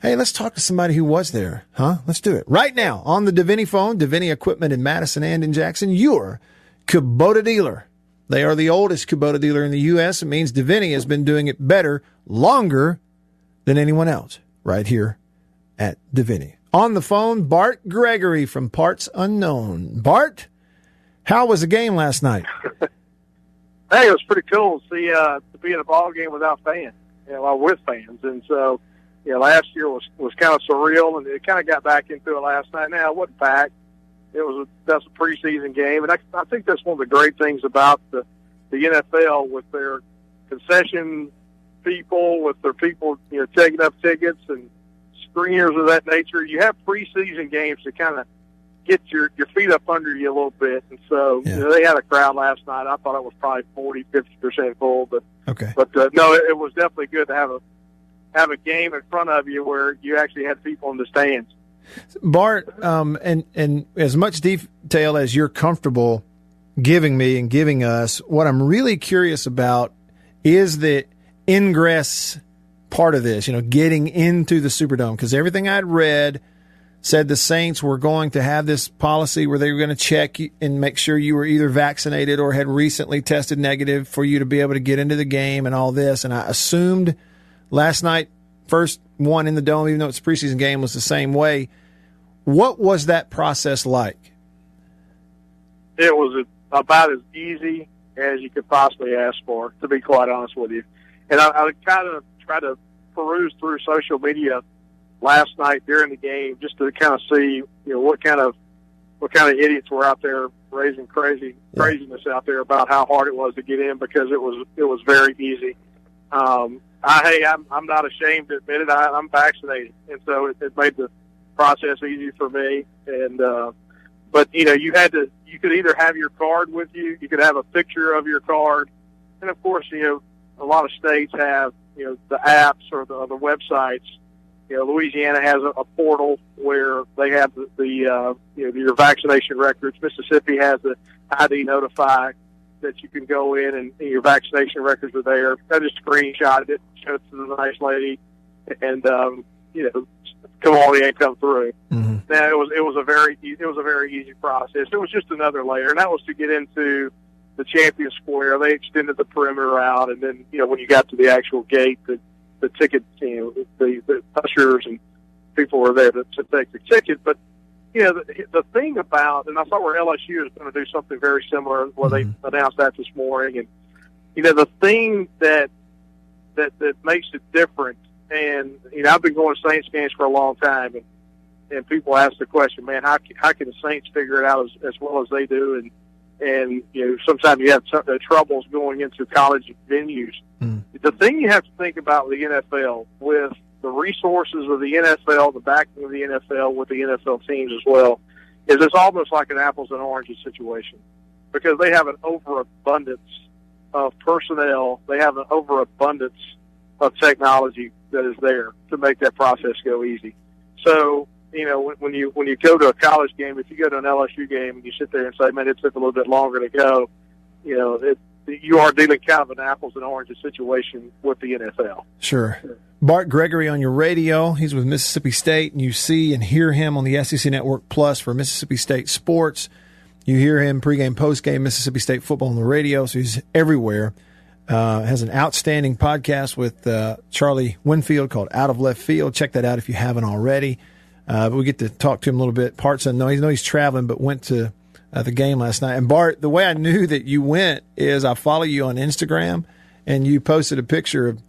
Hey, let's talk to somebody who was there, huh? Let's do it right now on the Davini phone, Davini Equipment in Madison and in Jackson. Your Kubota dealer. They are the oldest Kubota dealer in the U.S. It means Davini has been doing it better, longer than anyone else right here at Davini. On the phone, Bart Gregory from Parts Unknown. Bart, how was the game last night? hey, it was pretty cool to see uh, to be in a ball game without fans, you know, with fans, and so you know, last year was was kind of surreal, and it kind of got back into it last night. Now it wasn't packed. It was a, that's a preseason game, and I, I think that's one of the great things about the the NFL with their concession people, with their people, you know, taking up tickets and screeners of that nature. You have preseason games to kind of get your your feet up under you a little bit, and so you know, they had a crowd last night. I thought it was probably 40, 50 percent full, but okay, but uh, no, it, it was definitely good to have a have a game in front of you where you actually had people in the stands. Bart, um, and and as much detail as you're comfortable giving me and giving us, what I'm really curious about is the ingress part of this. You know, getting into the Superdome because everything I'd read said the Saints were going to have this policy where they were going to check and make sure you were either vaccinated or had recently tested negative for you to be able to get into the game and all this. And I assumed last night, first one in the dome, even though it's a preseason game, was the same way. What was that process like? It was about as easy as you could possibly ask for, to be quite honest with you. And I, I kind of tried to peruse through social media last night during the game just to kind of see, you know, what kind of what kind of idiots were out there raising crazy craziness out there about how hard it was to get in because it was it was very easy. um, I, hey, I'm, I'm not ashamed to admit it. I, I'm vaccinated, and so it, it made the process easy for me. And uh, but you know, you had to. You could either have your card with you, you could have a picture of your card, and of course, you know, a lot of states have you know the apps or the, the websites. You know, Louisiana has a, a portal where they have the, the uh, you know your vaccination records. Mississippi has the ID Notify that you can go in and, and your vaccination records are there. I just screenshotted it, showed it to the nice lady, and um, you know, come on, ain't come through. Mm-hmm. Now it was it was a very it was a very easy process. It was just another layer, and that was to get into the champion square. They extended the perimeter out, and then you know when you got to the actual gate, the the ticket, you know, the the ushers and people were there to, to take the ticket. But you know the, the thing about, and I thought where LSU is going to do something very similar. Well, they mm-hmm. announced that this morning, and you know the thing that that that makes it different. And you know I've been going to Saints games for a long time, and and people ask the question, man, how how can the Saints figure it out as, as well as they do? And and you know sometimes you have some, uh, troubles going into college venues. The thing you have to think about with the NFL, with the resources of the NFL, the backing of the NFL, with the NFL teams as well, is it's almost like an apples and oranges situation because they have an overabundance of personnel, they have an overabundance of technology that is there to make that process go easy. So, you know, when, you when you go to a college game, if you go to an LSU game and you sit there and say, "Man, it took a little bit longer to go," you know, it, you are dealing kind of an apples and oranges situation with the NFL. Sure. Bart Gregory on your radio. He's with Mississippi State, and you see and hear him on the SEC Network Plus for Mississippi State sports. You hear him pregame, postgame, Mississippi State football on the radio, so he's everywhere. Uh, has an outstanding podcast with uh, Charlie Winfield called Out of Left Field. Check that out if you haven't already. Uh, but we get to talk to him a little bit. Parts of no, he's know he's traveling, but went to uh, the game last night. And Bart, the way I knew that you went is I follow you on Instagram, and you posted a picture of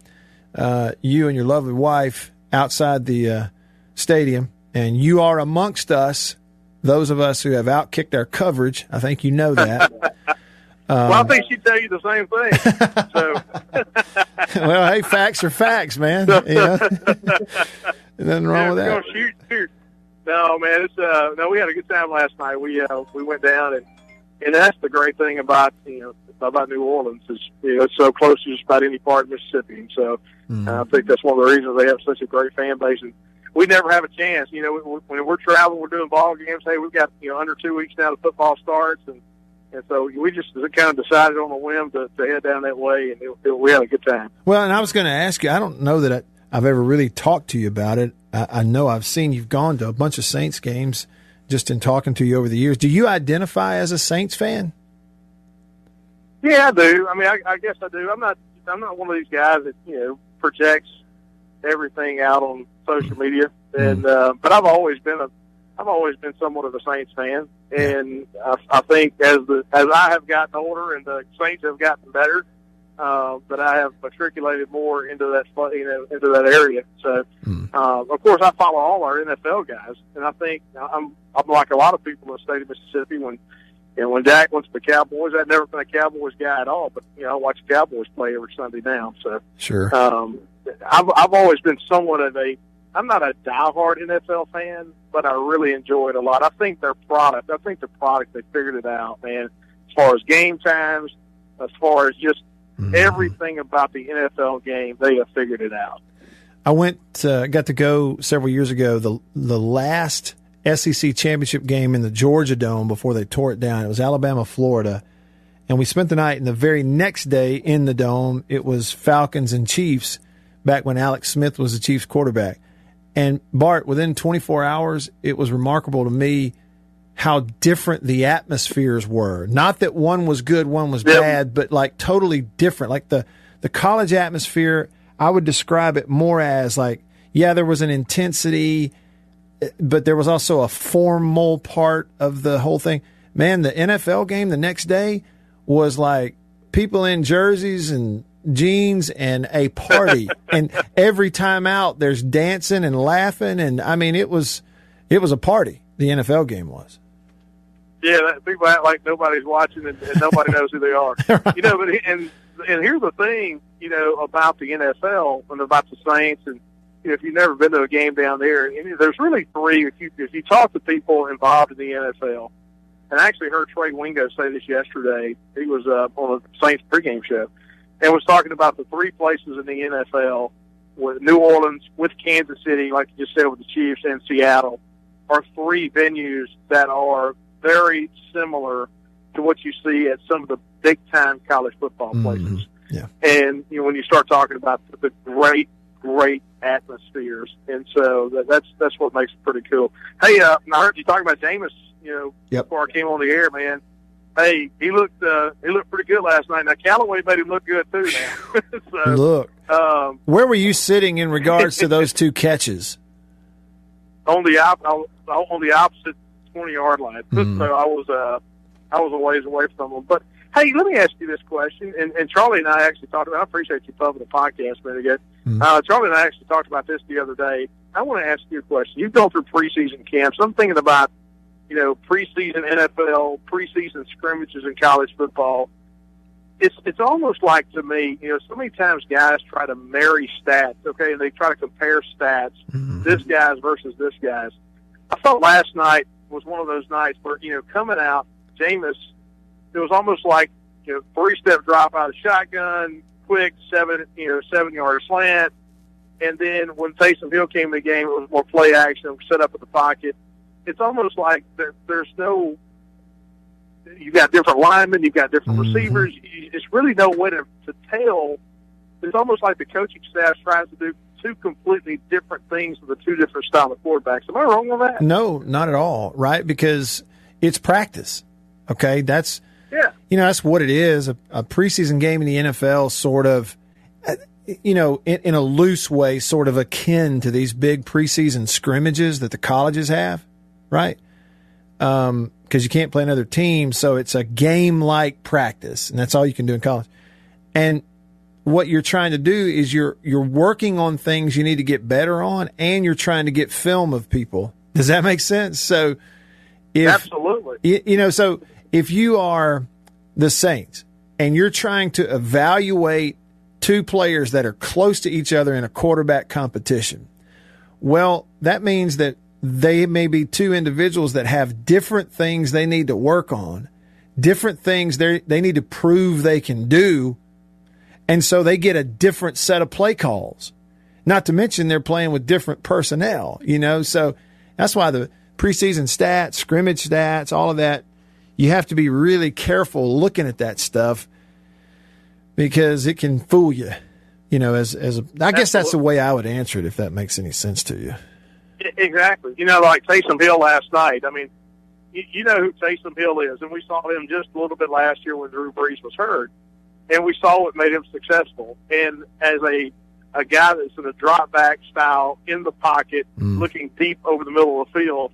uh, you and your lovely wife outside the uh, stadium, and you are amongst us. Those of us who have outkicked our coverage, I think you know that. well, I Um, think she'd tell you the same thing. so, well, hey, facts are facts, man. You know? Nothing wrong yeah, with that. shoot, shoot. No, man, it's uh, no. We had a good time last night. We uh, we went down and and that's the great thing about you know about New Orleans is you know it's so close to just about any part of Mississippi, and so uh, I think that's one of the reasons they have such a great fan base. And we never have a chance. You know, we- when we're traveling, we're doing ball games. Hey, we've got you know under two weeks now to football starts, and and so we just kind of decided on a whim to, to head down that way, and it, it, we had a good time. Well, and I was going to ask you. I don't know that I've ever really talked to you about it. I, I know I've seen you've gone to a bunch of Saints games just in talking to you over the years. Do you identify as a Saints fan? Yeah, I do. I mean, I, I guess I do. I'm not. I'm not one of these guys that you know projects everything out on social media, and uh, but I've always been a. I've always been somewhat of a Saints fan, and I, I think as the as I have gotten older and the Saints have gotten better, uh, that I have matriculated more into that you know into that area. So, uh, of course, I follow all our NFL guys, and I think I'm I'm like a lot of people in the state of Mississippi when and when Dak went to the Cowboys, I'd never been a Cowboys guy at all. But you know, I watch the Cowboys play every Sunday now. So Sure. um, I've I've always been somewhat of a I'm not a diehard NFL fan, but I really enjoy it a lot. I think their product, I think the product they figured it out, man. As far as game times, as far as just everything about the NFL game, they have figured it out. I went, uh, got to go several years ago. The the last SEC championship game in the Georgia Dome before they tore it down. It was Alabama, Florida, and we spent the night. And the very next day in the dome, it was Falcons and Chiefs. Back when Alex Smith was the Chiefs quarterback, and Bart, within 24 hours, it was remarkable to me how different the atmospheres were. Not that one was good, one was bad, but like totally different. Like the the college atmosphere, I would describe it more as like, yeah, there was an intensity, but there was also a formal part of the whole thing. Man, the NFL game the next day was like people in jerseys and jeans and a party. and every time out there's dancing and laughing and I mean it was it was a party. The NFL game was. Yeah, that, people act like nobody's watching and, and nobody knows who they are. You know, but and and here's the thing, you know, about the NFL and about the Saints, and you know, if you've never been to a game down there, and there's really three. If you if you talk to people involved in the NFL, and I actually heard Trey Wingo say this yesterday. He was uh, on the Saints pregame show, and was talking about the three places in the NFL with New Orleans, with Kansas City, like you just said with the Chiefs, and Seattle, are three venues that are very similar to what you see at some of the big time college football places. Yeah. And you know, when you start talking about the, great, great atmospheres, and so that, that's that's what makes it pretty cool. Hey, uh, I heard you talking about Jameis. You know, Yep. before I came on the air, man. Hey, he looked uh, he looked pretty good last night. Now Callaway made him look good too. So Look, um, where were you sitting in regards to those two catches? on the op- on the opposite twenty yard line. Mhm. So I was uh I was a ways away from them. But hey, let me ask you this question. And, and Charlie and I actually talked about. I appreciate you pumping the podcast a minute ago. Uh, Charlie and I actually talked about this the other day. I want to ask you a question. You've gone through preseason camps. I'm thinking about you know preseason NFL, preseason scrimmages in college football. It's it's almost like to me, you know, so many times guys try to marry stats, okay, and they try to compare stats, this guy's versus this guy's. I thought last night was one of those nights where, you know, coming out, Jameis, it was almost like, you know, three step drop out of shotgun, quick seven, you know, seven yard slant. And then when Taysom Hill came in the game, it was more play action, set up in the pocket. It's almost like there, there's no, you've got different linemen, you've got different mm-hmm. receivers. It's really no way to, to tell. It's almost like the coaching staff tries to do two completely different things with the two different style of quarterbacks. Am I wrong on that? No, not at all, right? Because it's practice. Okay, that's Yeah. you know that's what it is. A, a preseason game in the NFL, sort of, uh, you know, in, in a loose way, sort of akin to these big preseason scrimmages that the colleges have, right? Um, because you can't play another team, so it's a game like practice, and that's all you can do in college. And what you're trying to do is you're you're working on things you need to get better on, and you're trying to get film of people. Does that make sense? So, if Absolutely. you, you know, so if you are the Saints and you're trying to evaluate two players that are close to each other in a quarterback competition, well, that means that they may be two individuals that have different things they need to work on, different things they they need to prove they can do, and so they get a different set of play calls. Not to mention they're playing with different personnel, you know. So that's why the preseason stats, scrimmage stats, all of that, you have to be really careful looking at that stuff because it can fool you. You know, as as a, I guess that's the way I would answer it if that makes any sense to you. Exactly. You know, like Taysom Hill last night. I mean, you, you know who Taysom Hill is, and we saw him just a little bit last year when Drew Brees was hurt, and we saw what made him successful. And as a a guy that's in a drop back style in the pocket, mm. looking deep over the middle of the field,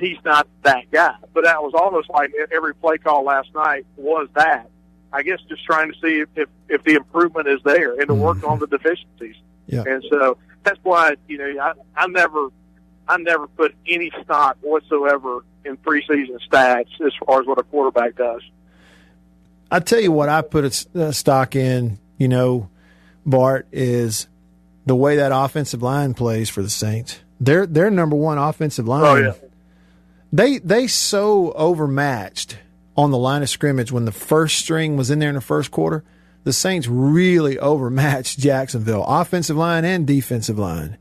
he's not that guy. But that was almost like every play call last night was that. I guess just trying to see if if, if the improvement is there and to mm. work on the deficiencies. Yeah. And so that's why you know I, I never I never put any stock whatsoever in preseason stats as far as what a quarterback does. I tell you what, I put a uh, stock in. You know, Bart is the way that offensive line plays for the Saints. They're they're number one offensive oh, line. Oh, yeah. They they so overmatched on the line of scrimmage when the first string was in there in the first quarter. The Saints really overmatched Jacksonville, offensive line and defensive line.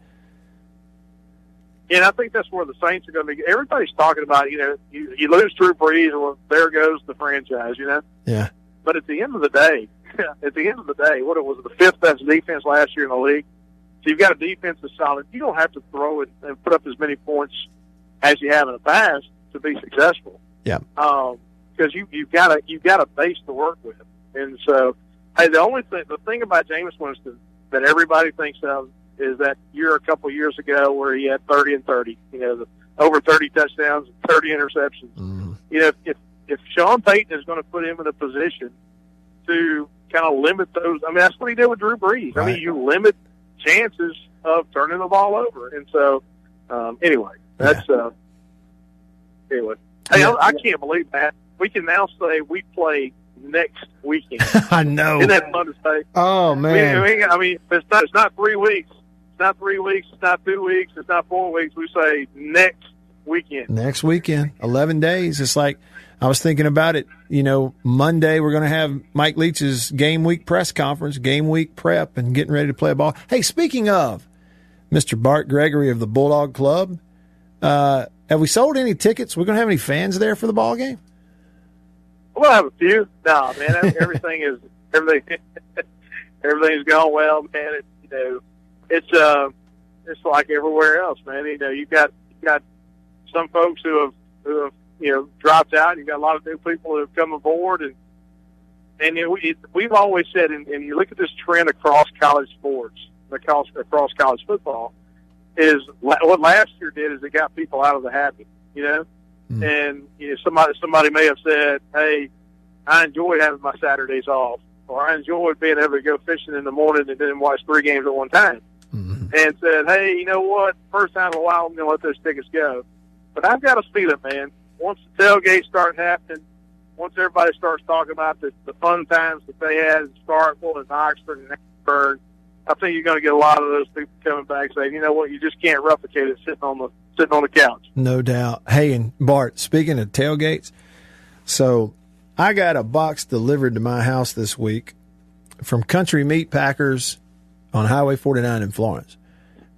And I think that's where the Saints are going to be. Everybody's talking about, you know, you, you lose Drew Brees, well, there goes the franchise, you know. Yeah. But at the end of the day, at the end of the day, what it was the fifth best defense last year in the league. So you've got a defense that's solid. You don't have to throw it and put up as many points as you have in the past to be successful. Yeah. Um, because you you've got a you've got a base to work with, and so hey, the only thing the thing about Jameis Winston that everybody thinks of is that year a couple years ago where he had thirty and thirty, you know, the, over thirty touchdowns, and thirty interceptions. You know, if, if if Sean Payton is going to put him in a position to kind of limit those, I mean, that's what he did with Drew Brees. I mean, you limit chances of turning the ball over, and so um, anyway, that's uh, anyway. Hey, I, I can't believe that we can now say we play next weekend. I know. Isn't that fun to say? Oh man. I mean, I mean, it's not. It's not three weeks. It's not three weeks. It's not two weeks. It's not four weeks. We say next weekend. Next weekend, 11 days. It's like, I was thinking about it. You know, Monday, we're going to have Mike Leach's game week press conference, game week prep, and getting ready to play a ball. Hey, speaking of Mr. Bart Gregory of the Bulldog Club, uh, have we sold any tickets? We're going to have any fans there for the ball game? We'll have a few. No, man, everything is everything. everything's going well, man. It, you know, it's uh, it's like everywhere else, man. You know, you got you got some folks who have who have you know dropped out. You got a lot of new people who have come aboard, and and know, we, we've always said, and, and you look at this trend across college sports, across across college football, is what last year did is it got people out of the habit, you know. And you know, somebody somebody may have said, "Hey, I enjoy having my Saturdays off, or I enjoy being able to go fishing in the morning and then watch three games at one time." Mm-hmm. And said, "Hey, you know what? First time in a while, I'm going to let those tickets go." But I've got a feeling, man. Once the tailgates start happening, once everybody starts talking about the, the fun times that they had in Starkville and Oxford and Hattiesburg, I think you're going to get a lot of those people coming back saying, "You know what? You just can't replicate it sitting on the sitting on the couch." No doubt. Hey, and Bart, speaking of tailgates, so I got a box delivered to my house this week from Country Meat Packers on Highway 49 in Florence.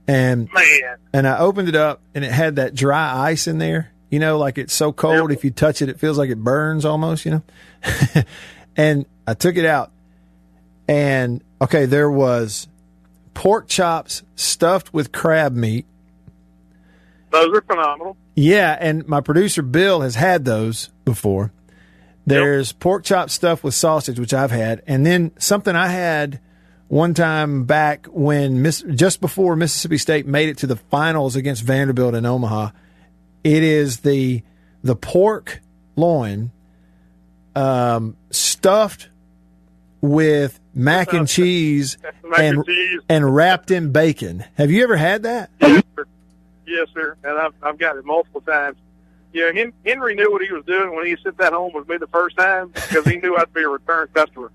And Man, and I opened it up and it had that dry ice in there. You know, like it's so cold if you touch it, it feels like it burns almost, you know? and I took it out and okay, there was pork chops stuffed with crab meat. those are phenomenal. Yeah, and my producer Bill has had those before. There's pork chop stuff with sausage, which I've had, and then something I had one time back when Miss, just before Mississippi State made it to the finals against Vanderbilt in Omaha. It is the the pork loin um, stuffed with mac and cheese Mac and and cheese. and wrapped in bacon. Have you ever had that? Yes, sir. And I've, I've got it multiple times. Yeah, Henry knew what he was doing when he sent that home with me the first time because he knew I'd be a return customer,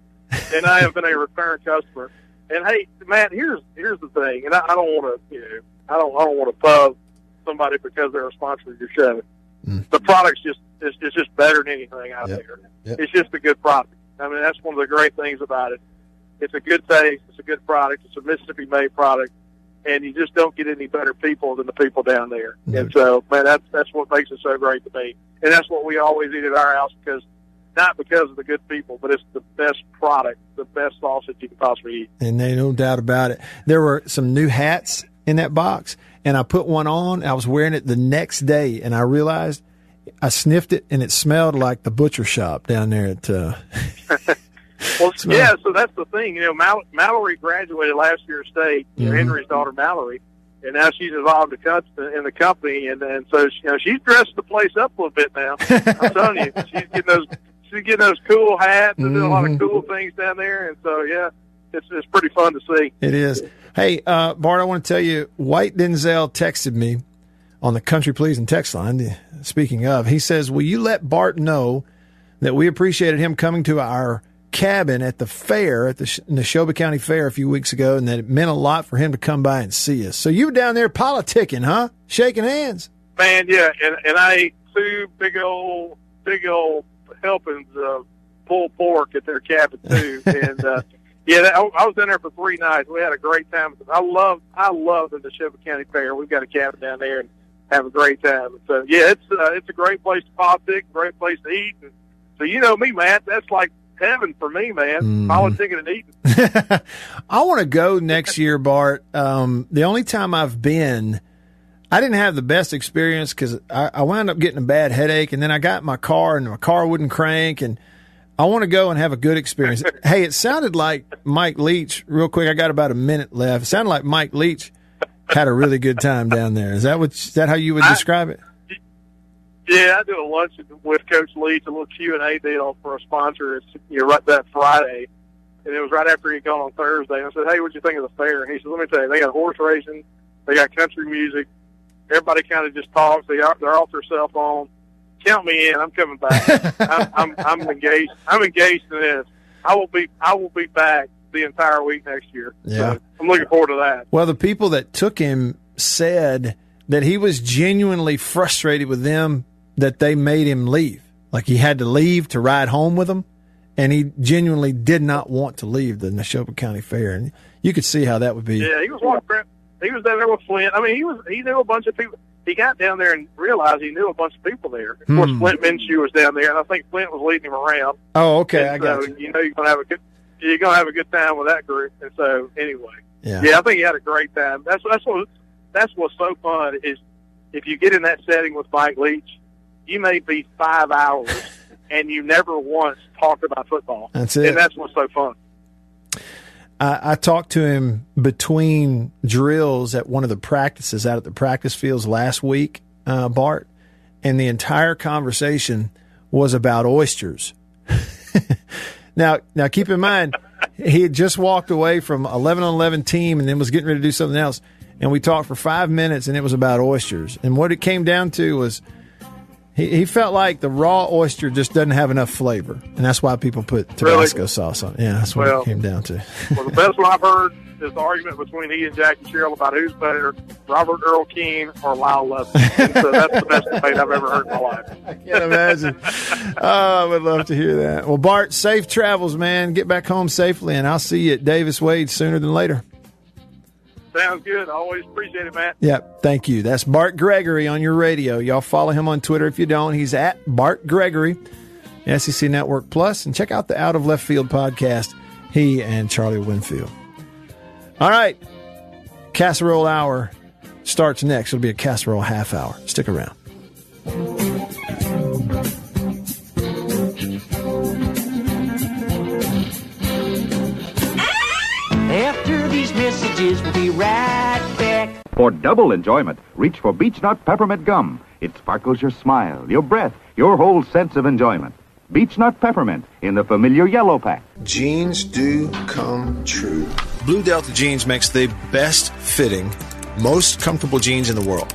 and I have been a return customer. And hey, Matt, here's here's the thing, and I, I don't want to, you know, I don't I don't want to pub somebody because they're a sponsor of your show. Hmm. The product's just it's, it's just better than anything out there. Yep. It's just a good product. I mean, that's one of the great things about it. It's a good taste. It's a good product. It's a Mississippi made product, and you just don't get any better people than the people down there. And mm-hmm. so, man, that's that's what makes it so great to me. And that's what we always eat at our house because not because of the good people, but it's the best product, the best sausage you can possibly eat. and they no doubt about it. There were some new hats in that box, and I put one on. I was wearing it the next day, and I realized I sniffed it, and it smelled like the butcher shop down there at. Uh, Well, yeah, so that's the thing. You know, Mal- Mallory graduated last year at state. Mhm. Henry's daughter Mallory, and now she's involved in in the company, and and so she, you know she's dressed the place up a little bit now. I'm telling you, she's getting those getting those cool hats and doing a lot of Mhm. cool things down there, and so yeah, it's it's pretty fun to see. it is. Hey, uh, Bart, I want to tell you, White Denzel texted me on the Country Pleasing text line. Speaking of, he says, "Will you let Bart know that we appreciated him coming to our cabin at the fair at the Sh- Neshoba County Fair a few weeks ago, and that it meant a lot for him to come by and see us." So you were down there politicking, huh? Shaking hands. Man, yeah, and and I ate two big old big old helpings of pulled pork at their cabin too, and uh, yeah, that, I, I was in there for three nights. We had a great time. I love I love the Neshoba County Fair. We've got a cabin down there and have a great time. So yeah, it's uh, it's a great place to politic, great place to eat. And, so you know me, Matt. That's like heaven for me, man. Politicking and eating. I want to go next year, Bart. Um, the only time I've been, I didn't have the best experience because I, I wound up getting a bad headache, and then I got in my car, and my car wouldn't crank, and I want to go and have a good experience. hey, it sounded like Mike Leach. Real quick, I got about a minute left. It sounded like Mike Leach had a really good time down there. Is that what? Is that how you would describe it? Yeah, I did a lunch with Coach Leach, a little Q and A deal for a sponsor. It's you know right that Friday, and it was right after he'd gone on Thursday. And I said, "Hey, what'd you think of the fair?" And he said, "Let me tell you, they got horse racing, they got country music. Everybody kind of just talks. They are they're off their cell phone. count me in. I'm coming back. I'm, I'm I'm engaged. I'm engaged in this. I will be I will be back the entire week next year. Yeah. So I'm looking forward to that. Well, the people that took him said that he was genuinely frustrated with them that they made him leave. Like he had to leave to ride home with them, and he genuinely did not want to leave the Neshoba County Fair. And you could see how that would be. Yeah, he was walking. He was down there with Flint. I mean, he was he knew a bunch of people. He got down there and realized he knew a bunch of people there. Of course, Hmm. Flint Minshew was down there, and I think Flint was leading him around. Oh, okay, And I got so, you. know you're gonna have a good you're gonna have a good time with that group. And so anyway, Yeah. yeah, I think he had a great time. That's that's what that's what's so fun is if you get in that setting with Mike Leach, you may be five hours and you never once talk about football. That's it. and that's what's so fun. I, I talked to him between drills at one of the practices out at the practice fields last week, uh, Bart, and the entire conversation was about oysters. now, now keep in mind, he had just walked away from 11 on 11 team and then was getting ready to do something else. And we talked for five minutes and it was about oysters. And what it came down to was he, he felt like the raw oyster just doesn't have enough flavor. And that's why people put Tabasco sauce on it. Yeah, that's what Well- it came down to. Well, the best one I've heard is the argument between he and Jackie Sherrill about who's better, Robert Earl Keen or Lyle. And so that's the best debate I've ever heard in my life. I can't imagine. oh, I would love to hear that. Well, Bart, safe travels, man. Get back home safely, and I'll see you at Davis Wade sooner than later. Sounds good. I always appreciate it, Matt. Yep, thank you. That's Bart Gregory on your radio. Y'all follow him on Twitter if you don't. He's at Bart Gregory, SEC Network Plus, and check out the Out of Left Field podcast. He and Charlie Winfield. All right, casserole hour starts next. It'll be a casserole half hour. Stick around. Messages, we'll be right back. For double enjoyment, reach for Beech Nut Peppermint Gum. It sparkles your smile, your breath, your whole sense of enjoyment. Beech Nut Peppermint in the familiar yellow pack. Jeans do come true. Blue Delta Jeans makes the best fitting, most comfortable jeans in the world.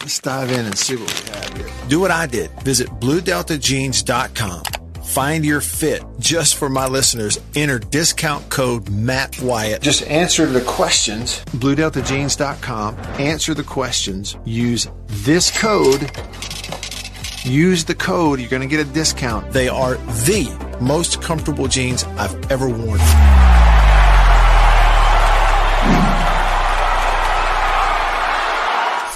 Let's dive in and see what we have here. Do what I did. Visit bluedeltajeans.com. Find your fit just for my listeners. Enter discount code Matt Wyatt. Just answer the questions. BlueDeltaJeans.com. Answer the questions. Use this code. Use the code. You're going to get a discount. They are the most comfortable jeans I've ever worn.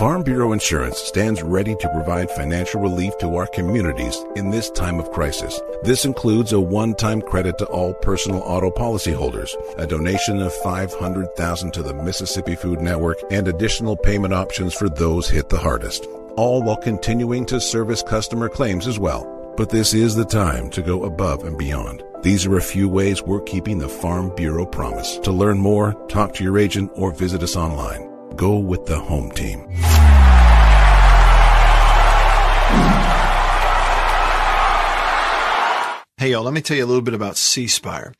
Farm Bureau Insurance stands ready to provide financial relief to our communities in this time of crisis. This includes a one-time credit to all personal auto policyholders, a donation of 500,000 to the Mississippi Food Network, and additional payment options for those hit the hardest. All while continuing to service customer claims as well. But this is the time to go above and beyond. These are a few ways we're keeping the Farm Bureau promise. To learn more, talk to your agent or visit us online. Go with the home team. Hey, y'all, let me tell you a little bit about C Spire.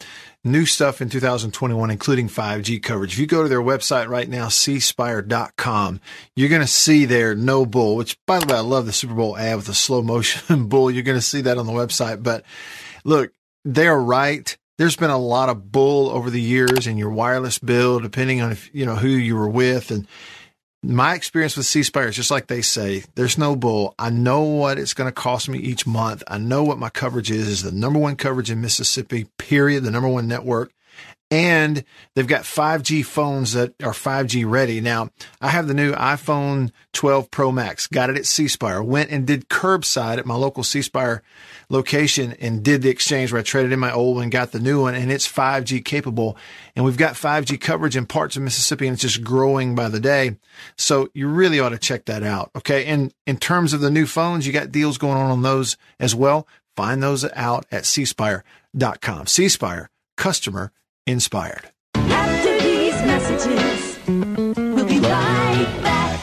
New stuff in 2021, including 5G coverage. If you go to their website right now, cspire.com, you're going to see their no bull, which by the way, I love the Super Bowl ad with the slow motion bull. You're going to see that on the website. But look, they're right. There's been a lot of bull over the years in your wireless bill, depending on if, you know, who you were with. And my experience with C Spire is just like they say, there's no bull. I know what it's going to cost me each month. I know what my coverage is. Is the number one coverage in Mississippi, period, the number one network. And they've got 5G phones that are 5G ready. Now, I have the new iPhone 12 Pro Max, got it at C Spire, went and did curbside at my local C Spire location and did the exchange where I traded in my old one, got the new one, and it's 5G capable. And we've got 5G coverage in parts of Mississippi and it's just growing by the day. So you really ought to check that out. Okay. And in terms of the new phones, you got deals going on on those as well. Find those out at cspire.com. C Spire, customer inspired. After these messages, we'll be right back.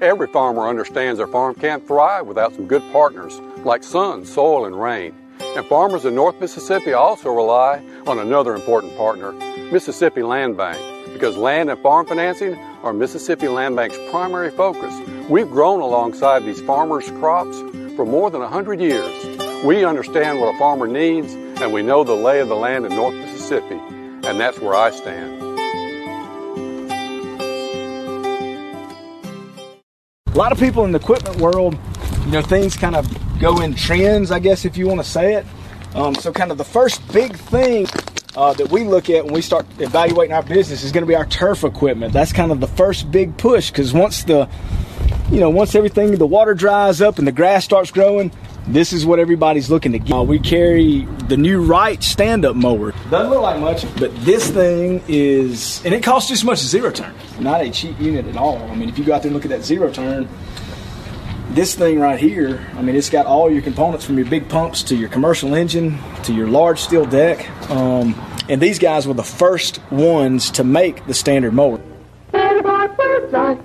Every farmer understands their farm can't thrive without some good partners like sun, soil, and rain. And farmers in North Mississippi also rely on another important partner, Mississippi Land Bank, because land and farm financing are Mississippi Land Bank's primary focus. We've grown alongside these farmers' crops for more than 100 years. We understand what a farmer needs, and we know the lay of the land in North Mississippi, and that's where I stand. A lot of people in the equipment world, you know, things kind of go in trends, I guess, if you want to say it. Um, so, kind of the first big thing uh, that we look at when we start evaluating our business is going to be our turf equipment. That's kind of the first big push because once the, you know, once everything, the water dries up and the grass starts growing, this is what everybody's looking to get. Uh, we carry the new Wright stand-up mower. Doesn't look like much, but this thing is, and it costs just as much as zero turn. Not a cheap unit at all. I mean, if you go out there and look at that zero turn, this thing right here, I mean, it's got all your components from your big pumps to your commercial engine to your large steel deck. Um, and these guys were the first ones to make the standard mower. Better buy bird's eye.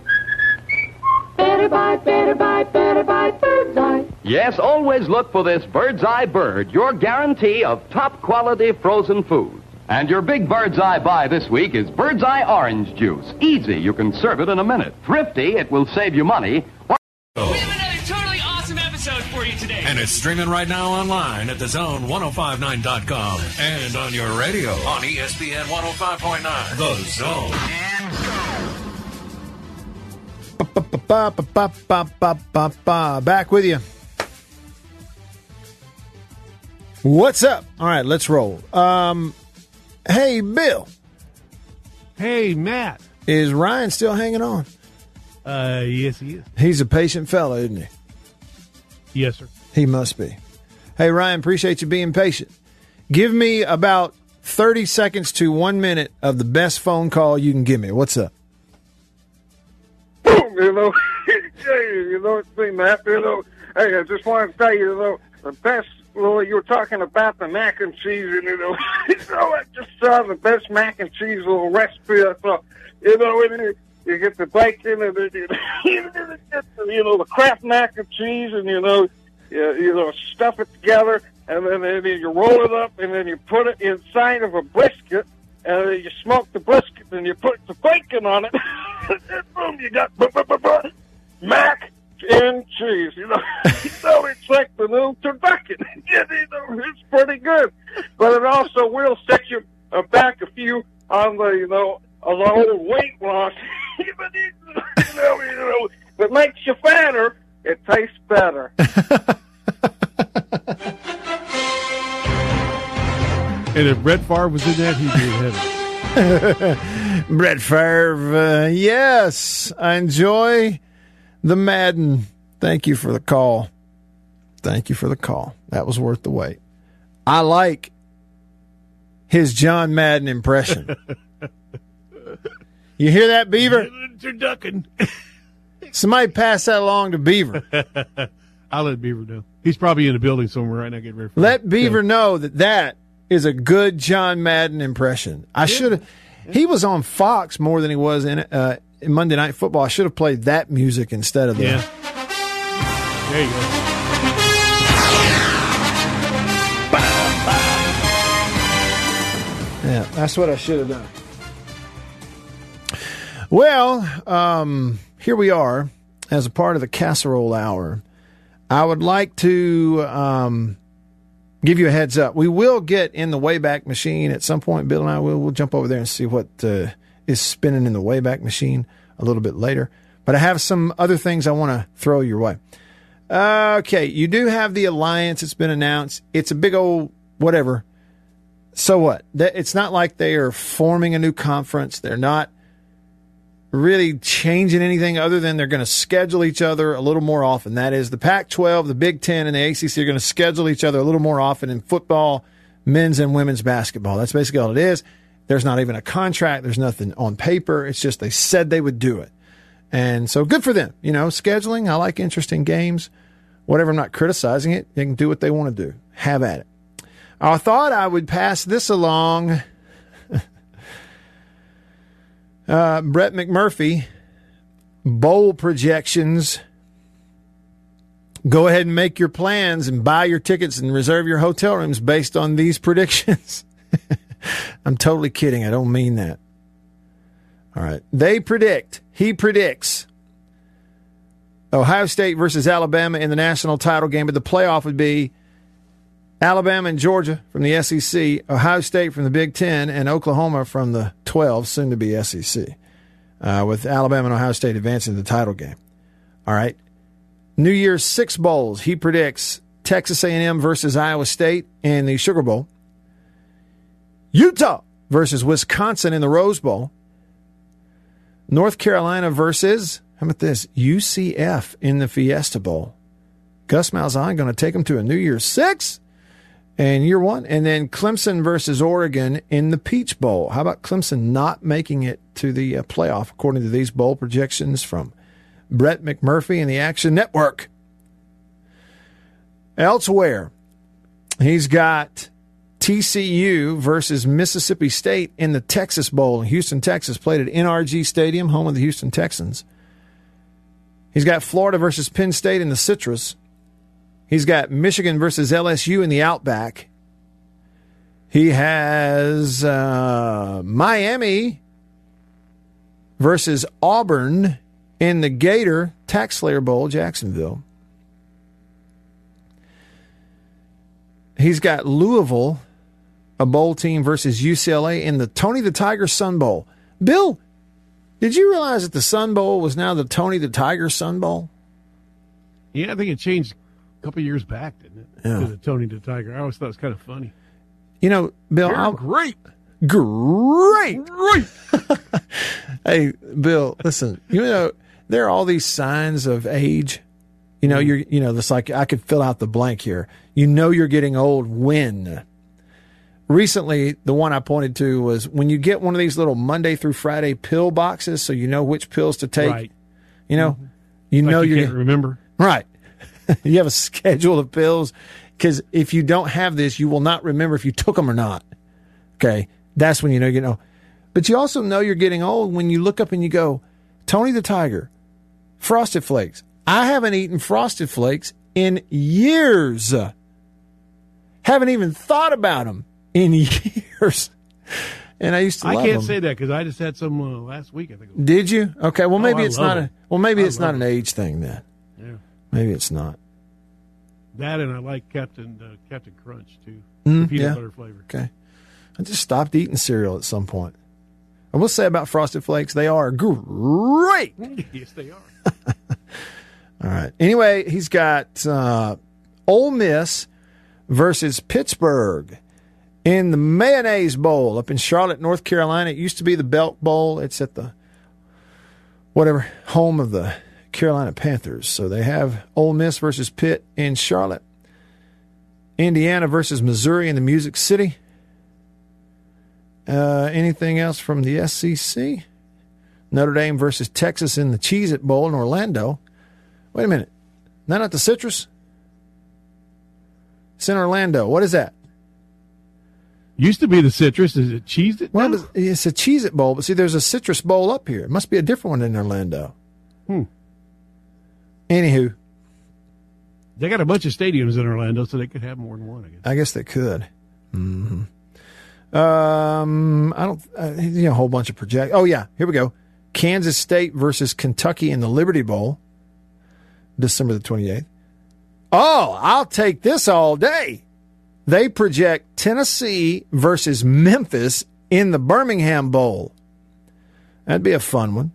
Better buy, better buy, better buy bird's eye. Yes, always look for this Bird's Eye Bird, your guarantee of top quality frozen food. And your big Bird's Eye buy this week is Bird's Eye Orange Juice. Easy, you can serve it in a minute. Thrifty, it will save you money. We have another totally awesome episode for you today. And it's streaming right now online at thezone1059.com and on your radio on ESPN 105.9. The Zone. Ba-ba-ba-ba-ba-ba-ba. Back with you. What's up? All right, let's roll. Um, hey, Bill. Hey, Matt. Is Ryan still hanging on? Uh, yes, he is. He's a patient fellow, isn't he? Yes, sir. He must be. Hey, Ryan, appreciate you being patient. Give me about 30 seconds to one minute of the best phone call you can give me. What's up? you know, hey, you know, it's me, Matt. You know, hey, I just wanted to tell you, you know, the best. Well, you were talking about the mac and cheese, and you know, you know, I just saw the best mac and cheese little recipe. I thought, you know, and you, you get the bacon, and then you, you get the, you know the Kraft mac and cheese, and you know, you, you know, stuff it together, and then, and then you roll it up, and then you put it inside of a brisket, and then you smoke the brisket, and you put the bacon on it. and boom, you got bu- bu- bu- bu- mac and cheese. You know, know, it's like the new turducken. you know, it's pretty good, but it also will set you back a few on the, you know, on the old weight loss. It fatter. It tastes better. And if Brett Favre was in that, he'd be in heaven. Brett Favre, uh, yes, I enjoy the Madden. Thank you for the call. Thank you for the call. That was worth the wait. I like his John Madden impression. you hear that, Beaver? Turducken. Somebody pass that along to Beaver. I'll let Beaver know. He's probably in the building somewhere right now getting ready for Let Beaver know that that is a good John Madden impression. I should have. He was on Fox more than he was in, uh, in Monday Night Football. I should have played that music instead of that. Yeah. There you go. Yeah, that's what I should have done. Well, um, here we are as a part of the casserole hour. I would like to um, give you a heads up. We will get in the Wayback Machine at some point. Bill and I will we'll jump over there and see what uh, is spinning in the Wayback Machine a little bit later. But I have some other things I want to throw your way. Okay, you do have the alliance. It's been announced. It's a big old whatever. So what? It's not like they are forming a new conference. They're not really changing anything other than they're going to schedule each other a little more often. That is, the Pac 12, the Big Ten, and the ACC are going to schedule each other a little more often in football, men's and women's basketball. That's basically all it is. There's not even a contract, there's nothing on paper. It's just they said they would do it. And so good for them. You know, scheduling, I like interesting games. Whatever, I'm not criticizing it. They can do what they want to do. Have at it. I thought I would pass this along. Uh, Brett McMurphy, bowl projections. Go ahead and make your plans and buy your tickets and reserve your hotel rooms based on these predictions. I'm totally kidding. I don't mean that. All right. They predict, he predicts Ohio State versus Alabama in the national title game, but the playoff would be Alabama and Georgia from the SEC, Ohio State from the Big Ten, and Oklahoma from the 12, soon to be SEC, uh, with Alabama and Ohio State advancing to the title game. All right. New Year's Six Bowls. He predicts Texas A&M versus Iowa State in the Sugar Bowl. Utah versus Wisconsin in the Rose Bowl. North Carolina versus, how about this, UCF in the Fiesta Bowl. Gus Malzahn going to take them to a New Year's Six and year one. And then Clemson versus Oregon in the Peach Bowl. How about Clemson not making it to the uh, playoff, according to these bowl projections from Brett McMurphy and the Action Network? Elsewhere, he's got TCU versus Mississippi State in the Texas Bowl in Houston, Texas, played at NRG Stadium, home of the Houston Texans. He's got Florida versus Penn State in the Citrus. He's got Michigan versus LSU in the Outback. He has uh, Miami versus Auburn in the Gator Tax Slayer Bowl, Jacksonville. He's got Louisville, a bowl team versus UCLA in the Tony the Tiger Sun Bowl. Bill, did you realize that the Sun Bowl was now the Tony the Tiger Sun Bowl? Yeah, I think it changed couple years back, didn't it? Yeah. To the Tony the Tiger. I always thought it was kind of funny. You know, Bill, They're I'll- great. Great. Great. hey, Bill, listen, you know, there are all these signs of age. You know, mm-hmm. you're, you know, it's like I could fill out the blank here. You know, you're getting old when. Recently, the one I pointed to was when you get one of these little Monday through Friday pill boxes, so you know which pills to take. Right. You know, mm-hmm. you Like know you you're can't remember. Right. you have a schedule of pills because if you don't have this, you will not remember if you took them or not. Okay. That's when you know you know. But you also know you're getting old when you look up and you go, Tony the Tiger, Frosted Flakes. I haven't eaten Frosted Flakes in years. Haven't even thought about them in years. And I used to I can't them. say that because I just had some uh, last week. I think. It was. Did you? Okay. Well, Oh, maybe I it's not a. Well, maybe I it's not an age thing then. Maybe it's not. That and I like Captain uh, Captain Crunch too. Mm, the peanut yeah. butter flavor. Okay. I just stopped eating cereal at some point. I will say about Frosted Flakes, they are great. yes, they are. All right. Anyway, he's got uh, Ole Miss versus Pittsburgh in the Mayonnaise Bowl up in Charlotte, North Carolina. It used to be the Belk Bowl. It's at the whatever home of the Carolina Panthers. So they have Ole Miss versus Pitt in Charlotte. Indiana versus Missouri in the Music City. Uh, anything else from the SEC? Notre Dame versus Texas in the Cheez It Bowl in Orlando. Wait a minute. Not at the Citrus? It's in Orlando. What is that? Used to be the citrus. Is it cheesed it? Well, it's a Cheez It Bowl, but see, there's a Citrus Bowl up here. It must be a different one in Orlando. Hmm. Anywho, They got a bunch of stadiums in Orlando, so they could have more than one. I guess. I guess they could. Mm-hmm. Um, I don't. Uh, you know, a whole bunch of project. Oh yeah, here we go. Kansas State versus Kentucky in the Liberty Bowl, December the twenty eighth. Oh, I'll take this all day. They project Tennessee versus Memphis in the Birmingham Bowl. That'd be a fun one.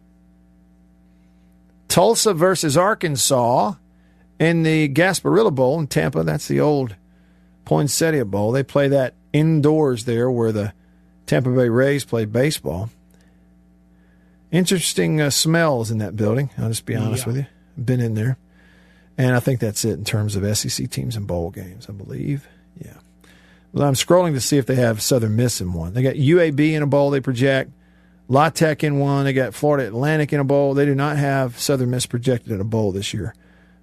Tulsa versus Arkansas in the Gasparilla Bowl in Tampa. That's the old Poinsettia Bowl. They play that indoors there where the Tampa Bay Rays play baseball. Interesting uh, smells in that building. I'll just be honest Yeah. with you. Been in there. And I think that's it in terms of SEC teams and bowl games, I believe. Yeah. Well, I'm scrolling to see if they have Southern Miss in one. They got UAB in a bowl they project, La Tech in one. They got Florida Atlantic in a bowl. They do not have Southern Miss projected in a bowl this year.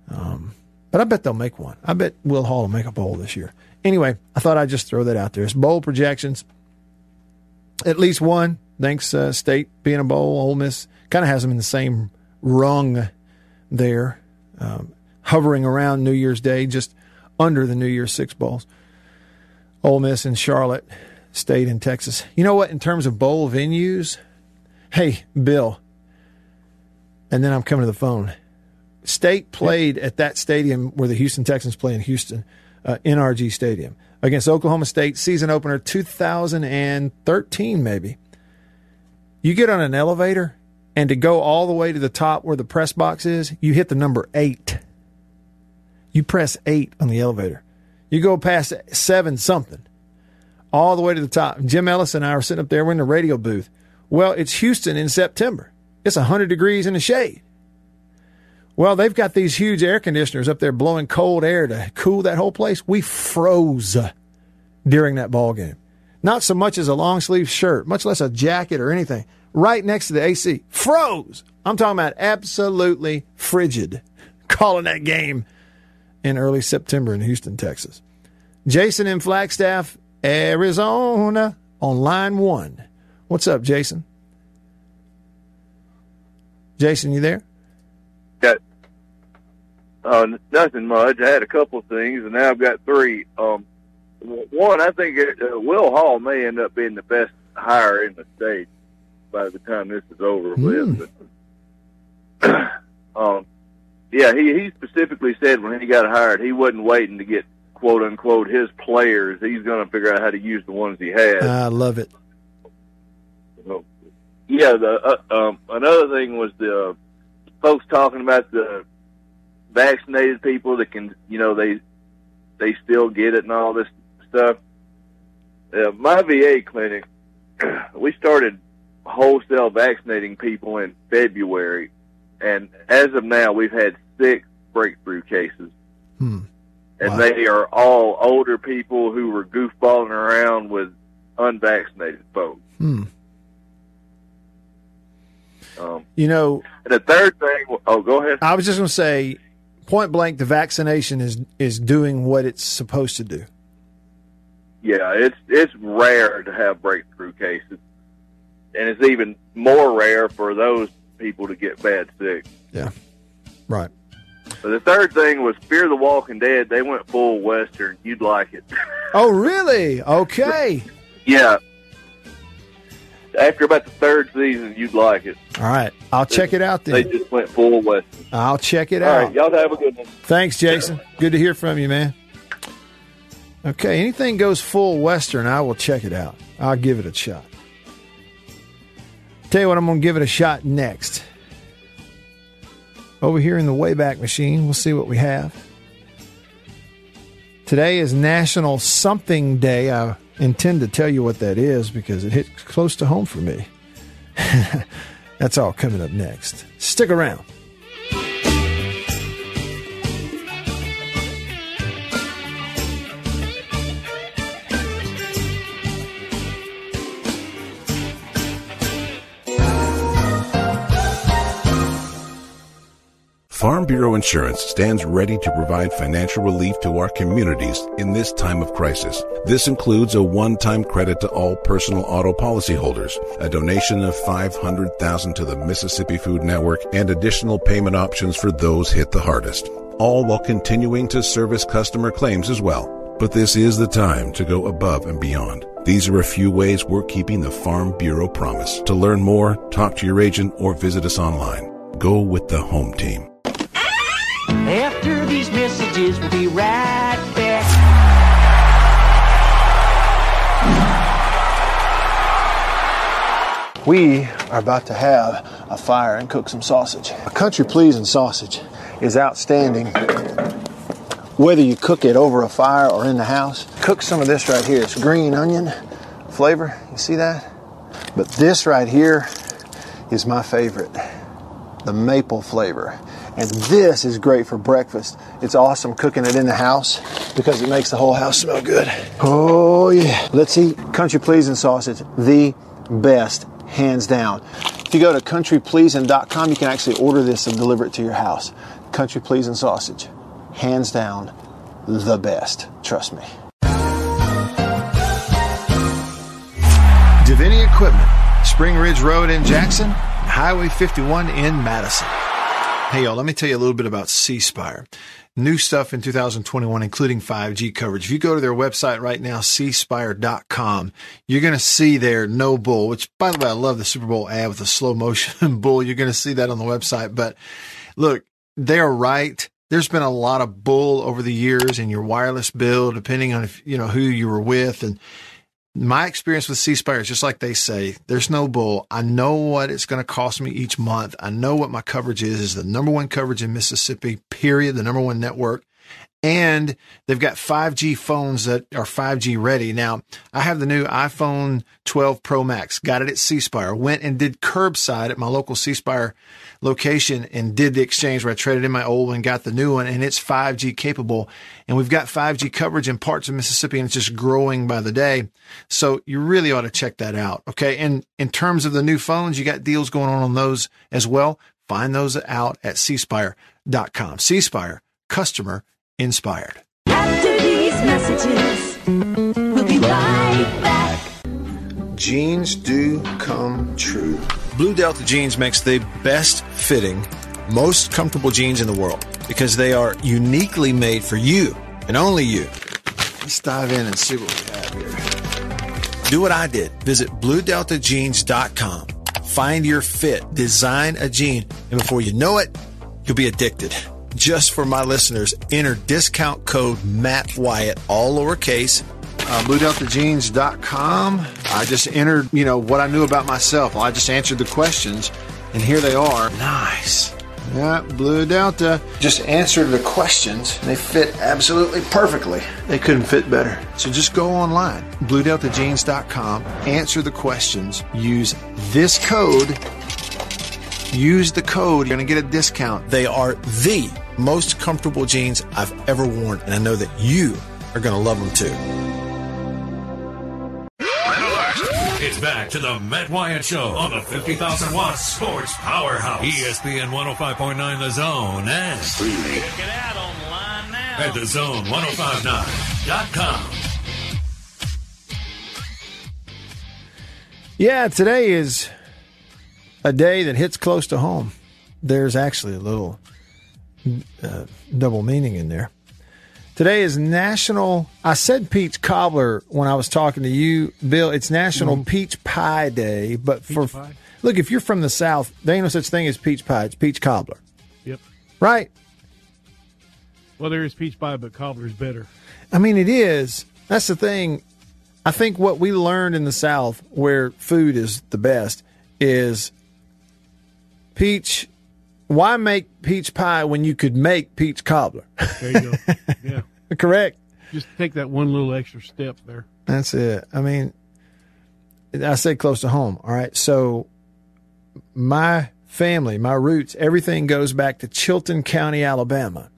Um, but I bet they'll make one. I bet Will Hall will make a bowl this year. Anyway, I thought I'd just throw that out there. It's bowl projections. At least one. Thanks, uh, State being a bowl. Ole Miss kind of has them in the same rung there, um, hovering around New Year's Day, just under the New Year's Six bowls. Ole Miss and Charlotte, State in Texas. You know what? In terms of bowl venues, hey Bill, and then I'm coming to the phone. State played at that stadium where the Houston Texans play in Houston, uh, NRG Stadium, against Oklahoma State, season opener 2013, maybe. You get on an elevator, and to go all the way to the top where the press box is, you hit the number eight. You press eight on the elevator. You go past seven something, all the way to the top. Jim Ellis and I are sitting up there. We're in the radio booth. Well, it's Houston in September. It's 100 degrees in the shade. Well, they've got these huge air conditioners up there blowing cold air to cool that whole place. We froze during that ball game. Not so much as a long sleeve shirt, much less a jacket or anything. Right next to the AC. Froze. I'm talking about absolutely frigid. Calling that game in early September in Houston, Texas. Jason in Flagstaff, Arizona on line one. What's up, Jason? Jason, you there? Got uh, nothing much. I had a couple of things, and now I've got three. Um, one, I think uh, Will Hall may end up being the best hire in the state by the time this is over with. But, um, yeah, he he specifically said when he got hired, he wasn't waiting to get quote unquote his players. He's going to figure out how to use the ones he has. I love it. Yeah, the uh, um, another thing was the uh, folks talking about the vaccinated people that can, you know, they they still get it and all this stuff. Uh, my VA clinic, we started wholesale vaccinating people in February, and as of now, we've had six breakthrough cases. Hmm. And they are all older people who were goofballing around with unvaccinated folks. Hmm. Um, You know, and the third thing, oh, go ahead. I was just going to say, point blank, the vaccination is is doing what it's supposed to do. Yeah, it's it's rare to have breakthrough cases, and it's even more rare for those people to get bad sick. Yeah, right. But the third thing was Fear the Walking Dead. They went full western. You'd like it. Oh, really? Okay. yeah. After about the third season, you'd like it. All right. I'll check it out They just went full west. I'll check it All out. right, y'all have a good one. Thanks, Jason. Good to hear from you, man. Okay, anything goes full Western, I will check it out. I'll give it a shot. Tell you what, I'm going to give it a shot next. Over here in the Wayback Machine, we'll see what we have. Today is National Something Day. I intend to tell you what that is because it hit close to home for me. That's all coming up next. Stick around. Bureau Insurance stands ready to provide financial relief to our communities in this time of crisis. This includes a one-time credit to all personal auto policyholders, a donation of 500,000 to the Mississippi Food Network, and additional payment options for those hit the hardest. All while continuing to service customer claims as well. But this is the time to go above and beyond. These are a few ways we're keeping the Farm Bureau promise. To learn more, talk to your agent or visit us online. Go with the home team. We'll be right back. We are about to have a fire and cook some sausage. A country pleasing sausage is outstanding whether you cook it over a fire or in the house. Cook some of this right here. It's green onion flavor. You see that? But this right here is my favorite the maple flavor. And this is great for breakfast. It's awesome cooking it in the house because it makes the whole house smell good. Oh, yeah. Let's eat country pleasing sausage, the best, hands down. If you go to countrypleasing.com, you can actually order this and deliver it to your house. Country pleasing sausage, hands down, the best. Trust me. Davini Equipment, Spring Ridge Road in Jackson, Highway 51 in Madison. Hey, y'all, let me tell you a little bit about C Spire. New stuff in 2021, including 5G coverage. If you go to their website right now, cspire.com, you're going to see their no bull, which, by the way, I love the Super Bowl ad with the slow motion bull. You're going to see that on the website. But look, they're right. There's been a lot of bull over the years in your wireless bill, depending on if, you know, who you were with. And my experience with C Spire is just like they say, there's no bull. I know what it's going to cost me each month. I know what my coverage is, is the number one coverage in Mississippi, period, the number one network. And they've got 5G phones that are 5G ready. Now, I have the new iPhone 12 Pro Max, got it at C Spire, went and did curbside at my local C Spire location and did the exchange where I traded in my old one, got the new one, and it's 5G capable. And we've got 5G coverage in parts of Mississippi and it's just growing by the day. So you really ought to check that out. Okay. And in terms of the new phones, you got deals going on on those as well. Find those out at cspire.com. C Spire, customer inspired. After these messages, we'll be right back. Jeans do come true. Blue Delta Jeans makes the best fitting, most comfortable jeans in the world because they are uniquely made for you and only you. Let's dive in and see what we have here. Do what I did. Visit bluedeltajeans.com. Find your fit, design a jean, and before you know it, you'll be addicted. Just for my listeners, enter discount code Matt Wyatt, all lowercase, uh, BlueDeltaJeans.com. I just entered, you know, what I knew about myself. I just answered the questions, and here they are. Nice. Yeah, Blue Delta just answered the questions. They fit absolutely perfectly. They couldn't fit better. So just go online, BlueDeltaJeans.com, answer the questions, use this code. Use the code. You're going to get a discount. They are the most comfortable jeans I've ever worn, and I know that you are going to love them too. It's back to the Matt Wyatt Show on the 50,000 watt sports powerhouse. ESPN 105.9 The Zone and streaming Check it out online now. at the zone1059.com. Yeah, today is a day that hits close to home. There's actually a little uh, double meaning in there. Today is National. I said peach cobbler when I was talking to you, Bill. It's National Peach Pie Day, but for pie? look, if you're from the South, there ain't no such thing as peach pie. It's peach cobbler, Yep. right? Well, there is peach pie, but cobbler's better. I mean, it is. That's the thing. I think what we learned in the South, where food is the best, is peach. Why make peach pie when you could make peach cobbler? There you go. yeah. Correct. Just take that one little extra step there. That's it. I mean, I say close to home. All right. So, my family, my roots, everything goes back to Chilton County, Alabama.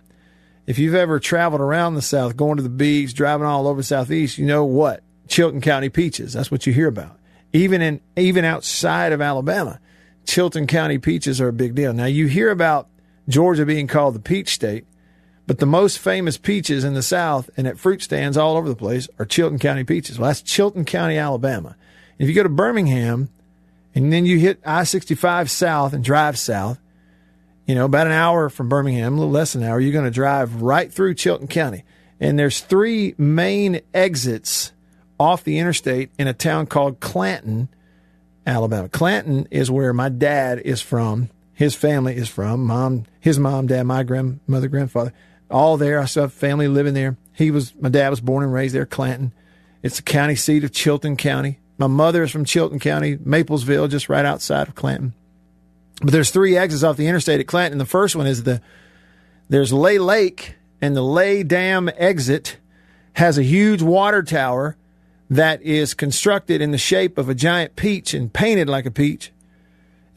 If you've ever traveled around the South, going to the beach, driving all over the Southeast, you know what? Chilton County peaches. That's what you hear about. Even in even outside of Alabama, Chilton County peaches are a big deal. Now you hear about Georgia being called the peach state, but the most famous peaches in the South and at fruit stands all over the place are Chilton County peaches. Well, that's Chilton County, Alabama. If you go to Birmingham and then you hit I 65 south and drive south, you know, about an hour from Birmingham, a little less than an hour, you're going to drive right through Chilton County. And there's three main exits off the interstate in a town called Clanton, Alabama. Clanton is where my dad is from. His family is from. Mom, his mom, dad, my grandmother, grandfather, all there. I have family living there. He was, my dad was born and raised there, Clanton. It's the county seat of Chilton County. My mother is from Chilton County, Maplesville, just right outside of Clanton. But there's three exits off the interstate at Clanton. The first one is the there's Lay Lake, and the Lay Dam exit has a huge water tower that is constructed in the shape of a giant peach and painted like a peach.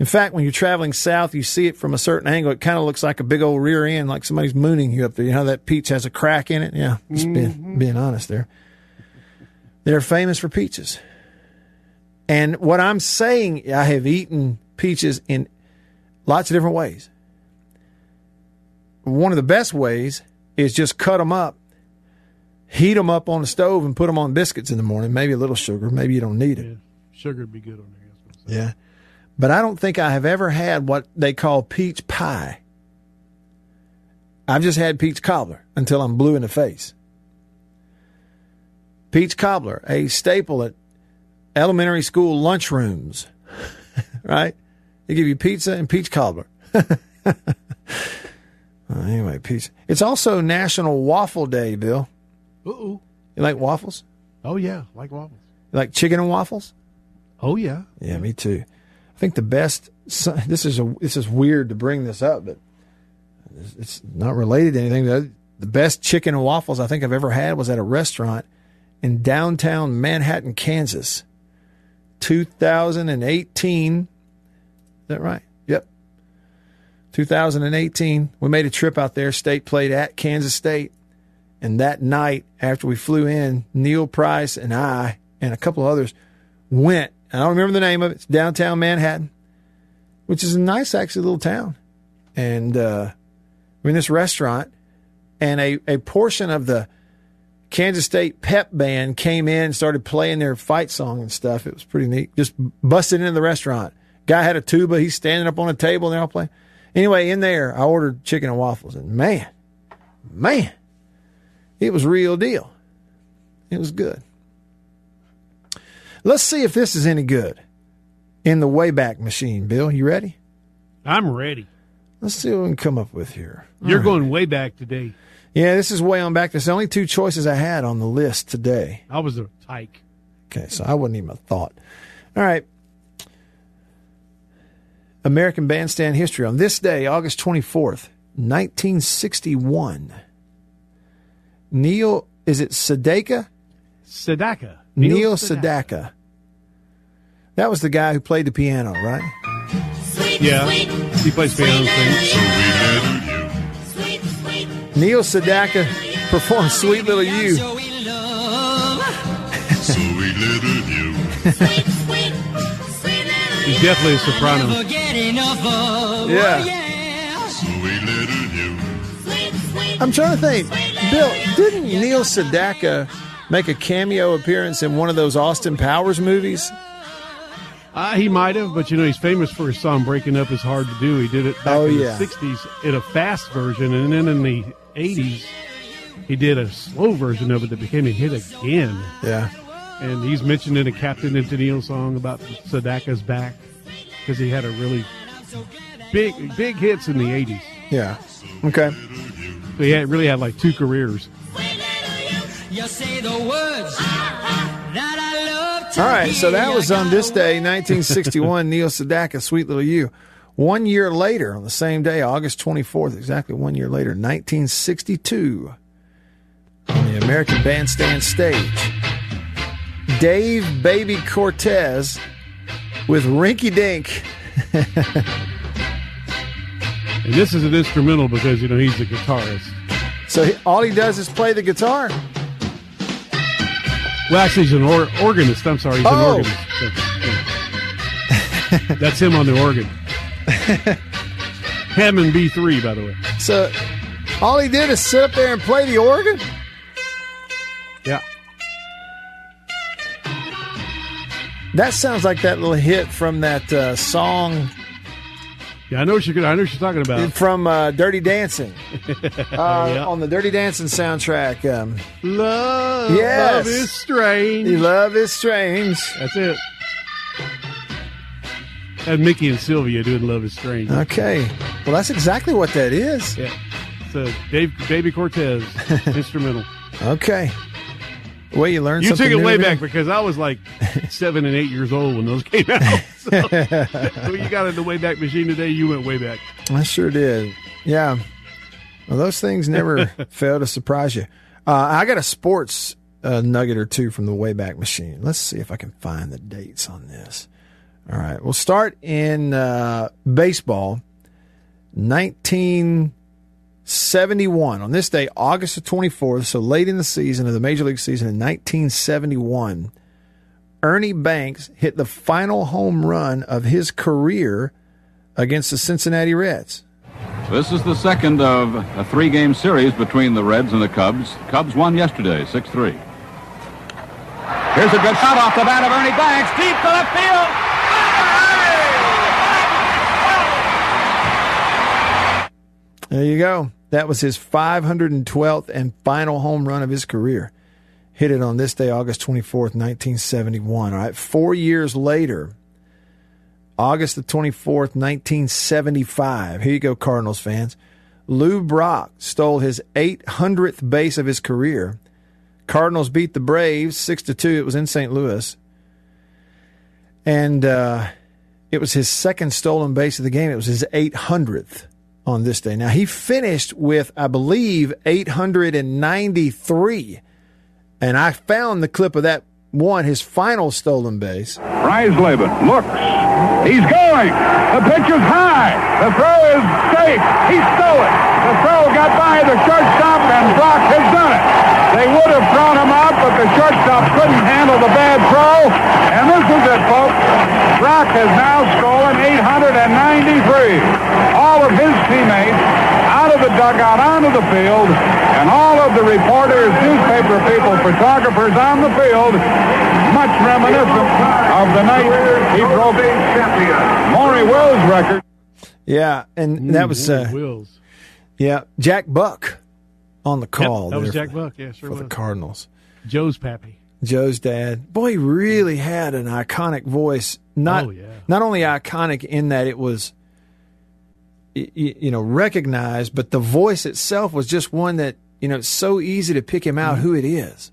In fact, when you're traveling south, you see it from a certain angle. It kind of looks like a big old rear end, like somebody's mooning you up there. You know, that peach has a crack in it. Yeah, just being, mm-hmm. being honest there. They're famous for peaches. And what I'm saying, I have eaten peaches in lots of different ways. One of the best ways is just cut them up, heat them up on the stove, and put them on biscuits in the morning. Maybe a little sugar. Maybe you don't need it. Sugar would be good on there. Yeah. But I don't think I have ever had what they call peach pie. I've just had peach cobbler until I'm blue in the face. Peach cobbler, a staple at elementary school lunchrooms, right? They give you pizza and peach cobbler. Anyway, peach. It's also National Waffle Day, Bill. Uh-oh. You like waffles? Oh, yeah. Like waffles. You like chicken and waffles? Oh, yeah. Yeah, me too. I think the best. This is a. This is weird to bring this up, but it's- not related to anything. The, the best chicken and waffles I think I've ever had was at a restaurant in downtown Manhattan, Kansas. 2018. Is that right? Yep. 2018. We made a trip out there. State played at Kansas State. And that night, after we flew in, Neil Price and I and a couple of others went. I don't remember the name of it. It's downtown Manhattan, which is a nice, actually, little town. And uh, we're in this restaurant, and a, a portion of the Kansas State pep band came in and started playing their fight song and stuff. It was pretty neat. Just busted into the restaurant. Guy had a tuba. He's standing up on a table and they're all playing. Anyway, in there, I ordered chicken and waffles, and man, man, it was real deal. It was good. Let's see if this is any good in the Wayback Machine. Bill, you ready? I'm ready. Let's see what we can come up with here. You're right. going way back today. Yeah, this is way on back. There's only two choices I had on the list today. I was a tyke. Okay, so I wasn't even a thought. All right. American Bandstand history. On this day, August 24th, 1961, Neil, is it Sedaka? Sedaka. Neil, Sedaka. That was the guy who played the piano, right? Yeah. He plays piano. Neil Sedaka performed Sweet Little You. He's definitely a soprano. Yeah. I'm trying to think. Bill, didn't Neil Sedaka make a cameo appearance in one of those Austin Powers movies? Uh, he might have, but you know, he's famous for his song Breaking Up is Hard to Do. He did it back Oh, in yeah. the 60s in a fast version, and then in the 80s, he did a slow version of it that became a hit again. Yeah. And he's mentioned in a Captain and Tennille song about Sedaka's back because he had a really big, big hits in the 80s. Yeah. Okay. So he had, really had like two careers. You say the words that I love to All right, so that was on this day, 1961, Neil Sedaka, Sweet Little You. One year later, on the same day, August 24th, exactly one year later, 1962, on the American Bandstand stage, Dave Baby Cortez with Rinky Dink. And this is an instrumental because, you know, he's a guitarist. So he, all he does is play the guitar. Well, actually, he's an or- organist. I'm sorry, he's Oh. an organist. That's, yeah. That's him on the organ. Hammond B3, by the way. So all he did is sit up there and play the organ? Yeah. That sounds like that little hit from that uh, song Yeah, I know what you're, I know what you're talking about. from uh, Dirty Dancing. Uh, Yeah. On the Dirty Dancing soundtrack. Um, Love, Yes. love is strange. Love is strange. That's it. Had Mickey and Sylvia doing Love is Strange. Okay. Well, that's exactly what that is. Yeah. So Dave Baby Cortez instrumental. Okay. Well, you learned You took it way back because I was like seven and eight years old when those came out. So when you got in the Wayback Machine today, you went way back. I sure did. Yeah. Well, those things never fail to surprise you. Uh, I got a sports uh, nugget or two from the Wayback Machine. Let's see if I can find the dates on this. All right. We'll start in uh, baseball. 1971. On this day, August the 24th, so late in the season of the Major League season in 1971, Ernie Banks hit the final home run of his career against the Cincinnati Reds. This is the second of a three game series between the Reds and the Cubs. Cubs won yesterday, 6 3. Here's a good shot off the bat of Ernie Banks, deep to left field. There you go. That was his 512th and final home run of his career. Hit it on this day, August 24th, 1971. All right. Four years later, August the 24th, 1975. Here you go, Cardinals fans. Lou Brock stole his 800th base of his career. Cardinals beat the Braves 6 to 2. It was in St. Louis. And uh, it was his second stolen base of the game. It was his 800th on this day. Now, he finished with, I believe, 893. And I found the clip of that one, his final stolen base. Freisleben looks. He's going. The pitch is high. The throw is safe. He stole it. The throw got by the shortstop, and Brock has done it. They would have thrown him out, but the shortstop couldn't handle the bad throw. And this is it, folks. Brock has now stolen 893. All of his teammates out of the dugout onto the field, and all of the reporters, newspaper people, photographers on the field, much reminiscent of the night he broke Maury Wills' record. Yeah, and that was uh, Wills. yeah Jack Buck on the call. that was Jack for- Buck, yeah, sure for the. Cardinals. Joe's pappy. Joe's dad. Boy, he really had an iconic voice. Not Oh, yeah. not only iconic in that it was y- y- you know recognized, but the voice itself was just one that you know it's so easy to pick him Mm-hmm. out who it is.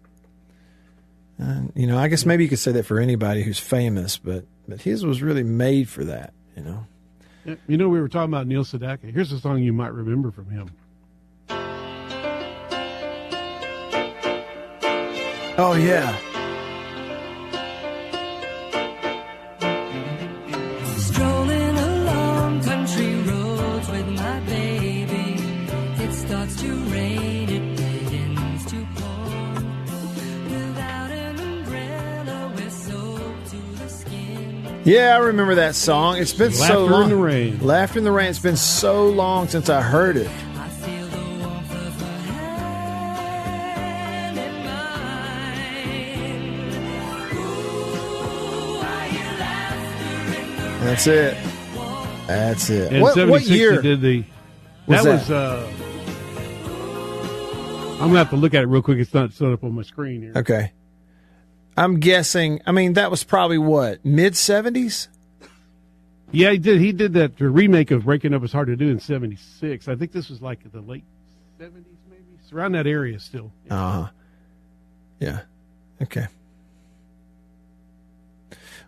And, you know, I guess maybe you could say that for anybody who's famous, but but his was really made for that. You know. You know, we were talking about Neil Sedaka. Here's a song you might remember from him. Oh yeah. Yeah, I remember that song. It's been so Laughter in the Rain. Laughter in the rain. It's been so long since I heard it. That's it. That's it. What, what year did the. that that? was. Uh, I'm gonna have to look at it real quick. It's not set up on my screen here. Okay. I'm guessing. I mean, that was probably what mid seventies. Yeah, he did. He did that remake of "Breaking Up Is Hard to Do" in '76. I think this was like the late '70s, maybe it's around that area still. Uh huh. Yeah. Okay.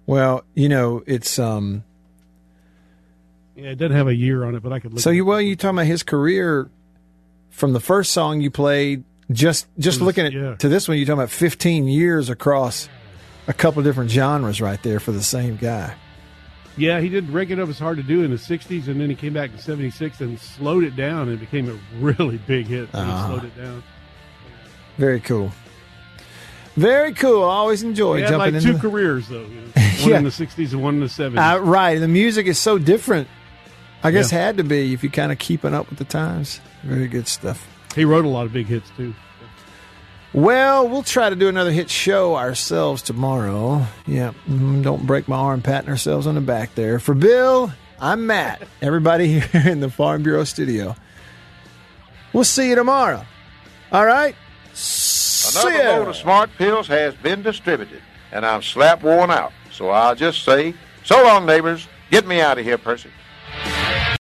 Well, you know, it's um. Yeah, it doesn't have a year on it, but I could look. So it you well, you talking about his career from the first song you played, just just was- looking at yeah. to this one, you're talking about 15 years across a couple of different genres right there for the same guy. Yeah, he did "Breaking Up Is Hard to Do" in the '60s, and then he came back in '76 and slowed it down, and it became a really big hit. Uh-huh. He slowed it down. Very cool. Very cool. I always enjoy jumping like into two careers though. you know, one Yeah. in the '60s and one in the '70s. Uh, right. The music is so different. I guess Yeah. had to be if you kind of keeping up with the times. Very good stuff. He wrote a lot of big hits too. Well, we'll try to do another hit show ourselves tomorrow. Yeah, mhm, don't break my arm patting ourselves on the back there. For Bill, I'm Matt. Everybody here in the Farm Bureau studio. We'll see you tomorrow. All right? See Another ya. load of smart pills has been distributed, and I'm slap worn out. So I'll just say, so long, neighbors. Get me out of here, Percy.